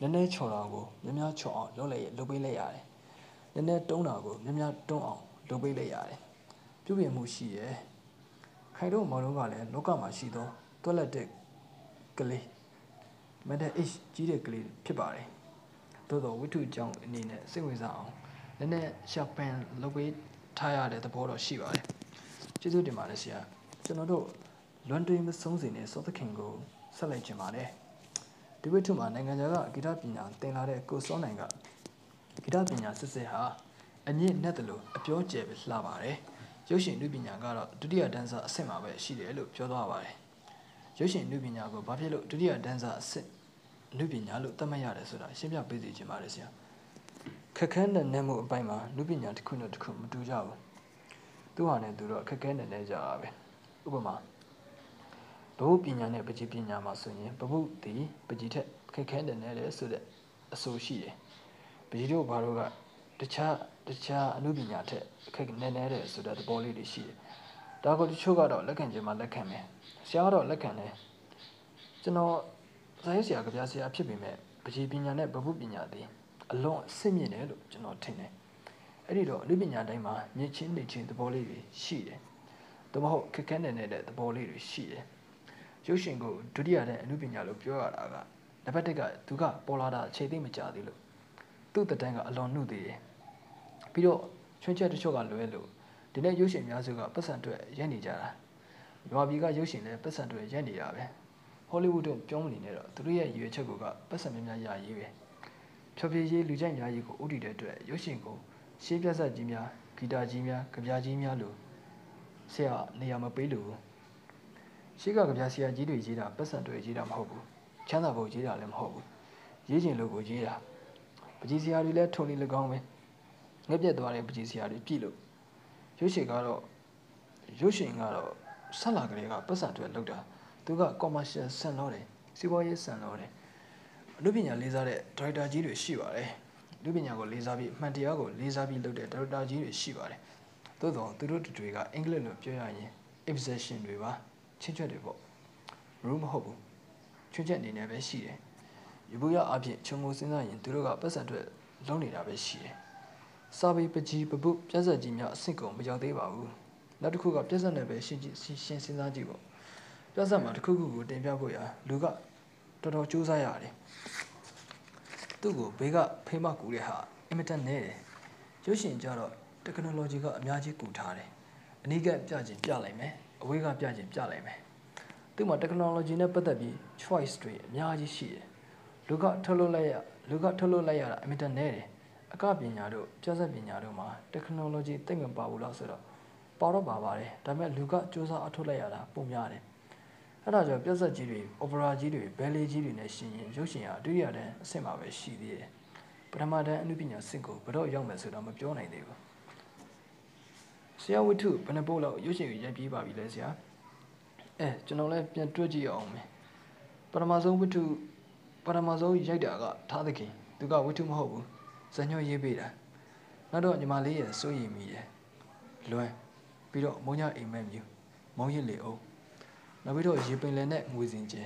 S1: နည်းနည်းချော်တာကိုများများချော်အောင်လုပ်လိုက်လုပ်ပေးလိုက်ရတယ်နည်းနည်းတုံးတာကိုများများတုံးအောင်လုပ်ပေးလိုက်ရတယ်ပြုပြင်မှုရှိရယ်ခိုင်တို့မောင်တို့ကလည်းလောကမှာရှိသောတွက်လက်တဲ့ကလေး mental age ကြီးတဲ့ကလေးဖြစ်ပါတယ် သို့တော့ဝိထုကြောင့်အနေနဲ့စိတ်ဝင်စားအောင်နည်းနည်း sharp pen လုပ်ပေးထားရတဲ့သဘောတော့ရှိပါတယ်ကျေးဇူးတင်ပါတယ်ဆရာကျွန်တော်တို့လွန်တွင်မဆုံးစင်တဲ့စောသခင်ကိုဆက်လိုက်ခြင်းပါတယ်ဒီဝိထုမှာနိုင်ငံခြားကဂီတပညာသင်လာတဲ့ကိုစောနိုင်ကဂီတပညာစစ်စစ်ဟာအညစ်နဲ့တလို့အပြောကျယ်ပဲလှပါတယ်ရုပ်ရှင်လူပညာကတော့ဒုတိယဒန်းစာအဆင့်မှာပဲရှိတယ်လို့ပြောသွားပါတယ်ရုပ်ရှင်လူပညာကိုဘာဖြစ်လို့ဒုတိယဒန်းစာအဆင့် လူပညာလို့သတ်မှတ်ရတယ်ဆိုတာရှင်းပြပေးစီခြင်းပါတယ်ဆရာခက်ခဲတဲ့နေမှုအပိုင်းမှာလူပညာတစ်ခုနဲ့တစ်ခုမတူကြဘူးသူဟာနဲ့သူတော့ခက်ခဲနေနေကြတာပဲဥပမာဘုပညာနဲ့ပကြီးပညာမှာဆိုရင်ပပုတိပကြီးထက်ခက်ခဲနေနေတယ်ဆိုတဲ့အဆိုရှိတယ်ပကြီးတို့ဘာလို့ကတခြားတခြားအမှုပညာထက်အခက်နေနေတယ်ဆိုတဲ့သဘောလေးတွေရှိတယ်ဒါကိုတချို့ကတော့လက်ခံခြင်းမှာလက်ခံမယ်ဆရာကတော့လက်ခံတယ်ကျွန်တော် စာရေးဆရာကဗျာဆရာဖြစ်ပေမဲ့ပကြီးပညာနဲ့ဘုပညာသည်အလွန်အဆင့်မြင့်တယ်လို့ကျွန်တော်ထင်တယ်အဲ့ဒီတော့အမှုပညာတိုင်းမှာမြင့်ချင်းနေချင်းသဘောလေးတွေရှိတယ်။သို့မဟုတ်ခက်ခဲနေနေတဲ့သဘောလေးတွေရှိတယ်။ရုပ်ရှင်ကိုဒုတိယတဲ့အမှုပညာလို့ပြောရတာကနံပါတ်1ကသူကပေါ်လာတာအခြေသိမကြသေးလို့သူ့တတန်းကအလွန်နှုတ်သေးတယ်။ပြီးတော့ချွင်းချက်တချို့ကလွဲလို့ဒီနေ့ရုပ်ရှင်များစုကပတ်စံတွေရက်နေကြတာ။မြန်မာပြည်ကရုပ်ရှင်လည်းပတ်စံတွေရက်နေတာပဲ။ ဟောလိဝုဒ်တို့ပြောမနေနဲ့တော့သူတို့ရဲ့ရည်ရွယ်ချက်ကပတ်စံများများရရေးပဲ။ဖြောပြရေးလူကြိုက်များရေးကိုဥတည်တဲ့အတွက်ရုပ်ရှင်ကိုရှေးပြဆက်ကြီးများဂီတာကြီးများကြပြကြီးများလို့ဆရာနေရာမပေးလို့ရှေးကကြပြဆရာကြီးတွေရေးတာပတ်စံတွေရေးတာမဟုတ်ဘူးချမ်းသာဖို့ရေးတာလည်းမဟုတ်ဘူးရေးချင်လို့ကိုရေးတာပကြီးဆရာတွေလည်းထုံနေ၎င်းပဲငှက်ပြက်သွားတဲ့ပကြီးဆရာတွေပြည်လို့ရုပ်ရှင်ကတော့ရုပ်ရှင်ကတော့ဆက်လာကလေးကပတ်စံတွေလောက်တာ သူက commercial ဆန်လို့တယ်စီးပွားရေးဆန်လို့တယ်အမှုပညာလေးစားတဲ့ဒရိုက်တာကြီးတွေရှိပါတယ်လူပညာကိုလေးစားပြီးအမှန်တရားကိုလေးစားပြီးလုပ်တဲ့ဒါရိုက်တာကြီးတွေရှိပါတယ်။သို့တော့သူတို့တွေကအင်္ဂလိပ်လိုပြောရရင် obsession တွေပါချင်းချက်တွေပေါ့။ rule မဟုတ်ဘူး။ချင်းချက်အနေနဲ့ပဲရှိတယ်။ရဘူးရအဖြစ်ခြုံငုံစဉ်းစားရင်သူတို့ကပတ်စံအတွက်လုံးနေတာပဲရှိတယ်။စာပေပကြီးပပုပြဿနာကြီးများအဆင့်ကုန်မရောက်သေးပါဘူး။နောက်တစ်ခုကပြဿနာနဲ့ပဲရှင်းကြည့်ရှင်းစဉ်းစားကြည့်ပေါ့။ ပြဿနာမှာတစ်ခုခုကိုတင်ပြဖို့ရလူကတော်တော်စူးစမ်းရတယ်။သူ့ကိုဘေးကဖေးမကူတဲ့ဟာအင်မတန်နဲတယ်ရုပ်ရှင်ကြတော့ technology ကအများကြီးကူထားတယ်အနည်းကပြခြင်းပြလိုက်မယ်အဝေးကပြခြင်းပြလိုက်မယ်တသူ့မှာ technology နဲ့ပတ်သက်ပြီး choice တွေအများကြီးရှိတယ်လူကထုတ်လုပ်လိုက်ရလူကထုတ်လုပ်လိုက်ရတာအမြဲတမ်းနေတယ်အကပညာတို့ကျဆက်ပညာတို့မှာ technology သိမ့်မပါဘူးလားဆိုတော့ပေါ်တော့ပါပါတယ်ဒါပေမဲ့လူကစူးစမ်းအထုတ်လိုက်ရတာပုံများတယ် အဲ့ဒါကြောင့်ပြဿနာကြီးတွေ opera ကြီးတွေဘယ်လေးကြီးတွေနဲ့ရှင်ရင်ရုပ်ရှင်ကအတူရတဲ့အဆင့်မှာပဲရှိသေးတယ်ပထမတန်းအနုပညာစစ်ကိုဘယ်တော့ရောက်မယ်ဆိုတော့မပြောနိုင်သေးဘူးဆရာဝိထုဘယ်နှပုတ်လောက်ရုပ်ရှင်ကိုရိုက်ပြီးပါပြီလဲဆရာအဲကျွန်တော်လည်းပြန်တွက်ကြည့်အောင်မယ်ပထမဆုံးဝိထုပထမဆုံးရိုက်တာကထားသခင်သူကဝိထုမဟုတ်ဘူးဇညွှန်ရေးပေးတာနောက်တော့ညီမလေးရဲ့စိုးရိမ်မိတယ်လွမ်းပြီးတော့မုံညအိမ်မက်မြူမောင်းရစ်လေအောင် နောက်ပြီးတော့ရေပင်လယ်နဲ့ငွေစင်ကျဲ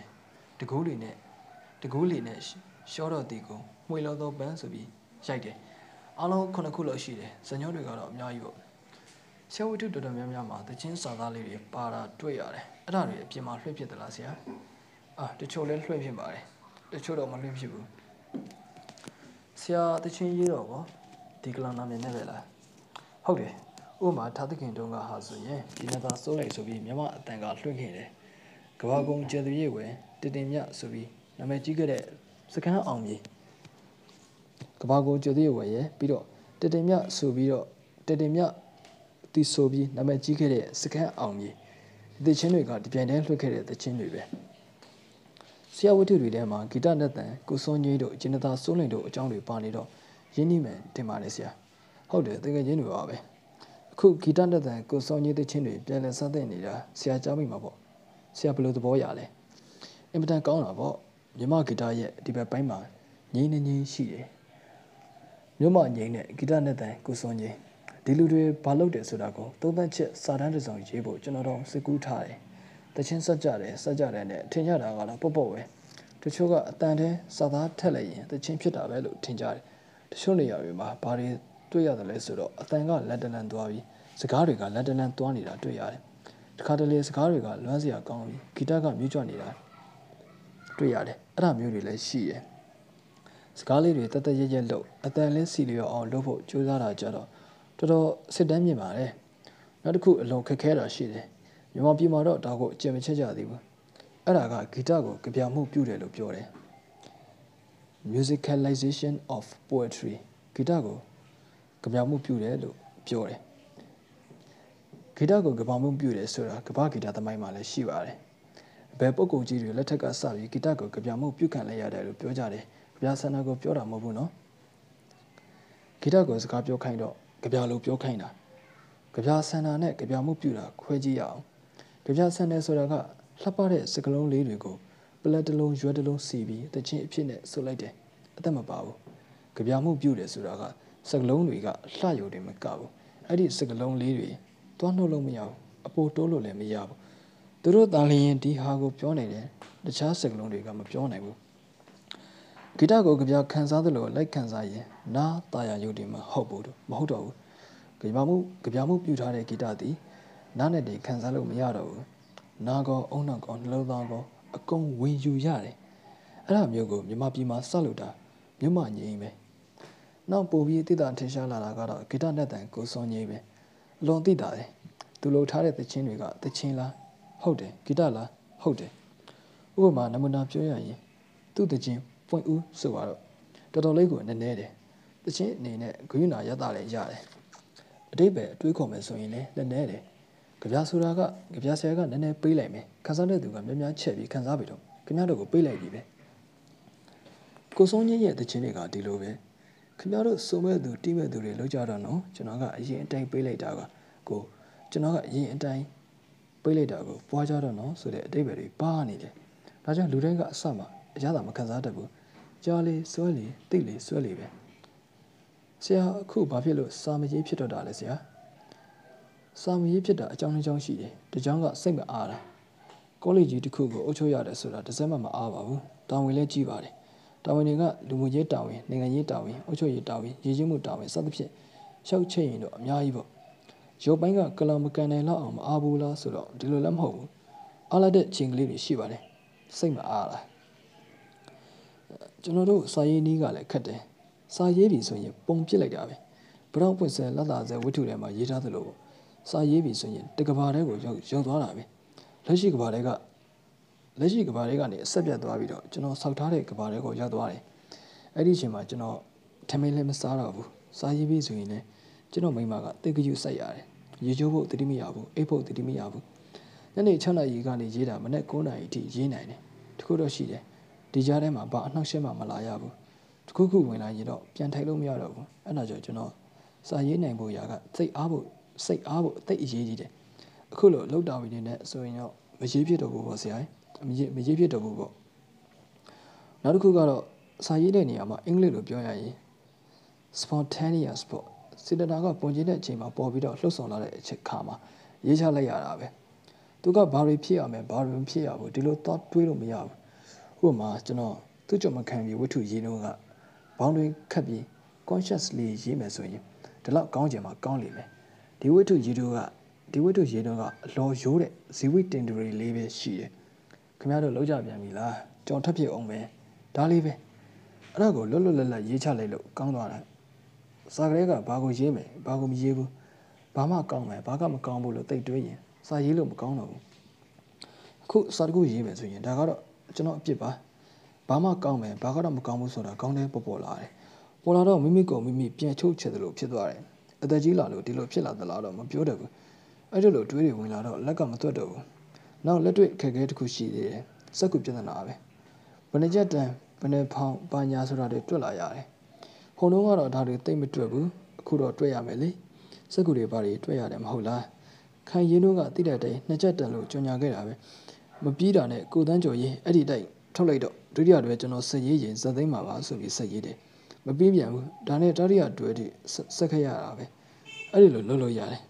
S1: တကူးလီနဲ့တကူးလီနဲ့ရှော့တော့တီကိုမှွေလောသောပန်းဆိုပြီးရိုက်တယ်အားလုံးခုနှစ်ခုလောက်ရှိတယ်ဇညွှန်တွေကတော့အများကြီးပေါ့ဆရာဝတ္ထုတော်တော်များများမှာသချင်းစာသားလေးတွေပါတာတွေ့ရတယ်အဲ့ဒါတွေအပြင်မှာလွှင့်ဖြစ်သလားဆရာအာတချို့လည်းလွှင့်ဖြစ်ပါတယ်တချို့တော့မလွှင့်ဖြစ်ဘူးဆရာသချင်းရေးတော့ဗောဒီကလောင်နာမည်နဲ့ပဲလားဟုတ်တယ်ဥပမာထားသခင်တုန်းကဟာဆိုရင်ဒီနသာစိုးလိုက်ဆိုပြီးမြမအတန်ကလွှင့်ခဲ့တယ် ကဘာကုံကျေသူရဲ့ဝယ်တတင်မြဆိုပြီးနာမည်ကြီးခဲ့တဲ့စကန်အောင်ကြီးကဘာကုံကျေသူရဲ့ဝယ်ရဲ့ပြီးတော့တတင်မြဆိုပြီးတော့တတင်မြတီဆိုပြီးနာမည်ကြီးခဲ့တဲ့စကန်အောင်ကြီးဒီသချင်းတွေကဒီပြိုင်တန်းလွှင့်ခဲ့တဲ့သချင်းတွေပဲဆရာဝတ္ထုတွေထဲမှာဂီတနဲ့တန်ကိုစွန်ကြီးတို့ဂျင်နတာစိုးလင်တို့အကြောင်းတွေပါနေတော့ရင်းနှီးမယ်တင်ပါတယ်ဆရာဟုတ်တယ်တကယ်ချင်းတွေပါပဲအခုဂီတနဲ့တန်ကိုစွန်ကြီးသချင်းတွေပြန်လည်စသင့်နေတာဆရာကြားမိမှာပေါ့ ဆရာဘယ်လိုသဘောရလဲအင်မတန်ကောင်းတာပေါ့မြမဂီတရဲ့ဒီဘက်ပိုင်းမှာငိမ့်နေငိမ့်ရှိတယ်မြို့မငိမ့်နဲ့ဂီတနဲ့တန်ကိုစွန်ကြီးဒီလူတွေဘာလုပ်တယ်ဆိုတာကိုသုံးသပ်ချက်စာတမ်းတစ်စောင်ရေးဖို့ကျွန်တော်တို့စစ်ကူးထားတယ်တချင်းဆက်ကြတယ်ဆက်ကြတယ်နဲ့ထင်ကြတာကတော့ပေါ့ပေါ့ပဲတချို့ကအတန်တဲစာသားထက်လိုက်ရင်တချင်းဖြစ်တာပဲလို့ထင်ကြတယ်တချို့နေရာတွေမှာဘာတွေတွေ့ရတယ်လဲဆိုတော့အတန်ကလက်တလန်သွားပြီးစကားတွေကလက်တလန်သွားနေတာတွေ့ရတယ် တခါတလေစကားတွေကလွမ်းစရာကောင်းပြီးဂီတကမြူးကြွနေတာတွေ့ရတယ်အဲ့ဒါမျိုးတွေလည်းရှိတယ်စကားလေးတွေတသက်ရရက်လို့အတန်လေးစီလျော်အောင်လုပ်ဖို့ကြိုးစားတာကြတော့တော်တော်စစ်တမ်းမြင်ပါတယ်နောက်တစ်ခုအလွန်ခက်ခဲတာရှိတယ်မြန်မာပြည်မှာတော့ဒါကိုအကျင့်မချက်ကြသေးဘူးအဲ့ဒါကဂီတကိုကြပြမှုပြုတယ်လို့ပြောတယ် musicalization of poetry ဂီတကိုကြပြမှုပြုတယ်လို့ပြောတယ် ဂီတကိုကြပြမှုပြုတယ်ဆိုတာကမ္ဘာဂီတသမိုင်းမှာလည်းရှိပါတယ်ဘယ်ပုဂ္ဂိုလ်ကြီးတွေလက်ထက်ကစပြီးဂီတကိုကြပြမှုပြုခံလိုက်ရတယ်လို့ပြောကြတယ်ကြပြဆန္ဒကိုပြောတာမဟုတ်ဘူးနော်ဂီတကိုစကားပြောခိုင်းတော့ကြပြလို့ပြောခိုင်းတာကြပြဆန္ဒနဲ့ကြပြမှုပြုတာခွဲကြည့်ရအောင်ကြပြဆန္ဒဆိုတာကလှပတဲ့စကလုံးလေးတွေကိုပလက်တလုံးရွက်တလုံးစီပြီးတချင်းအဖြစ်နဲ့ဆုပ်လိုက်တယ်အသက်မပါဘူးကြပြမှုပြုတယ်ဆိုတာကစကလုံးတွေကလှယုံတယ်မကဘူးအဲ့ဒီစကလုံးလေးတွေ တွားနှုတ်လို့မရဘူးအပိုတိုးလို့လည်းမရဘူးသူတို့တာလျင်ဒီဟာကိုပြောနေတယ်တခြားစကလုံးတွေကမပြောနိုင်ဘူးဂီတကိုကြပြခံစားသလိုလိုက်ခံစားရင်နားတာယာယုတ်တယ်မဟုတ်ဘူးမဟုတ်တော့ဘူးကြပြမှုကြပြမှုပြုထားတဲ့ဂီတသည်နားနဲ့တည်းခံစားလို့မရတော့ဘူးနာကောအုံနောက်ကောနှလုံးသားကောအကုန်ဝင်ယူရတယ်အဲ့ဒါမျိုးကိုမြမပြည်မှာဆက်လို့တာမြို့မငိမ့်ပဲနောက်ပို့ပြီးတိတာထင်ရှားလာတာကတော့ဂီတနဲ့တန်ကိုစွန်ကြီးပဲအ လွန်တိတာတယ်သူလှုပ်ထားတဲ့သချင်းတွေကသချင်းလားဟုတ်တယ်ဂီတလားဟုတ်တယ်ဥပမာနမူနာပြောရရင်သူ့သချင်းပွင့်ဦးဆိုတော့တော်တော်လေးကိုနည်းနည်းတယ်သချင်းအနေနဲ့ဂရုဏာရတာလည်းရတယ်အတိတ်ပဲအတွေးခေါ်မယ်ဆိုရင်လည်းနည်းနည်းတယ်ကြပြဆိုတာကကြပြဆရာကနည်းနည်းပေးလိုက်မယ်ခန်းစားတဲ့သူကများများချက်ပြီးခန်းစားပြီတော့ခင်ဗျားတို့ကိုပေးလိုက်ပြီပဲကိုစုံကြီးရဲ့တခြင်းတွေကဒီလိုပဲ ခင်ဗျားတို့စုံမဲ့သူတိမဲ့သူတွေလောက်ကြတော့နော်ကျွန်တော်ကအရင်အတိုင်းပေးလိုက်တာကကိုကျွန်တော်ကအရင်အတိုင်းပေးလိုက်တာကိုပွားကြတော့နော်ဆိုတဲ့အတိတ်ပဲတွေပါနေတယ်ဒါကြောင့်လူတိုင်းကအစမှအရသာမခံစားတတ်ဘူးကြားလေစွဲလေတိတ်လေစွဲလေပဲဆရာအခုဘာဖြစ်လို့စာမကြီးဖြစ်တော့တာလဲဆရာစာမရေးဖြစ်တာအကြောင်းတစ်ကြောင်းရှိတယ်တကြောင်းကစိတ်မအားတာကောလိပ်ကြီးတစ်ခုကိုအုပ်ချုပ်ရတယ်ဆိုတာတစ်စက်မှမအားပါဘူးတာဝန်လည်းကြီးပါတယ် တာဝန်တွေကလူမှုရေးတာဝန်နိုင်ငံရေးတာဝန်အုပ်ချုပ်ရေးတာဝန်ရည်ရည်မှုတာဝန်စသဖြင့်ရှောက်ချိတ်ရင်တော့အများကြီးပေါ့ရုပ်ပိုင်းကကလမကန်တယ်လောက်အောင်မအားဘူးလားဆိုတော့ဒီလိုလည်းမဟုတ်ဘူးအားလိုက်တဲ့ချိန်ကလေးတွေရှိပါတယ်စိတ်မအားလားကျွန်တော်တို့စာရေးနည်းကလည်းခက်တယ်စာရေးပြီဆိုရင်ပုံပစ်လိုက်တာပဲဘရောင်းပွင့်စဲလက်လာစဲဝိထုထဲမှာရေးထားသလိုပေါ့စာရေးပြီဆိုရင်တကဘာတဲကိုရောက်ရောက်သွားတာပဲလက်ရှိကဘာတဲက လက်ရှိကဘာတွေကနေအဆက်ပြတ်သွားပြီးတော့ကျွန်တော်ဆောက်ထားတဲ့ကဘာတွေကိုရောက်သွားတယ်အဲ့ဒီအချိန်မှာကျွန်တော်ထမင်းလည်းမစားတော့ဘူးစားရေးပြီးဆိုရင်လည်းကျွန်တော်မိမကတိတ်ကြွစိုက်ရတယ်ရေချိုးဖို့တတိမရဘူးအိတ်ဖို့တတိမရဘူးညနေ6နာရီကနေရေးတာမနေ့9နာရီထိရေးနိုင်တယ်တခုတော့ရှိတယ်ဒီကြားထဲမှာဘာအနှောက်အယှက်မှမလာရဘူးတခုခုဝင်လာရင်တော့ပြန်ထိုင်လို့မရတော့ဘူးအဲ့ဒါကြောင့်ကျွန်တော်စာရေးနိုင်ဖို့ရာကစိတ်အားဖို့စိတ်အားဖို့အသိအရေးကြီးတယ်အခုလိုလောက်တာဝင်နေတဲ့ဆိုရင်တော့မရေးဖြစ်တော့ဘူးပေါ့ဆရာ မရေးမရေးဖြစ်တော့ဘူးပေါ့နောက်တစ်ခုကတော့စာရေးတဲ့နေရာမှာအင်္ဂလိပ်လိုပြောရရင် spontaneous ပေါ့စေတနာကပုံကျင်းတဲ့အချိန်မှာပေါ်ပြီးတော့လှုပ်ဆောင်လာတဲ့အချိန်ခါမှာရေးချလိုက်ရတာပဲသူကဘာတွေဖြစ်ရမယ်ဘာတွေမဖြစ်ရဘူးဒီလို thought တွေးလို့မရဘူးဥပမာကျွန်တော်သူ့ကြုံမခံပြီးဝတ္ထုရေးတော့ကဘောင်းတွေခတ်ပြီး consciously ရေးမယ်ဆိုရင်ဒီလောက်ကောင်းချင်မှကောင်းလိမ့်မယ်ဒီဝတ္ထုရေးတော့ကဒီဝတ္ထုရေးတော့ကအလော်ရိုးတဲ့ဇီဝိတင်ဒရီလေးပဲရှိတယ် ခင်ဗျားတို့လောက်ကြပြန်ပြီလားကြောင်ထပ်ဖြစ်အောင်ပဲဒါလေးပဲအဲ့ဒါကိုလွတ်လွတ်လပ်လပ်ရေးချလိုက်လို့ကောင်းသွားတယ်စာကလေးကဘာကိုရေးမယ်ဘာကိုမရေးဘူးဘာမှကောင်းမယ်ဘာကမကောင်းဘူးလို့တိတ်တွေးရင်စာရေးလို့မကောင်းတော့ဘူးအခုစာတခုရေးမယ်ဆိုရင်ဒါကတော့ကျွန်တော်အပြစ်ပါဘာမှကောင်းမယ်ဘာကတော့မကောင်းဘူးဆိုတာကောင်းတဲ့ပေါ်ပေါ်လာတယ်ပေါ်လာတော့မိမိကိုမိမိပြန်ချုပ်ချယ်တယ်လို့ဖြစ်သွားတယ်အသက်ကြီးလာလို့ဒီလိုဖြစ်လာသလားတော့မပြောတတ်ဘူးအဲ့ဒီလိုတွေးတွေဝင်လာတော့လက်ကမသွက်တော့ဘူး နောက်လက်တွေ့ခက်ခဲတစ်ခုရှိသေးတယ်စက်ကူပြဿနာပဲဘယ်နှချက်တန်ဘယ်နှဖောင်ပါညာဆိုတာတွေတွက်လာရတယ်ဟိုတုန်းကတော့ဒါတွေသိမ့်မတွက်ဘူးအခုတော့တွက်ရမယ်လေစက်ကူတွေဘာတွေတွက်ရတယ်မဟုတ်လားခိုင်ရင်တို့ကတိတဲ့တိုင်နှစ်ချက်တန်လို့ကြွညာခဲ့တာပဲမပြီးတာနဲ့ကိုတန်းကျော်ရင်အဲ့ဒီတိုင်ထုတ်လိုက်တော့ဒုတိယတွဲကျွန်တော်ဆက်ရေးရင်ဇက်သိမ်းပါပါဆိုပြီးဆက်ရေးတယ်မပြီးပြန်ဘူးဒါနဲ့တတိယတွဲထိဆက်ခက်ရတာပဲအဲ့ဒီလိုလုပ်လို့ရတယ်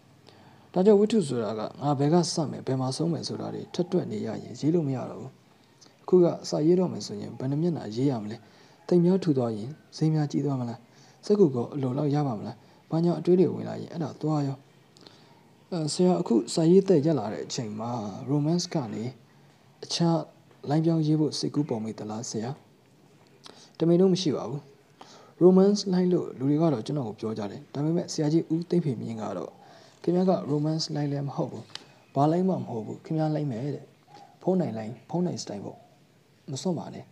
S1: ဒါကြောင့်ဝိထုဆိုတာကငါဘယ်ကစမယ်ဘယ်မှာဆုံးမယ်ဆိုတာတွေထက်တွက်နေရရင်ရေးလို့မရတော့ဘူးအခုကစာရေးတော့မယ်ဆိုရင်ဘယ်နှမျက်နှာရေးရမလဲတိမ်များထူသွားရင်စိမ်းများကြီးသွားမလားစက်ကူကအလိုလောက်ရပါမလားဘာညာအတွေးတွေဝင်လာရင်အဲ့ဒါသွားရောအဲဆရာအခုစာရေးသက်ရက်လာတဲ့အချိန်မှာ romance ကနေအခြားလိုင်းပြောင်းရေးဖို့စိတ်ကူးပေါ်မိသလားဆရာတမင်တော့မရှိပါဘူး romance line လို့လူတွေကတော့ကျွန်တော်ကိုပြောကြတယ်ဒါပေမဲ့ဆရာကြီးဦးသိမ့်ဖေမြင့်ကတော့ ခင်ဗျားက romance line လည်းမဟုတ်ဘူးဘာ line မှမဟုတ်ဘူးခင်ဗျား line မယ်တဲ့ဖုန်းနိုင် line ဖုန်းနိုင် style ပေါ့မစွန့်ပါနဲ့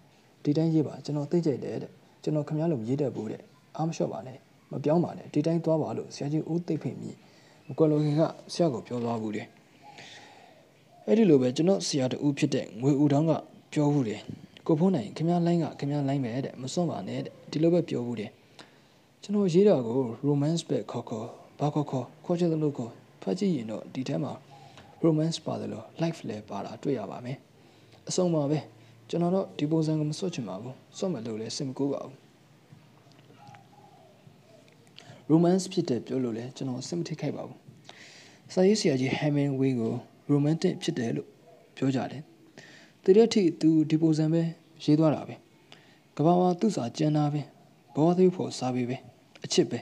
S1: ဒီတိုင်းရေးပါကျွန်တော်သိကြတယ်တဲ့ကျွန်တော်ခင်ဗျားလိုရေးတတ်ဘူးတဲ့အားမလျှော့ပါနဲ့မပြောင်းပါနဲ့ဒီတိုင်းသွားပါလို့ဆရာကြီးဦးသိမ့်ဖေမြင့်မကွယ်လိုခင်ကဆရာကိုပြောသွားဘူးတယ်အဲ့ဒီလိုပဲကျွန်တော်ဆရာတူဖြစ်တဲ့ငွေဦးတောင်းကပြောဘူးတယ်ကိုဖုန်းနိုင်ခင်ဗျားလိုင်းကခင်ဗျားလိုင်းပဲတဲ့မစွန့်ပါနဲ့တဲ့ဒီလိုပဲပြောဘူးတယ်ကျွန်တော်ရေးတာကို romance ပဲခေါ်ခေါ် ဘာခေါ်ခေါ်ခေါ်ချင်တယ်လို့ခေါ်ဖတ်ကြည့်ရင်တော့ဒီထဲမှာ romance ပါတယ်လို့ life လည်းပါတာတွေ့ရပါမယ်အဆုံးပါပဲကျွန်တော်တော့ဒီပုံစံကိုမစွတ်ချင်ပါဘူးစွတ်မလို့လည်းစင်မကူပါဘူး romance ဖြစ်တဲ့ပြောလို့လည်းကျွန်တော်စင်မထိခိုက်ပါဘူးစာရေးဆရာကြီး Hemingway ကို romantic ဖြစ်တယ်လို့ပြောကြတယ်တရက်ထိသူဒီပုံစံပဲရေးသွားတာပဲကဘာမှာသူ့စာကျန်တာပဲဘောသေးဖို့စာပေပဲအချစ်ပဲ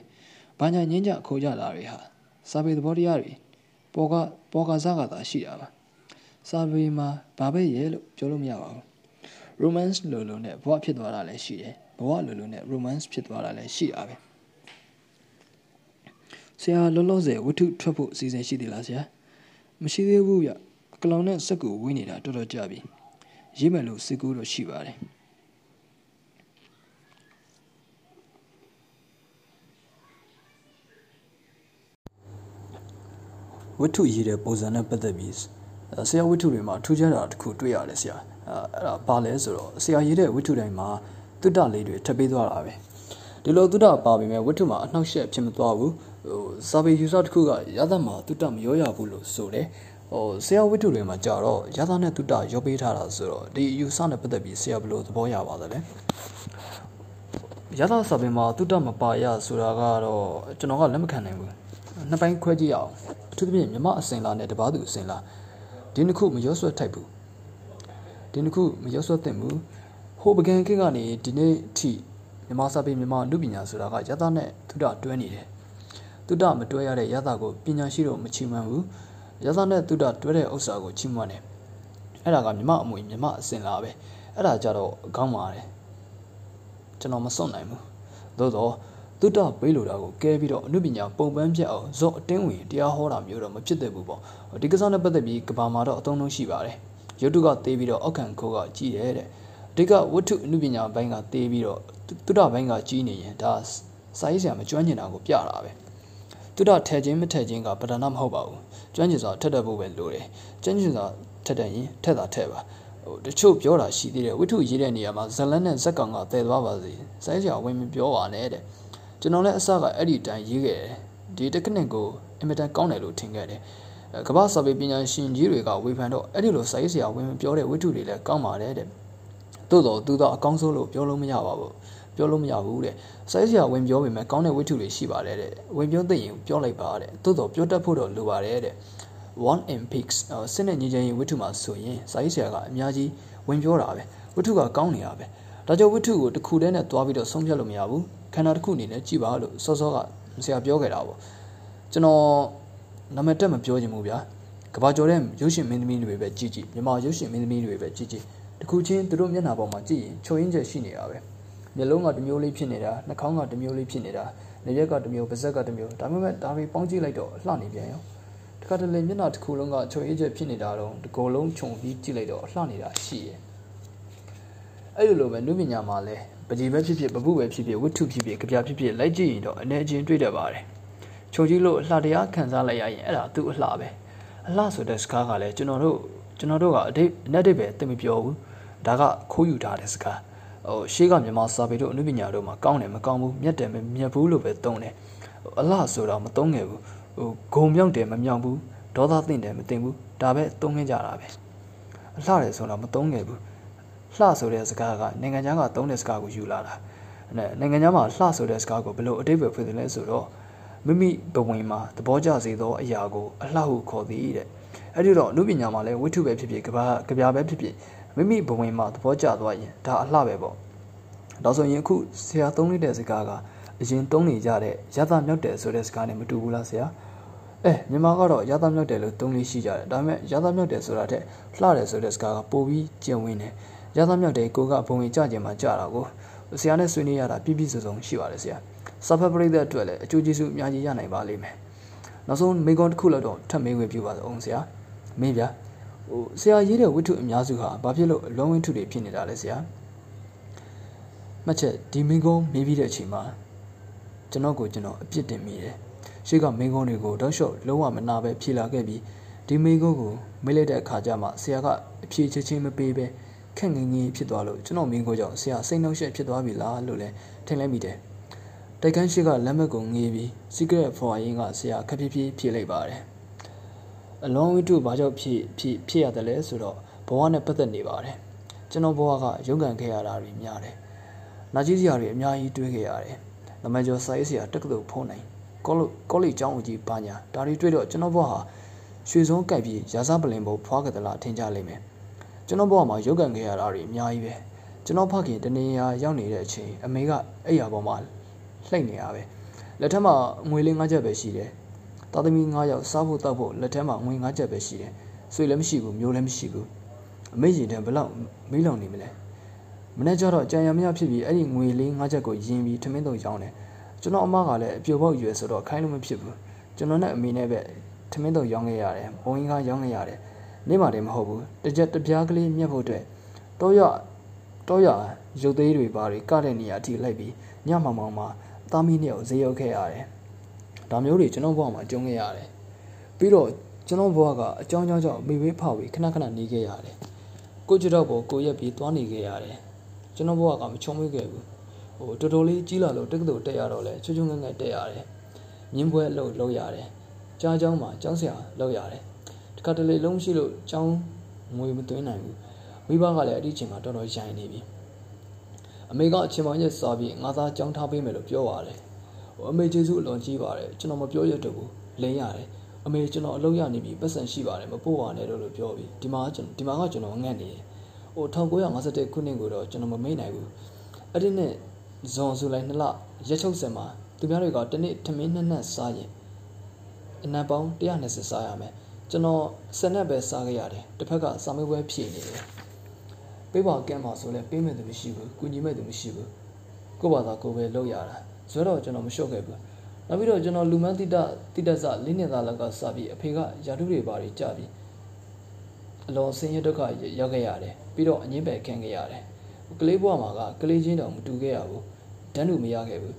S1: ဘာညာညင်းကြခိုးကြတာတွေဟာစာပေသဘောတရားတွေပေါ်ကပေါ်ကစားကသာရှိတာပါစာပေမှာဘာပဲရဲလို့ပြောလို့မရပါဘူး romance လိုလိုနဲ့ဘဝဖြစ်သွားတာလည်းရှိတယ်ဘဝလိုလိုနဲ့ romance ဖြစ်သွားတာလည်းရှိတာပဲဆရာလောလောဆယ်ဝတ္ထုထွက်ဖို့အစီအစဉ်ရှိသေးလားဆရာမရှိသေးဘူးဗျကလောင်နဲ့စက်ကူဝင်းနေတာတော်တော်ကြာပြီရေးမယ်လို့စိတ်ကူးတော့ရှိပါတယ် ဝတ္ထုရေးတဲ့ပုံစံနဲ့ပတ်သက်ပြီးဆရာဝတ္ထုတွေမှာထူးခြားတာတစ်ခုတွေ့ရတယ်ဆရာအဲ့ဒါဘာလဲဆိုတော့ဆရာရေးတဲ့ဝတ္ထုတိုင်းမှာတုတ္တလေးတွေထပ်ပေးသွားတာပဲဒီလိုတုတ္တပါပေမဲ့ဝတ္ထုမှာအနှောက်အယှက်ဖြစ်မသွားဘူးဟိုစာပေယူဆတစ်ခုကရသမှာတုတ္တမရောရဘူးလို့ဆိုတယ်ဟိုဆရာဝတ္ထုတွေမှာကြာတော့ရသနဲ့တုတ္တရောပေးထားတာဆိုတော့ဒီယူဆနဲ့ပတ်သက်ပြီးဆရာဘယ်လိုသဘောရပါသလဲရသစာပေမှာတုတ္တမပါရဆိုတာကတော့ကျွန်တော်ကလက်မခံနိုင်ဘူးနှစ်ပိုင်းခွဲကြည့်အောင် အထူးသဖြင့်မြမအစင်လာနဲ့တပားသူအစင်လာဒီနှစ်ခုမရောဆွဲထိုက်ဘူးဒီနှစ်ခုမရောဆွဲသင့်ဘူးဟိုပကံကိကနေဒီနေ့ထိမြမစာပေမြမလူပညာဆိုတာကယသနဲ့သုဒတွဲနေတယ်သုဒမတွဲရတဲ့ယသကိုပညာရှိတော့မချီးမွမ်းဘူးယသနဲ့သုဒတွဲတဲ့ဥစ္စာကိုချီးမွမ်းတယ်အဲ့ဒါကမြမအမွေမြမအစင်လာပဲအဲ့ဒါကြတော့ကောင်းပါတယ်ကျွန်တော်မစွန့်နိုင်ဘူးသို့တော့ သုတပေးလိုတာကိုကဲပြီးတော့အနုပညာပုံပန်းပြတ်အောင်ဇော့အတင်းဝင်တရားဟောတာမျိုးတော့မဖြစ်သင့်ဘူးပေါ့ဒီကစားနဲ့ပတ်သက်ပြီးကဘာမှာတော့အသုံးလုံးရှိပါတယ်ရုပ်တုကသေးပြီးတော့အောက်ခံခိုးကကြီးတယ်တဲ့အဓိကဝတ္ထုအနုပညာဘိုင်းကသေးပြီးတော့တုဒ္ဒဘိုင်းကကြီးနေရင်ဒါစာရေးဆရာမကျွမ်းကျင်တာကိုပြတာပဲတုဒ္ဒထဲခြင်းမထဲခြင်းကပဒနာမဟုတ်ပါဘူးကျွမ်းကျင်စွာထက်တတ်ဖို့ပဲလိုတယ်ကျွမ်းကျင်စွာထက်တတ်ရင်ထက်တာထက်ပါဟိုတချို့ပြောတာရှိသေးတယ်ဝိထုရေးတဲ့နေရာမှာဇလန်းနဲ့ဇက်ကောင်ကတည်သွားပါစေစိုင်းစရာဝင်မပြောပါနဲ့တဲ့ ကျွန်တော်လည်းအစကအဲ့ဒီတိုင်ရေးခဲ့တယ်ဒီ technique ကိုအင်မတန်ကောင်းတယ်လို့ထင်ခဲ့တယ်ကမ္ဘာစာပေပညာရှင်ကြီးတွေကဝေဖန်တော့အဲ့ဒီလိုစိုင်းစရာဝင်မပြောတဲ့ဝိထုတွေလည်းကောင်းပါတယ်တဲ့သို့တော်သူတော့အကောင်းဆုံးလို့ပြောလို့မရပါဘူးပြောလို့မရဘူးတဲ့စိုင်းစရာဝင်ပြောပေမဲ့ကောင်းတဲ့ဝိထုတွေရှိပါတယ်တဲ့ဝင်ပြောသိရင်ပြောလိုက်ပါတဲ့သို့တော်ပြောတတ်ဖို့တော့လိုပါတယ်တဲ့ one in pics စစ်နဲ့ညီချင်းဝိထုမှာဆိုရင်စာရေးဆရာကအများကြီးဝင်ပြောတာပဲဝိထုကကောင်းနေတာပဲဒါကြောင့်ဝိထုကိုတစ်ခုတည်းနဲ့သွားပြီးတော့ဆုံးဖြတ်လို့မရဘူး ခန္ဓာတစ်ခုအနေနဲ့ကြည်ပါလို့စောစောကဆရာပြောခဲ့တာပေါ့ကျွန်တော်နာမည်တက်မပြောချင်ဘူးဗျာကဘာကျော်တဲ့ရုပ်ရှင်မင်းသမီးတွေပဲကြည်ကြည်မြန်မာရုပ်ရှင်မင်းသမီးတွေပဲကြည်ကြည်တခုချင်းသူတို့မျက်နှာပေါ်မှာကြည့်ရင်ချုံရင်းချက်ရှိနေတာပဲမျက်လုံးကတစ်မျိုးလေးဖြစ်နေတာနှာခေါင်းကတစ်မျိုးလေးဖြစ်နေတာနေရက်ကတစ်မျိုးပါးစပ်ကတစ်မျိုးဒါပေမဲ့ဒါတွေပေါင်းကြည့်လိုက်တော့လှနေပြန်ရောတခါတလေမျက်နှာတစ်ခုလုံးကချုံရင်းချက်ဖြစ်နေတာတော့ဒီကုလုံးခြုံပြီးကြည့်လိုက်တော့လှနေတာရှိရဲ့အဲ့လိုလိုပဲနုပညာမှာလဲ ပတိပဲဖြစ်ဖြစ်ပပုပဲဖြစ်ဖြစ်ဝတ္ထုဖြစ်ဖြစ်ကြပြဖြစ်ဖြစ်လိုက်ကြည့်ရင်တော့အနေချင်းတွေ့တတ်ပါတယ်ခြုံကြည့်လို့အလှတရားခံစားလိုက်ရရင်အဲ့ဒါသူ့အလှပဲအလှဆိုတဲ့စကားကလည်းကျွန်တော်တို့ကျွန်တော်တို့ကအတိတ်အနက်တိတ်ပဲသိမပြောဘူးဒါကခိုးယူထားတဲ့စကားဟိုရှေးကမြန်မာစာပေတို့အနုပညာတို့မှာကောင်းတယ်မကောင်းဘူးမြတ်တယ်မမြတ်ဘူးလို့ပဲသုံးတယ်အလှဆိုတော့မသုံးငယ်ဘူးဟိုဂုံမြောက်တယ်မမြောက်ဘူးဒေါသသင့်တယ်မတင်ဘူးဒါပဲသုံးခင်းကြတာပဲအလှတယ်ဆိုတော့မသုံးငယ်ဘူး လှဆိုတဲ့စကားကနိုင်ငံခြားကသုံးတဲ့စကားကိုယူလာတာနိုင်ငံခြားမှာလှဆိုတဲ့စကားကိုဘယ်လိုအတိတ်ပဲဖြစ်တယ်လဲဆိုတော့မိမိဘဝင်မှာသဘောကျစေသောအရာကိုအလှဟုခေါ်သည်တဲ့အဲ့ဒီတော့အနုပညာမှာလည်းဝိထုပဲဖြစ်ဖြစ်ကဘာကဗျာပဲဖြစ်ဖြစ်မိမိဘဝင်မှာသဘောကျသွားရင်ဒါအလှပဲပေါ့ဒါဆိုရင်အခုဆရာသုံးနေတဲ့စကားကအရင်သုံးနေကြတဲ့ရသမြောက်တယ်ဆိုတဲ့စကားနဲ့မတူဘူးလားဆရာအဲမြန်မာကတော့ရသမြောက်တယ်လို့သုံးလေးရှိကြတယ်ဒါပေမဲ့ရသမြောက်တယ်ဆိုတာတဲ့လှတယ်ဆိုတဲ့စကားကပိုပြီးကျင်ဝင်တယ် ရသမြောက်တယ်ကိုကဘဝင်ကြကြင်မှာကြတာကိုဆရာနဲ့ဆွေးနွေးရတာပြည့်ပြည့်စုံစုံရှိပါတယ်ဆရာစာဖတ်ပရိသတ်အတွက်လည်းအကျိုးကျေးဇူးအများကြီးရနိုင်ပါလိမ့်မယ်နောက်ဆုံးမိကွန်တစ်ခုလောက်တော့ထပ်မေးခွင့်ပြုပါစို့အောင်ဆရာမင်းဗျာဟိုဆရာရေးတဲ့ဝတ္ထုအများစုဟာဘာဖြစ်လို့အလုံးဝင်းထုတွေဖြစ်နေတာလဲဆရာမှတ်ချက်ဒီမိကွန်မေးပြီးတဲ့အချိန်မှာကျွန်တော်ကိုကျွန်တော်အပြစ်တင်မိတယ်ရှေ့ကမိကွန်တွေကိုတောက်လျှော့လုံးဝမနာပဲဖြေလာခဲ့ပြီးဒီမိကွန်ကိုမေးလိုက်တဲ့အခါကျမှဆရာကအဖြေချက်ချင်းမပေးပဲ ခက်ငငယ်ဖြစ်သွားလို့ကျွန်တော်မင်းကိုကြောင့်ဆရာစိတ်နှောက်ယှက်ဖြစ်သွားပြီလားလို့လည်းထင်လိုက်မိတယ်တိုက်ကန်းရှိကလက်မှတ်ကိုငေးပြီး secret for ရင်ကဆရာခက်ဖြည်းဖြည်းဖြေလိုက်ပါတယ်အလွန်ဝိတုဘာကြောင့်ဖြစ်ဖြစ်ဖြစ်ရတယ်လဲဆိုတော့ဘဝနဲ့ပတ်သက်နေပါတယ်ကျွန်တော်ဘဝကရုန်းကန်ခဲ့ရတာတွေများတယ်နာကြီးစရာတွေအများကြီးတွေးခဲ့ရတယ်နမကျော်စာရေးစရာတက္ကသိုလ်ဖုံးနိုင်ကောလိကောလိကျောင်းဦးကြီးဘာညာဒါတွေတွေ့တော့ကျွန်တော်ဘဝဟာရွှေစုံးကြိုက်ပြီးရာစားပလင်ဘုံဖွားကြသလားထင်ကြလိမ့်မယ် ကျွန်တော်ဘဝမှာရုန်းကန်ခဲ့ရတာတွေအများကြီးပဲကျွန်တော်ဖခင်တနေရာရောက်နေတဲ့အချိန်အမေကအဲ့ရပေါ်မှာလှိမ့်နေရပဲလက်ထက်မှာငွေလေး၅ချက်ပဲရှိတယ်သားသမီး၅ယောက်စားဖို့တောက်ဖို့လက်ထဲမှာငွေ၅ချက်ပဲရှိတယ်ဆွေလည်းမရှိဘူးမျိုးလည်းမရှိဘူးအမေရင်တန်းဘလောက်မေးလောင်နေမလဲမနေ့ကျတော့ကြံရမရဖြစ်ပြီးအဲ့ဒီငွေလေး၅ချက်ကိုယင်းပြီးထမင်းတုံရောင်းတယ်ကျွန်တော်အမကလည်းအပြိုပေါက်ရွယ်ဆိုတော့ခိုင်းလို့မဖြစ်ဘူးကျွန်တော်နဲ့အမေနဲ့ပဲထမင်းတုံရောင်းခဲ့ရတယ်ဘုံကြီးကရောင်းခဲ့ရတယ် နေ့မှတည်းမဟုတ်ဘူးတကြက်တပြားကလေးမြက်ဖို့အတွက်တော့ရတော့ရရုပ်သေးတွေပါတွေကတဲ့နေရာအထိလိုက်ပြီးညမောင်မောင်မှာသားမီးနှစ်ယောက်ဈေးရောက်ခဲ့ရတယ်ဒါမျိုးတွေကျွန်တော်ဘဝမှာကြုံခဲ့ရတယ်ပြီးတော့ကျွန်တော်ဘဝကအကြောင်းကြောင်းကြောင့်မိဝေးဖောက်ပြီးခဏခဏနေခဲ့ရတယ်ကိုကြတော့ပေါ်ကိုရက်ပြီးသွားနေခဲ့ရတယ်ကျွန်တော်ဘဝကမချုံမွေးခဲ့ဘူးဟိုတော်တော်လေးကြီးလာလို့တက္ကသိုလ်တက်ရတော့လဲချွတ်ချွတ်ငငယ်တက်ရတယ်မြင်းပွဲလှုပ်လှုပ်ရတယ်ကြားเจ้าမှာကျောင်းဆရာလှုပ်ရတယ် တခါတလေလုံးရှိလို့ကျောင်းငွေမသွင်းနိုင်ဘူးမိဘကလည်းအဲ့ဒီအချိန်မှာတော်တော်ရိုင်းနေပြီအမေကအချိန်မှရက်စားပြီးငါသားကြောင်းထားပေးမယ်လို့ပြောပါတယ်။အမေကျေးဇူးအလွန်ကြီးပါတယ်ကျွန်တော်မပြောရတော့ဘူးလင်းရတယ်။အမေကျွန်တော်အလုပ်ရနေပြီပတ်စံရှိပါတယ်မပို့ပါနဲ့လို့လို့ပြောပြီးဒီမှာကျွန်တော်ဒီမှာကကျွန်တော်ငတ်နေတယ်။ဟို1951ခုနှစ်ကိုတော့ကျွန်တော်မမေ့နိုင်ဘူး။အဲ့ဒီနဲ့ဇွန်ဇူလိုင်2လရက်ချုပ်စင်မှာသူများတွေကတနေ့ထမင်းနှစ်နက်စားရင်အနံပေါင်း120စားရမယ်။ ကျွန်တော်စနက်ပဲစားခဲ့ရတယ်။တစ်ဖက်ကစာမေးပွဲဖြည့်နေတယ်။ပေးပါကမ်းပါဆိုလဲပေးမဲ့သူမရှိဘူးကုညီမဲ့သူမရှိဘူးကို့ဘာသာကိုပဲလောက်ရတာဆိုတော့ကျွန်တော်မလျှော့ခဲ့ဘူးနောက်ပြီးတော့ကျွန်တော်လူမန်းတိတတိတဆလေးနှစ်သားလောက်ကစပြီးအဖေကယာတုတွေပါတွေကြပြီးအအလွန်ဆင်းရဲဒုက္ခရောက်ခဲ့ရတယ်ပြီးတော့အငင်းပယ်ခံခဲ့ရတယ်ကလေးဘဝမှာကကလေးချင်းတောင်မတူခဲ့ရဘူးတန်းတူမရခဲ့ဘူး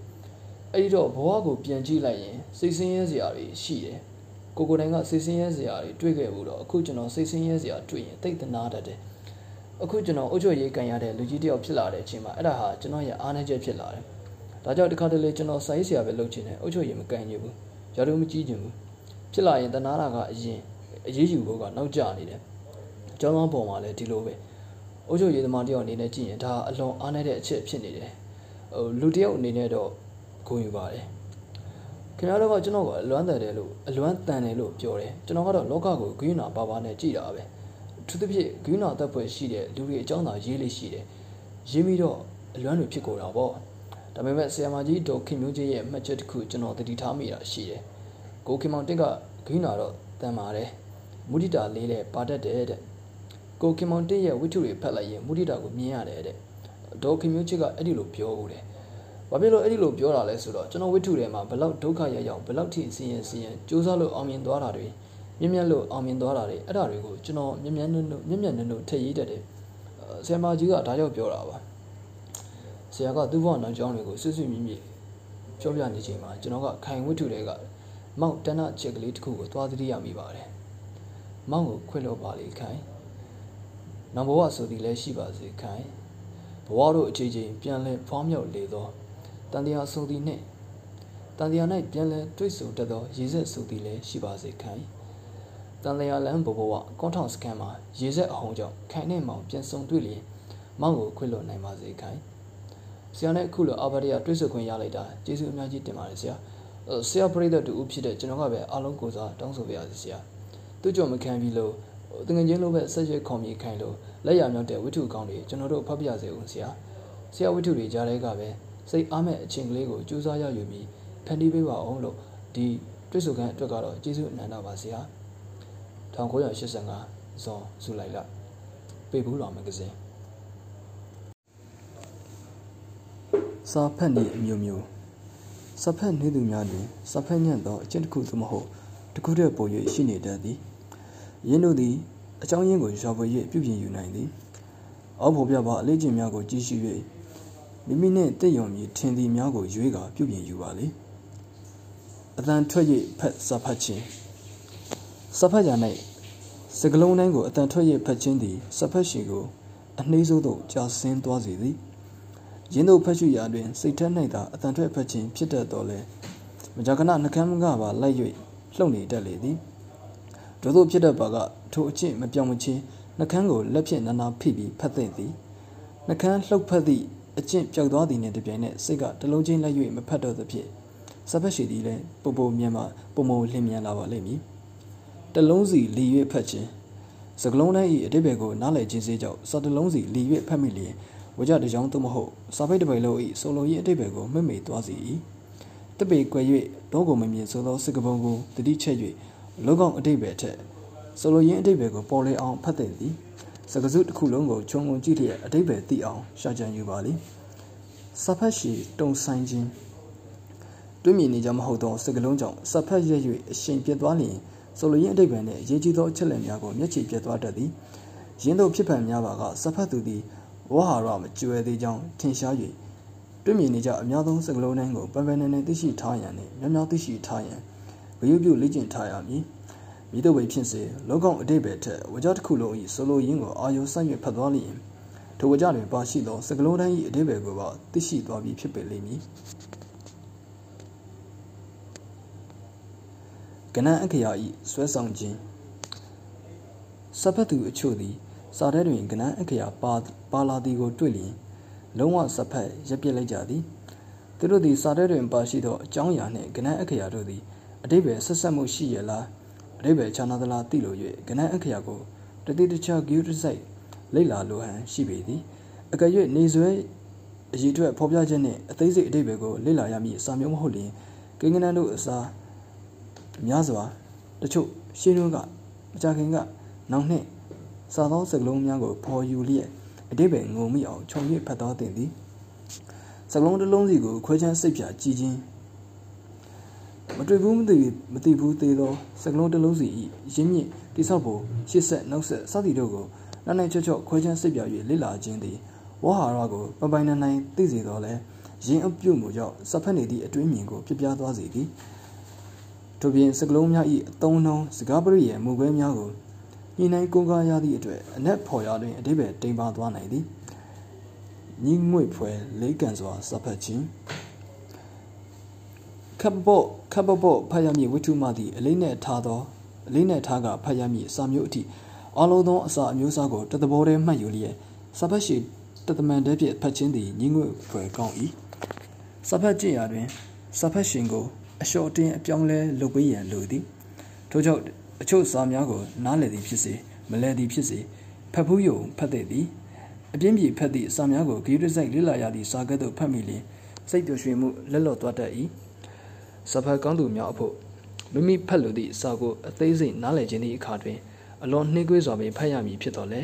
S1: အဲ့ဒီတော့ဘဝကိုပြန်ကြည့်လိုက်ရင်စိတ်ဆင်းရဲစရာတွေရှိတယ် ကိုကိုတိုင်းကစိတ်ဆင်းရဲစရာတွေတွေ့ခဲ့ဘူးတော့အခုကျွန်တော်စိတ်ဆင်းရဲစရာတွေ့ရင်တိတ်တနာတတ်တယ်အခုကျွန်တော်အုတ်ချွေရေးကန်ရတဲ့လူကြီးတယောက်ဖြစ်လာတဲ့အချိန်မှာအဲ့ဒါဟာကျွန်တော်ရဲ့အားနည်းချက်ဖြစ်လာတယ်ဒါကြောင့်ဒီခါတလေကျွန်တော်စာရေးဆရာပဲလုပ်ချင်တယ်အုတ်ချွေရေးမကန်ရဘူးရာထူးမကြီးချင်ဘူးဖြစ်လာရင်တနာတာကအရင်အရေးယူဖို့ကနောက်ကျနေတယ်ကျောင်းသားပုံမှာလည်းဒီလိုပဲအုတ်ချုပ်ရေးသမားတယောက်အနေနဲ့ကြည့်ရင်ဒါအလွန်အားနည်းတဲ့အချက်ဖြစ်နေတယ်ဟိုလူတယောက်အနေနဲ့တော့ဂုဏ်ယူပါတယ် ခင်ဗျားတို့ကကျွန်တော်ကအလွမ်းတန်တယ်လို့အလွမ်းတန်တယ်လို့ပြောတယ်ကျွန်တော်ကတော့လောကကိုဂိူးနာပါပါနဲ့ကြည်တာပဲသူသဖြင့်ဂိူးနာတပ်ဖွဲ့ရှိတဲ့လူတွေအကြောင်းသာရေးလေးရှိတယ်ရေးပြီးတော့အလွမ်းတွေဖြစ်ကုန်တာပေါ့ဒါပေမဲ့ဆရာမကြီးဒေါ်ခင်မျိုးကြီးရဲ့မှတ်ချက်တစ်ခုကျွန်တော်တတိထားမိတာရှိတယ်ကိုခင်မောင်တက်ကဂိူးနာတော့တန်ပါတယ်မုဒိတာလေးနဲ့ပါတတ်တယ်တဲ့ကိုခင်မောင်တစ်ရဲ့ဝိထုတွေဖတ်လိုက်ရင်မုဒိတာကိုမြင်ရတယ်တဲ့ဒေါ်ခင်မျိုးချစ်ကအဲ့ဒီလိုပြောဦးတယ် ဘာဖြစ်လို့အဲ့ဒီလိုပြောတာလဲဆိုတော့ကျွန်တော်ဝိထုထဲမှာဘလောက်ဒုက္ခရရောက်ဘလောက်ထိစီရင်စီရင်စူးစမ်းလို့အောင်မြင်သွားတာတွေမြင့်မြတ်လို့အောင်မြင်သွားတာတွေအဲ့ဒါတွေကိုကျွန်တော်မြင့်မြတ်နုံမြင့်မြတ်နုံထည့်ရေးတတ်တယ်ဆရာမကြီးကဒါကြောင့်ပြောတာပါဆရာကသူ့ဘောနောက်ကျောင်းတွေကိုဆွဆွမြင့်မြင့်ပြောပြနေချိန်မှာကျွန်တော်ကခိုင်ဝိထုတွေကမောက်တနချက်ကလေးတစ်ခုကိုသွားသတိရမိပါတယ်မောက်ကိုခွင့်လို့ပါလေခိုင်နံဘဝဆိုသည်လည်းရှိပါစေခိုင်ဘဝတို့အခြေချင်းပြန်လဲဖွားမြောက်လေသော တန်တရားဆိုသည်နှင့်တန်တရား၌ပြန်လဲတွေ့ဆုံတတ်သောရေဆက်ဆိုသည်လည်းရှိပါစေခိုင်တန်တရားလမ်းဘဘဝကွန်ထောင်စကန်မှာရေဆက်အဟုန်ကြောင့်ခိုင်နဲ့မောင်ပြန်ဆုံတွေ့လျင်မောင်ကိုခွင့်လွှတ်နိုင်ပါစေခိုင်ဆရာနဲ့အခုလိုအာဘဒရတွေ့ဆုံခွင့်ရလိုက်တာကျေးဇူးအများကြီးတင်ပါတယ်ဆရာဆရာပရိသတ်တူဖြစ်တဲ့ကျွန်တော်ကပဲအားလုံးကိုစားတောင်းဆိုပါရစေဆရာသူကြောင့်မခံပြီးလို့တငယ်ချင်းလိုပဲဆက်ရွက်ခေါ်မြေခိုင်လို့လက်ရမြောက်တဲ့ဝိထုကောင်းတွေကျွန်တော်တို့ဖတ်ပြစေဦးဆရာဆရာဝိထုတွေကြားထဲကပဲ စိတ်အားမဲ့အချိန်ကလေးကိုကြိုးစားရယူပြီးဖန်တီးပေးပါအောင်လို့ဒီတွေ့ဆုံခန်းအတွက်ကတော့ကျေးဇူးအနန္တပါဆရာ1985ဇွန်ဇူလိုင်လပေဘူးတော်မဂဇင်းစာဖတ်နည်းအမျိုးမျိုးစာဖတ်နေသူများတွင်စာဖတ်ညံ့သောအကျင့်တစ်ခုသို့မဟုတ်တစ်ခုတည်းပို၍ရှိနေတတ်သည်ယင်းတို့သည်အကြောင်းရင်းကိုရွာပွေ၍ပြုပြင်ယူနိုင်သည်အောက်ဖော်ပြပါအလေးကျင့်များကိုကြည့်ရှု၍ မိမိနှင့်တည့်ယုံမည်ထင်သည်များကိုရွေးကာပြုပြင်ယူပါလေအတန်ထွက်၍ဖတ်စာဖတ်ခြင်းစာဖတ်ရာ၌စကလုံးတိုင်းကိုအတန်ထွက်၍ဖတ်ခြင်းသည်စာဖတ်ရှင်ကိုအနှေးဆုံးသို့ကြာဆင်းသွားစေသည်ရင်းတို့ဖတ်ရှုရာတွင်စိတ်ထက်၌သာအတန်ထွက်ဖတ်ခြင်းဖြစ်တတ်တော်လဲမကြာခဏနှကမ်းမကပါလိုက်၍လှုပ်နေတတ်လေသည်ဒို့သောဖြစ်တတ်ပါကထိုအကျင့်မပြောင်းမချင်းနှကမ်းကိုလက်ဖြင့်နာနာဖိပြီးဖတ်သင့်သည်နှကမ်းလှုပ်ဖက်သည့် အကျင့်ပျောက်သွားသည်နှင့်တပြိုင်နက်စိတ်ကတလုံးချင်းလိုက်၍မဖတ်တော့သဖြင့်စပတ်ရှိသည်လည်းပုံပုံမြန်မှပုံပုံလင်းမြန်လာပါလိမ့်မည်တလုံးစီလီ၍ဖတ်ခြင်းစကလုံးတိုင်း၏အတိပ္ပယ်ကိုနားလည်ခြင်းစေကြောင့်စာတလုံးစီလီ၍ဖတ်မိလျင်ဝကြတကြောင်သို့မဟုတ်စာပိတ်တစ်ပိတ်လုံး၏စုံလုံး၏အတိပ္ပယ်ကိုမှတ်မိသွားစေ၏တပေကွယ်၍တော့ကိုမမြင်ဆိုသောစကပုံကိုတတိချက်၍လောကောင်အတိပ္ပယ်ထက်ဆိုလိုရင်းအတိပ္ပယ်ကိုပေါ်လေအောင်ဖတ်တဲ့သည် စကားစုတစ်ခုလုံးကိုခြုံငုံကြည့်လျက်အတိပ္ပယ်သိအောင်ရှာကြံယူပါလိစာဖတ်ရှိတုံဆိုင်ခြင်းတွေ့မြင်နေကြမဟုတ်သောစကလုံးကြောင့်စာဖတ်ရ၍အရှင်ပြတ်သွားလျင်ဆိုလိုရင်းအတိပ္ပယ်နှင့်အရေးကြီးသောအချက်လက်များကိုမျက်ခြေပြတ်သွားတတ်သည်ရင်းတို့ဖြစ်ဖန်များပါကစာဖတ်သူသည်ဝဟာရမကျွဲသေးကြောင်းထင်ရှား၍တွေ့မြင်နေကြအများဆုံးစကလုံးတိုင်းကိုပန်ပန်နေနေသိရှိထားရန်နှင့်များများသိရှိထားရန်ဂရုပြုလေ့ကျင့်ထားရမည် မိတို့ဝေဖြစ်စေလောကောင်အတိတ်ပဲထက်ဝကြတစ်ခုလုံး၏ဆိုလိုရင်းကိုအာယုဆိုင်၍ဖတ်သွားလျင်ထိုဝကြတွင်ပါရှိသောစကလုံးတိုင်း၏အတိတ်ပဲကိုပါသိရှိသွားပြီးဖြစ်ပေလိမ့်မည်ကနန်အခရာဤဆွဲဆောင်ခြင်းစပတ်သူအချို့သည်စာထဲတွင်ကနန်အခရာပါပါလာသည်ကိုတွေ့လျင်လုံးဝစဖက်ရပ်ပြစ်လိုက်ကြသည်သူတို့သည်စာထဲတွင်ပါရှိသောအကြောင်းအရာနှင့်ကနန်အခရာတို့သည်အတိပ္ပယ်ဆက်ဆက်မှုရှိရလား အတိပ္ပယ်ခြားနာသလားသိလို၍ကနန်အခရာကိုတတိတခြားဂိူတစိုက်လိလာလိုဟန်ရှိပေသည်အကယ်၍နေဆွဲအရေးအတွက်ဖော်ပြခြင်းနှင့်အသေးစိတ်အတိပ္ပယ်ကိုလေ့လာရမည်စာမျိုးမဟုတ်လျင်ကိန်းကနန်းတို့အစားများစွာတချို့ရှင်းတွန်းကမကြခင်ကနောက်နှင့်စာသောစကလုံးများကိုဖော်ယူလျက်အတိပ္ပယ်ငုံမိအောင်ခြုံ၍ဖတ်တော်တင်သည်စကလုံးတစ်လုံးစီကိုခွဲချမ်းစိတ်ဖြာကြည်ခြင်း မတွေ့ဘူးမသိမသိဘူးသေးသောစကလုံးတစ်လုံးစီ၏ရင်းမြစ်တိဆောက်ဖို့ရှစ်ဆက်နှုတ်ဆက်စသည်တို့ကိုနာနိုင်ချော့ချော့ခွဲခြမ်းစိတ်ပြ၍လိလာခြင်းသည်ဝဟာရကိုပပိုင်နိုင်နိုင်သိစေတော်လဲရင်အပြုတ်မှုကြောင့်စဖက်နေသည့်အတွင်းမြင်ကိုပြပြသွားစေသည်ထို့ပြင်စကလုံးများ၏အသုံးနှုန်းစကားပရိရဲ့မူကွဲများကိုညီနိုင်ကိုးကားရသည့်အတွက်အနက်ဖော်ရတွင်အတိပ္ပယ်တိမ်ပါသွားနိုင်သည်ညီငွေဖွဲလေးကန်စွာစဖက်ခြင်း ခပ်ပေါ့ခပ်ပေါ့ပေါ့ဖတ်ရမည်ဝိထုမှသည်အလေးနဲ့ထားသောအလေးနဲ့ထားကဖတ်ရမည်စာမျိုးအထိအလုံးသောအစာအမျိုးအစားကိုတသဘောတည်းမှတ်ယူလျက်စဖက်ရှိတသမန်တည်းဖြင့်ဖတ်ခြင်းသည်ညီငွေဖွဲကောင်း၏စဖက်ကြည့်ရာတွင်စဖက်ရှင်ကိုအလျှော့တင်းအပြောင်းလဲလုပ်ပေးရန်လိုသည်ထို့ကြောင့်အချို့စာများကိုနားလည်သည်ဖြစ်စေမလဲသည်ဖြစ်စေဖတ်ဖူးယုံဖတ်တဲ့သည်အပြင်းပြေဖတ်သည့်စာများကိုဂရုတစိုက်လေ့လာရသည့်စာကဲ့သို့ဖတ်မိလျင်စိတ်ပျော်ရွှင်မှုလက်လော့သွားတတ်၏ စာဖတ်ကောင်းသူများအဖို့မိမိဖတ်လိုသည့်စာကိုအသေးစိတ်နားလည်ခြင်းသည့်အခါတွင်အလွန်နှိမ့်ကွေးစွာပင်ဖတ်ရမည်ဖြစ်တော်လဲ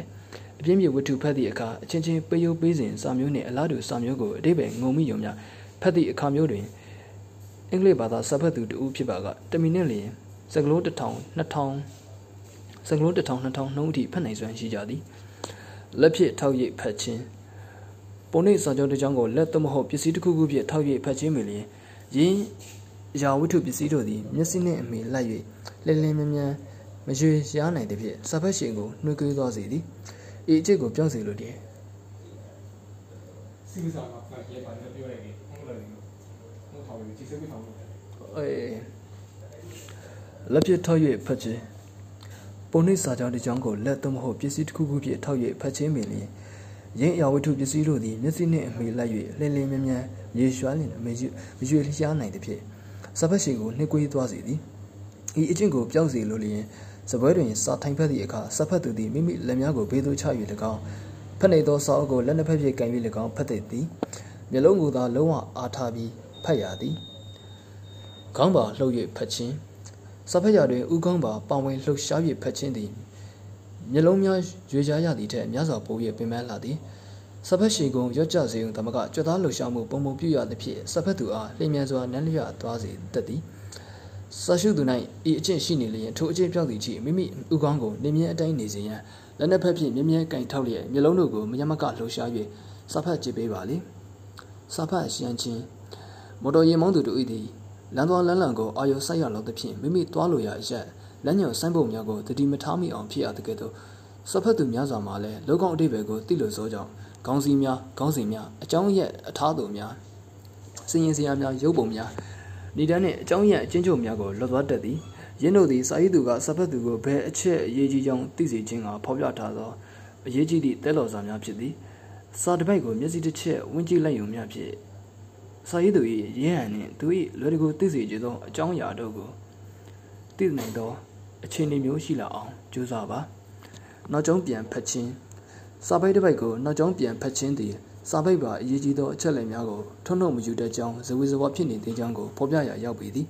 S1: အပြင်းပြေဝတ္ထုဖတ်သည့်အခါအချင်းချင်းပေးယုပ်ပေးစဉ်စာမျိုးနှင့်အလားတူစာမျိုးကိုအတိပ္ပယ်ငုံမိယုံများဖတ်သည့်အခါမျိုးတွင်အင်္ဂလိပ်ဘာသာစာဖတ်သူတဦးဖြစ်ပါကတမီနဲ့လျင်စကလုံး1000 2000စကလုံး1000 2000နှုန်းအထိဖတ်နိုင်စွမ်းရှိကြသည်လက်ဖြင့်ထောက်ရိပ်ဖတ်ခြင်းပုံနှိပ်စာချုပ်တစ်ကြောင်းကိုလက်သမဟုတ်ပစ္စည်းတစ်ခုခုဖြင့်ထောက်ရိပ်ဖတ်ခြင်းမီလျင်ယင်း ရာဝတ္ထုပစ္စည်းတို့သည်မျက်စိနှင့်အမိလိုက်၍လင်းလင်းမြန်းမြန်းမရွေရှားနိုင်သဖြင့်စာဖတ်ရှင်ကိုနှွေးကွေးသွားစေသည်ဤအကျင့်ကိုပြောင်းစေလိုတည်း
S2: စီးစားကဖတ်ရပါတယ်ပြောရတယ်ဟုတ်လားဟုတ်ထောက်ပြီးကြည့်စပြီးထောက်လို့
S1: အေးလက်ပြထောက်၍ဖတ်ခြင်းပုံနှိပ်စာကြောင်းတစ်ကြောင်းကိုလက်သမဟုတ်ပစ္စည်းတစ်ခုခုဖြင့်ထောက်၍ဖတ်ခြင်းပင်လျင်ရင်းအရာဝတ္ထုပစ္စည်းတို့သည်မျက်စိနှင့်အမိလိုက်၍လင်းလင်းမြန်းမြန်းရေရွှာလင်မရွမရွလျားနိုင်သဖြင့် စပတ်ရှိကိုနှိကွေးသွားစေသည်ဤအကျင့်ကိုပြောက်စေလိုလျင်စပွဲတွင်စာထိုင်ဖက်သည့်အခါစဖတ်သူသည်မိမိလက်များကိုဘေးသို့ချ၍၎င်းဖက်နေသောစာအုပ်ကိုလက်နှစ်ဖက်ဖြင့်ကန်၍၎င်းဖတ်သည်မျက်လုံးကိုသာလုံးဝအားထားပြီးဖတ်ရသည်ခေါင်းပါလှုပ်၍ဖတ်ခြင်းစာဖက်ရတွင်ဥကောင်းပါပါဝင်လှုပ်ရှား၍ဖတ်ခြင်းသည်မျက်လုံးများရွေချားရသည့်ထက်များစွာပို၍ပင်ပန်းလာသည် စဖက်ရှိကုံရော့ကြစေုံတမကကြွသားလှူရှာမှုပုံပုံပြရသဖြင့်စဖက်သူအားလျင်မြန်စွာနန်းလျသွားစေတတ်သည်ဆာရှုသူ၌ဤအကျင့်ရှိနေလျင်ထိုအကျင့်ပြောက်သည်ချီမိမိဥကောင်းကိုနေမြဲအတိုင်းနေစေရန်လက်နှစ်ဖက်ဖြင့်မြဲမြဲကင်ထောက်လျက်မျိုးလုံးတို့ကိုမယမကလှူရှား၍စဖက်ကြည့်ပေးပါလေစဖက်ရှမ်းချင်းမော်တော်ယာဉ်မောင်းသူတို့၏သည်လမ်းသွားလမ်းလံကိုအာရုံစိုက်ရလောက်သဖြင့်မိမိသွားလိုရာအရက်လမ်းညောင်ဆိုင်းပုံများကိုတတိမထားမိအောင်ဖြစ်ရတဲ့ကဲ့သို့စဖက်သူများစွာမှလည်းလောကောင်အတိဘယ်ကိုတိလို့စောကြောင့် ခေါင်းစည်းများခေါင်းစဉ်များအကြောင်းရက်အထားသူများစင်ရင်စရာများရုပ်ပုံများဏိဒန်းနှင့်အကြောင်းရက်အချင်းချုပ်များကိုလွတ်သွားတတ်သည်ယင်းတို့သည်စာရေးသူကစဖက်သူကိုဘယ်အချက်အရေးကြီးကြောင်းသိစေခြင်းကဖော်ပြထားသောအရေးကြီးသည့်တဲလော်စာများဖြစ်သည်စာတစ်ပိုက်ကိုမျက်စိတစ်ချက်ဝန်းကြည့်လိုက်ရုံမျှဖြင့်စာရေးသူ၏ရဟန်းနှင့်သူ၏လွယ်တကူသိစေခြင်းသောအကြောင်းအရာတို့ကိုသိနိုင်သောအခြေအနေမျိုးရှိလာအောင်ကြိုးစားပါနောက်ကျောင်းပြန်ဖတ်ခြင်း စာပိုက်တစ်ပိုက်ကိုနောက်ကျောင်းပြန်ဖတ်ခြင်းသည်စာပိုက်ပါအရေးကြီးသောအချက်အလက်များကိုထုံးထုံမယူတတ်ကြောင်းဇဝေဇဝါဖြစ်နေသေးကြောင်းကိုဖော်ပြရာရောက်ပေသည်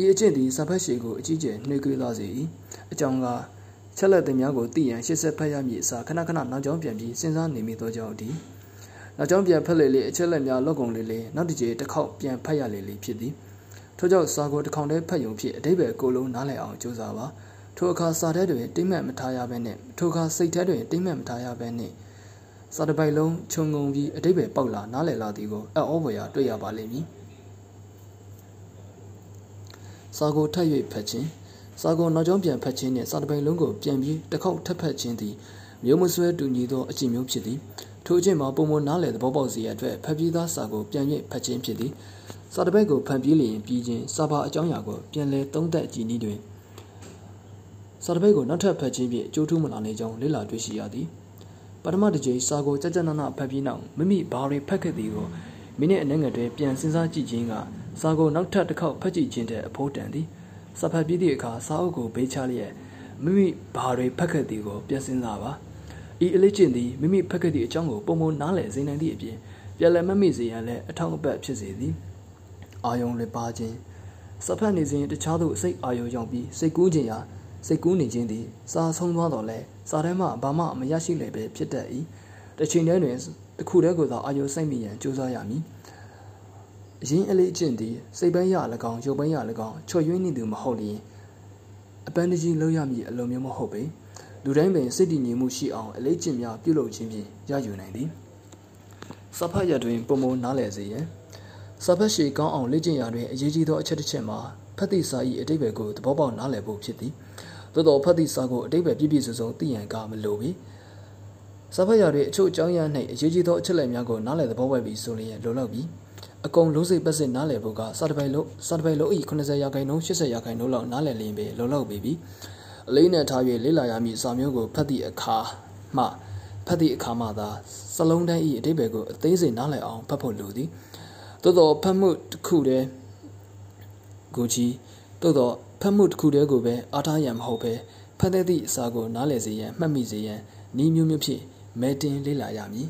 S1: ဤအကျင့်သည်စာဖတ်ရှည်ကိုအကြီးကျယ်နှွေးကွေးလာစေ၏အကြောင်းကချက်လက်သင်များကိုသိရန်ရှစ်ဆက်ဖတ်ရမည်အစားခဏခဏနောက်ကျောင်းပြန်ပြီးစဉ်းစားနေမိသောကြောင့်ဒီနောက်ကျောင်းပြန်ဖတ်လေလေအချက်လက်များလောက်ကုန်လေလေနောက်တစ်ကြိမ်တစ်ခေါက်ပြန်ဖတ်ရလေလေဖြစ်သည်ထို့ကြောင့်စာကိုတစ်ခေါက်တည်းဖတ်ရုံဖြင့်အတိပ္ပယ်ကိုလုံးနားလည်အောင်ကြိုးစားပါ ထိုအခါစာထဲတွင်တိမ့်မှတ်မထားရဘဲနဲ့ထိုအခါစိတ်ထဲတွင်တိမ့်မှတ်မထားရဘဲနဲ့စာတစ်ပိုက်လုံးခြုံငုံပြီးအတိပ္ပယ်ပေါက်လာနားလည်လာသည်ကိုအံ့ဩဖွယ်ရာတွေ့ရပါလိမ့်မည်စာကိုထပ်၍ဖတ်ခြင်းစာကိုနောက်ကျောင်းပြန်ဖတ်ခြင်းနှင့်စာတစ်ပိုက်လုံးကိုပြန်ပြီးတစ်ခေါက်ထပ်ဖတ်ခြင်းသည်မျိုးမဆွဲတူညီသောအကျင့်မျိုးဖြစ်သည်ထိုအကျင့်မှာပုံမနားလည်သဘောပေါက်စေရအတွက်ဖတ်ပြီးသားစာကိုပြန်၍ဖတ်ခြင်းဖြစ်သည်စာတစ်ပိုက်ကိုဖန်ပြီးလျင်ပြီးခြင်းစာပါအကြောင်းအရာကိုပြန်လည်သုံးသပ်ကြည့်နည်းတွင် စာတပိတ်ကိုနောက်ထပ်ဖတ်ခြင်းဖြင့်အကျိုးထူးမလာနိုင်ကြောင်းလေ့လာတွေ့ရှိရသည်ပထမတစ်ကြိမ်စာကိုကြကြနနဖတ်ပြီးနောက်မိမိဘာတွေဖတ်ခဲ့သည်ကိုမိနစ်အနည်းငယ်တွင်ပြန်စဉ်းစားကြည့်ခြင်းကစာကိုနောက်ထပ်တစ်ခေါက်ဖတ်ကြည့်ခြင်းတဲ့အဖို့တန်သည်စာဖတ်ပြီးသည့်အခါစာအုပ်ကိုဘေးချလျက်မိမိဘာတွေဖတ်ခဲ့သည်ကိုပြန်စဉ်းစားပါဤအလေးကျင့်သည်မိမိဖတ်ခဲ့သည့်အကြောင်းကိုပုံပုံနားလည်စေနိုင်သည့်အပြင်ပြန်လည်မမိစေရန်လည်းအထောက်အပံ့ဖြစ်စေသည်အာယုံလည်းပါခြင်းစဖတ်နေစဉ်တခြားသို့စိတ်အာယုံရောက်ပြီးစိတ်ကူးခြင်းရာ စိတ်ကူးနေခြင်းသည်စာဆုံးသွားတော့လဲစာထဲမှဘာမှမရရှိလေပဲဖြစ်တတ်၏တစ်ချိန်တည်းတွင်တစ်ခုတည်းကိုသာအာယုစိတ်မိရန်ကြိုးစားရမည်အရင်အလေးအကျင့်သည်စိတ်ပိုင်းရ၎င်းရုပ်ပိုင်းရ၎င်းချွတ်ယွင်းနေသူမဟုတ်လျင်အပန်းတကြီးလောက်ရမည်အလုံးမျိုးမဟုတ်ပေလူတိုင်းပင်စိတ်တည်ငြိမ်မှုရှိအောင်အလေးကျင့်များပြုလုပ်ခြင်းဖြင့်ရယူနိုင်သည်စဖတ်ရတွင်ပုံမနားလည်စေရန်စဖတ်ရှိကောင်းအောင်လေ့ကျင့်ရာတွင်အရေးကြီးသောအချက်တစ်ချက်မှာဖတ်သည့်စာ၏အတိတ်ဘယ်ကိုသဘောပေါက်နားလည်ဖို့ဖြစ်သည် သို့သောဖတ်သည့်စာကိုအတိတ်ဘယ်ပြည့်ပြည့်စုံစုံသိရန်ကမလိုပေစာဖတ်ရာတွင်အချို့အကြောင်းအရာ၌အရေးကြီးသောအချက်လက်များကိုနားလည်သဘောပေါက်ပြီးဆိုလျင်လိုလောက်ပြီးအကုန်လုံးစိတ်ပတ်စစ်နားလည်ဖို့ကစာတပိုင်လုံးစာတပိုင်လုံးဤ80ရာခိုင်နှုန်း80ရာခိုင်နှုန်းလောက်နားလည်လျင်ပဲလုံလောက်ပြီပြီအလေးနဲ့ထား၍လေ့လာရမည့်စာမျိုးကိုဖတ်သည့်အခါမှဖတ်သည့်အခါမှသာစလုံးတိုင်းဤအတိတ်ဘယ်ကိုအသေးစိတ်နားလည်အောင်ဖတ်ဖို့လိုသည်သို့သောဖတ်မှုတစ်ခုတည်းကိုကြီးသို့သော ဖတ်မှုတစ်ခုတည်းကိုပဲအားထားရန်မဟုတ်ပဲဖတ်သည့်အစာကိုနားလည်စေရန်မှတ်မိစေရန်ဤမျိုးမျိုးဖြင့်မဲတင်လေ့လာရမည်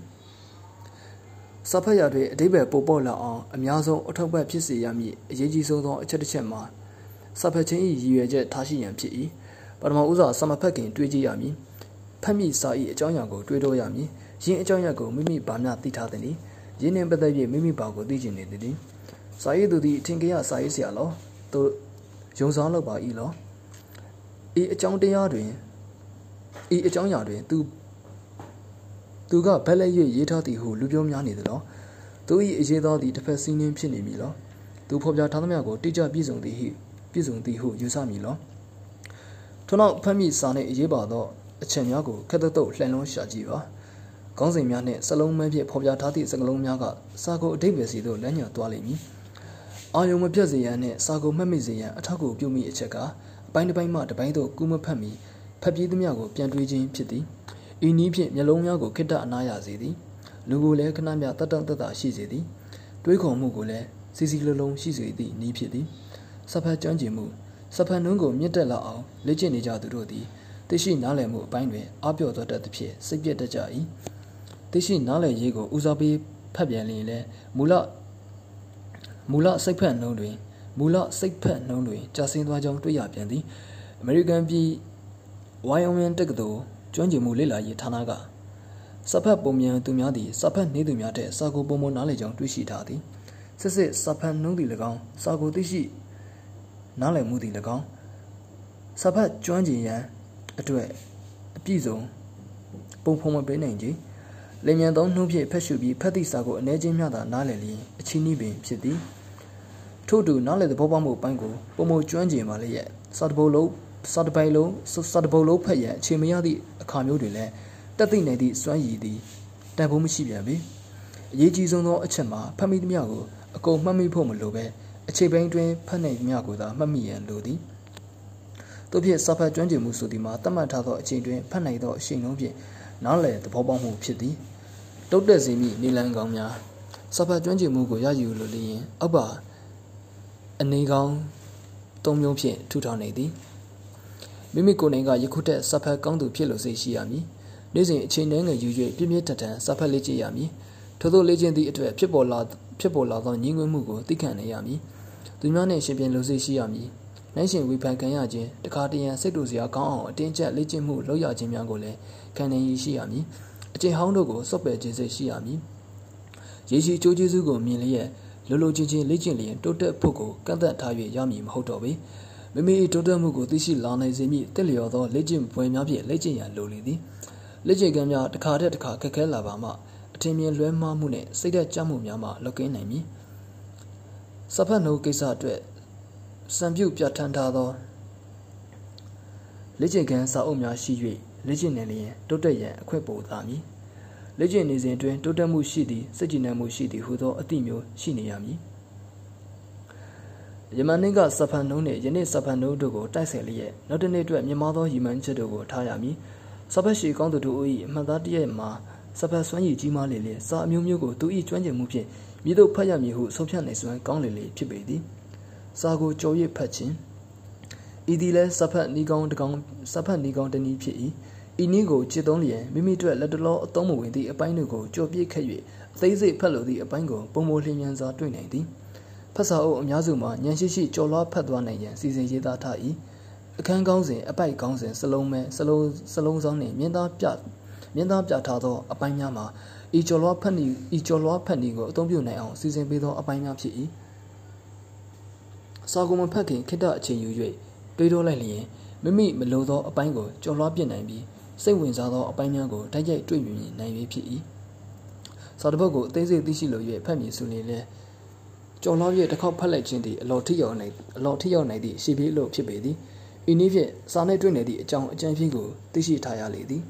S1: စာဖတ်ရာတွင်အတိပ္ပယ်ပို့ပေါ်လာအောင်အများဆုံးအထောက်ပံ့ဖြစ်စေရမည်အရေးကြီးဆုံးသောအချက်တစ်ချက်မှာစာဖတ်ခြင်း၏ရည်ရွယ်ချက်ထားရှိရန်ဖြစ်၏ပထမဦးစွာစာမဖတ်ခင်တွေးကြည့်ရမည်ဖတ်မိစာ၏အကြောင်းအရာကိုတွေးတောရမည်ယင်းအကြောင်းအရာကိုမိမိဘာမျှသိထားသည်နည်းယင်းနှင့်ပတ်သက်၍မိမိဘာကိုသိကျင်နေသည်စာရေးသူသည်အထင်ကရစာရေးဆရာလောသူ ယုံစားလောက်ပါ၏လောဤအကြောင်းတရားတွင်ဤအကြောင်းအရာတွင်သူသူကဘက်လက်၍ရေးထားသည်ဟုလူပြောများနေသလားသူ၏အရေးသောသည်တစ်ဖက်စီးနှင်းဖြစ်နေပြီလားသူဖော်ပြထားသမျှကိုတိကျပြည့်စုံသည်ဟုပြည့်စုံသည်ဟုယူဆမည်လားထို့နောက်ဖတ်မိစာနှင့်အရေးပါသောအချက်များကိုခက်သက်သက်လှန်လုံးရှာကြည့်ပါခေါင်းစဉ်များနှင့်စလုံးမဲဖြင့်ဖော်ပြထားသည့်စကားလုံးများကစာကိုအတိတ်ပဲစီသို့လမ်းညွှန်သွားလိမ့်မည် အာယုံမပြတ်စေရန်နှင့်စာကိုမှတ်မိစေရန်အထောက်အကူပြုမိအချက်ကအပိုင်းတစ်ပိုင်းမှတစ်ပိုင်းသို့ကူးမဖတ်မီဖတ်ပြေးသမျှကိုပြန်တွေးခြင်းဖြစ်သည်ဤနည်းဖြင့်မျက်လုံးများကိုခိတ္တအနာရစေသည်လူကိုလည်းခဏမျှတတ်တတ်တတ်ရှိစေသည်တွေးခေါ်မှုကိုလည်းစီစီလုံးလုံးရှိစေသည့်နည်းဖြစ်သည်စဖတ်ကျွမ်းကျင်မှုစဖတ်နှုံးကိုမြင့်တက်လာအောင်လေ့ကျင့်နေကြသူတို့သည်သိရှိနားလည်မှုအပိုင်းတွင်အပြော့သောတတ်သဖြင့်စိတ်ပြတ်တတ်ကြ၏သိရှိနားလည်ရေးကိုဦးစားပေးဖတ်ပြန်လျင်လည်းမူလ မူလစိတ်ဖက်နှုံးတွင်မူလစိတ်ဖက်နှုံးတွင်ကြာဆင်းသွားကြောင်းတွေ့ရပြန်သည်အမေရိကန်ပြည်ဝိုင်ယိုမင်တက္ကသိုလ်ကျွမ်းကျင်မှုလေ့လာရေးဌာနကစဖတ်ပုံမြန်သူများသည်စဖတ်နေသူများထက်စာကိုပုံမနားလေကြောင်းတွေ့ရှိထားသည်စစ်စစ်စဖတ်နှုံးသည်၎င်းစာကိုသိရှိနားလည်မှုသည်၎င်းစဖတ်ကျွမ်းကျင်ရန်အတွက်အပြည့်စုံပုံဖုံမပေးနိုင်ခြင်း လင်မြန်သောနှုံးဖြင့်ဖက်ရှုပြီးဖတ်သည့်စာကိုအနေချင်းမျှသာနားလည်လျင်အချင်းဤပင်ဖြစ်သည်ထို့တူနားလည်သဘောပေါက်မှုပိုင်းကိုပုံမကျွမ်းကျင်ပါလျက်စာတပုတ်လုံးစာတပိုင်လုံးစာတပုတ်လုံးဖတ်ရန်အခြေမရသည့်အခါမျိုးတွင်လည်းတက်သိနိုင်သည့်စွမ်းရည်သည်တန်ဖိုးမရှိပြန်ပေအရေးကြီးဆုံးသောအချက်မှာဖတ်မိသမျှကိုအကုန်မှတ်မိဖို့မလိုပဲအခြေပိုင်းတွင်ဖတ်နိုင်သမျှကိုသာမှတ်မိရန်လိုသည်တို့ဖြင့်စာဖတ်ကျွမ်းကျင်မှုဆိုသည်မှာတတ်မှတ်ထားသောအချိန်တွင်ဖတ်နိုင်သောအရှိန်လုံးဖြင့်နားလည်သဘောပေါက်မှုဖြစ်သည် တုတ်တက်စေမည့်နေလန်းကောင်းများစာဖတ်ကျွမ်းကျင်မှုကိုရယူလိုလျင်အောက်ပါအနေကောင်းသုံးမျိုးဖြင့်ထူထောင်နေသည်မိမိကိုယ်တိုင်ကယခုထက်စာဖတ်ကောင်းသူဖြစ်လို့စိတ်ရှိရမည်နေ့စဉ်အချိန်နှဲငယ်ယူ၍ပြင်းပြင်းထန်ထန်စာဖတ်လေ့ကျင့်ရမည်ထို့သောလေ့ကျင့်သည့်အတွက်ဖြစ်ပေါ်လာဖြစ်ပေါ်လာသောညီငွေမှုကိုသိခံနေရမည်သူများနှင့်ရှင်ပြန်လို့စိတ်ရှိရမည်နိုင်ရှင်ဝေဖန်ခံရခြင်းတခါတရံစိတ်တူစရာကောင်းအောင်အတင်းကျပ်လေ့ကျင့်မှုလုပ်ရခြင်းများကိုလည်းခံနေရရှိရမည်အ ကျင့်ဟောင်းတို့ကိုစော့ပယ်ခြင်းစိတ်ရှိရမည်ရေရှိကြိုးကျေးဇူးကိုမြင်လျက်လိုလိုချင်းချင်းလေ့ကျင့်လျင်တိုးတက်ဖို့ကိုကန့်သက်ထား၍ရမည်မဟုတ်တော့ပေမိမိတိုးတက်မှုကိုသိရှိလာနိုင်စေမည့်တက်လျော်သောလေ့ကျင့်ပွဲများဖြင့်လေ့ကျင့်ရန်လိုလေသည်လေ့ကျင့်ခန်းများတစ်ခါတည်းတစ်ခါခက်ခဲလာပါမှအထင်မြင်လွဲမှားမှုနဲ့စိတ်သက်ကြမှုများမှလွတ်ကင်းနိုင်မည်စဖတ်နှုတ်ကိစ္စအတွက်စံပြုပြဋ္ဌာန်းထားသောလေ့ကျင့်ခန်းစာအုပ်များရှိ၍လေ့ကျင့်နေလျင်တိုးတက်ရန်အခွင့်ပိုသာမည် လေ့ကျင့်နေစဉ်တွင်တိုးတက်မှုရှိသည်စိတ်ကြည်နံမှုရှိသည်ဟုသောအသည့်မျိုးရှိနေရမည်ယမန်နေ့ကစဖန်နှုံးနှင့်ယနေ့စဖန်နှုံးတို့ကိုတိုက်ဆိုင်လျက်နောက်တစ်နေ့အတွက်မြမသောရည်မှန်းချက်တို့ကိုထားရမည်စဖတ်ရှိကောင်းသူတို့၏အမှန်သားတည်းမှာစဖတ်စွမ်းရည်ကြီးမားလေလေစာအမျိုးမျိုးကိုသူ၏ကျွမ်းကျင်မှုဖြင့်မြည်တို့ဖတ်ရမည်ဟုဆုံးဖြတ်နိုင်စွမ်းကောင်းလေလေဖြစ်ပေသည်စာကိုကြော်၍ဖတ်ခြင်းဤသည်လဲစဖတ်နီးကောင်းတကောင်းစဖတ်နီးကောင်းတနည်းဖြစ်၏ ဤနည်းကိုจิตသုံးလျင်မိမိတို့လက်တလောအသုံးမဝင်သည့်အပိုင်းတို့ကိုကြော်ပြစ်ခက်၍အသေးစိတ်ဖတ်လို့သည့်အပိုင်းကိုပုံမလျင်မြန်စွာတွေ့နိုင်သည်ဖတ်စာအုပ်အများစုမှာဉာဏ်ရှိရှိကြော်လွှားဖတ်သွားနိုင်ရန်စီစဉ်ရေးသားထား၏အခန်းကောင်းစဉ်အပိုက်ကောင်းစဉ်စလုံးမဲစလုံးစလုံးစောင်းနှင့်မြင်းသားပြမြင်းသားပြထားသောအပိုင်းများမှာဤကြော်လွှားဖတ်နီဤကြော်လွှားဖတ်နီကိုအသုံးပြုနိုင်အောင်စီစဉ်ပေးသောအပိုင်းများဖြစ်၏စာကုမဖတ်ခင်ခိတ္တအချိန်ယူ၍တွေးတောလိုက်လျင်မိမိမလိုသောအပိုင်းကိုကျော်လွှားပြစ်နိုင်ပြီး စိတ်ဝင်စားသောအပိုင်းများကိုတိုက်ရိုက်တွေ့မြင်နိုင်၍ဖြစ်၏စာတစ်ပုဒ်ကိုအသေးစိတ်သိရှိလို၍ဖတ်မည်ဆိုရင်လည်းကျော်လွှား၍တစ်ခေါက်ဖတ်လိုက်ခြင်းသည်အလော်ထိရောက်နိုင်အလော်ထိရောက်နိုင်သည့်ရှေ့ပြေးလို့ဖြစ်ပေသည်ဤနည်းဖြင့်စာနှင့်တွေ့နေသည့်အကြောင်းအကြံဖြင့်ကိုသိရှိထားရလေသည်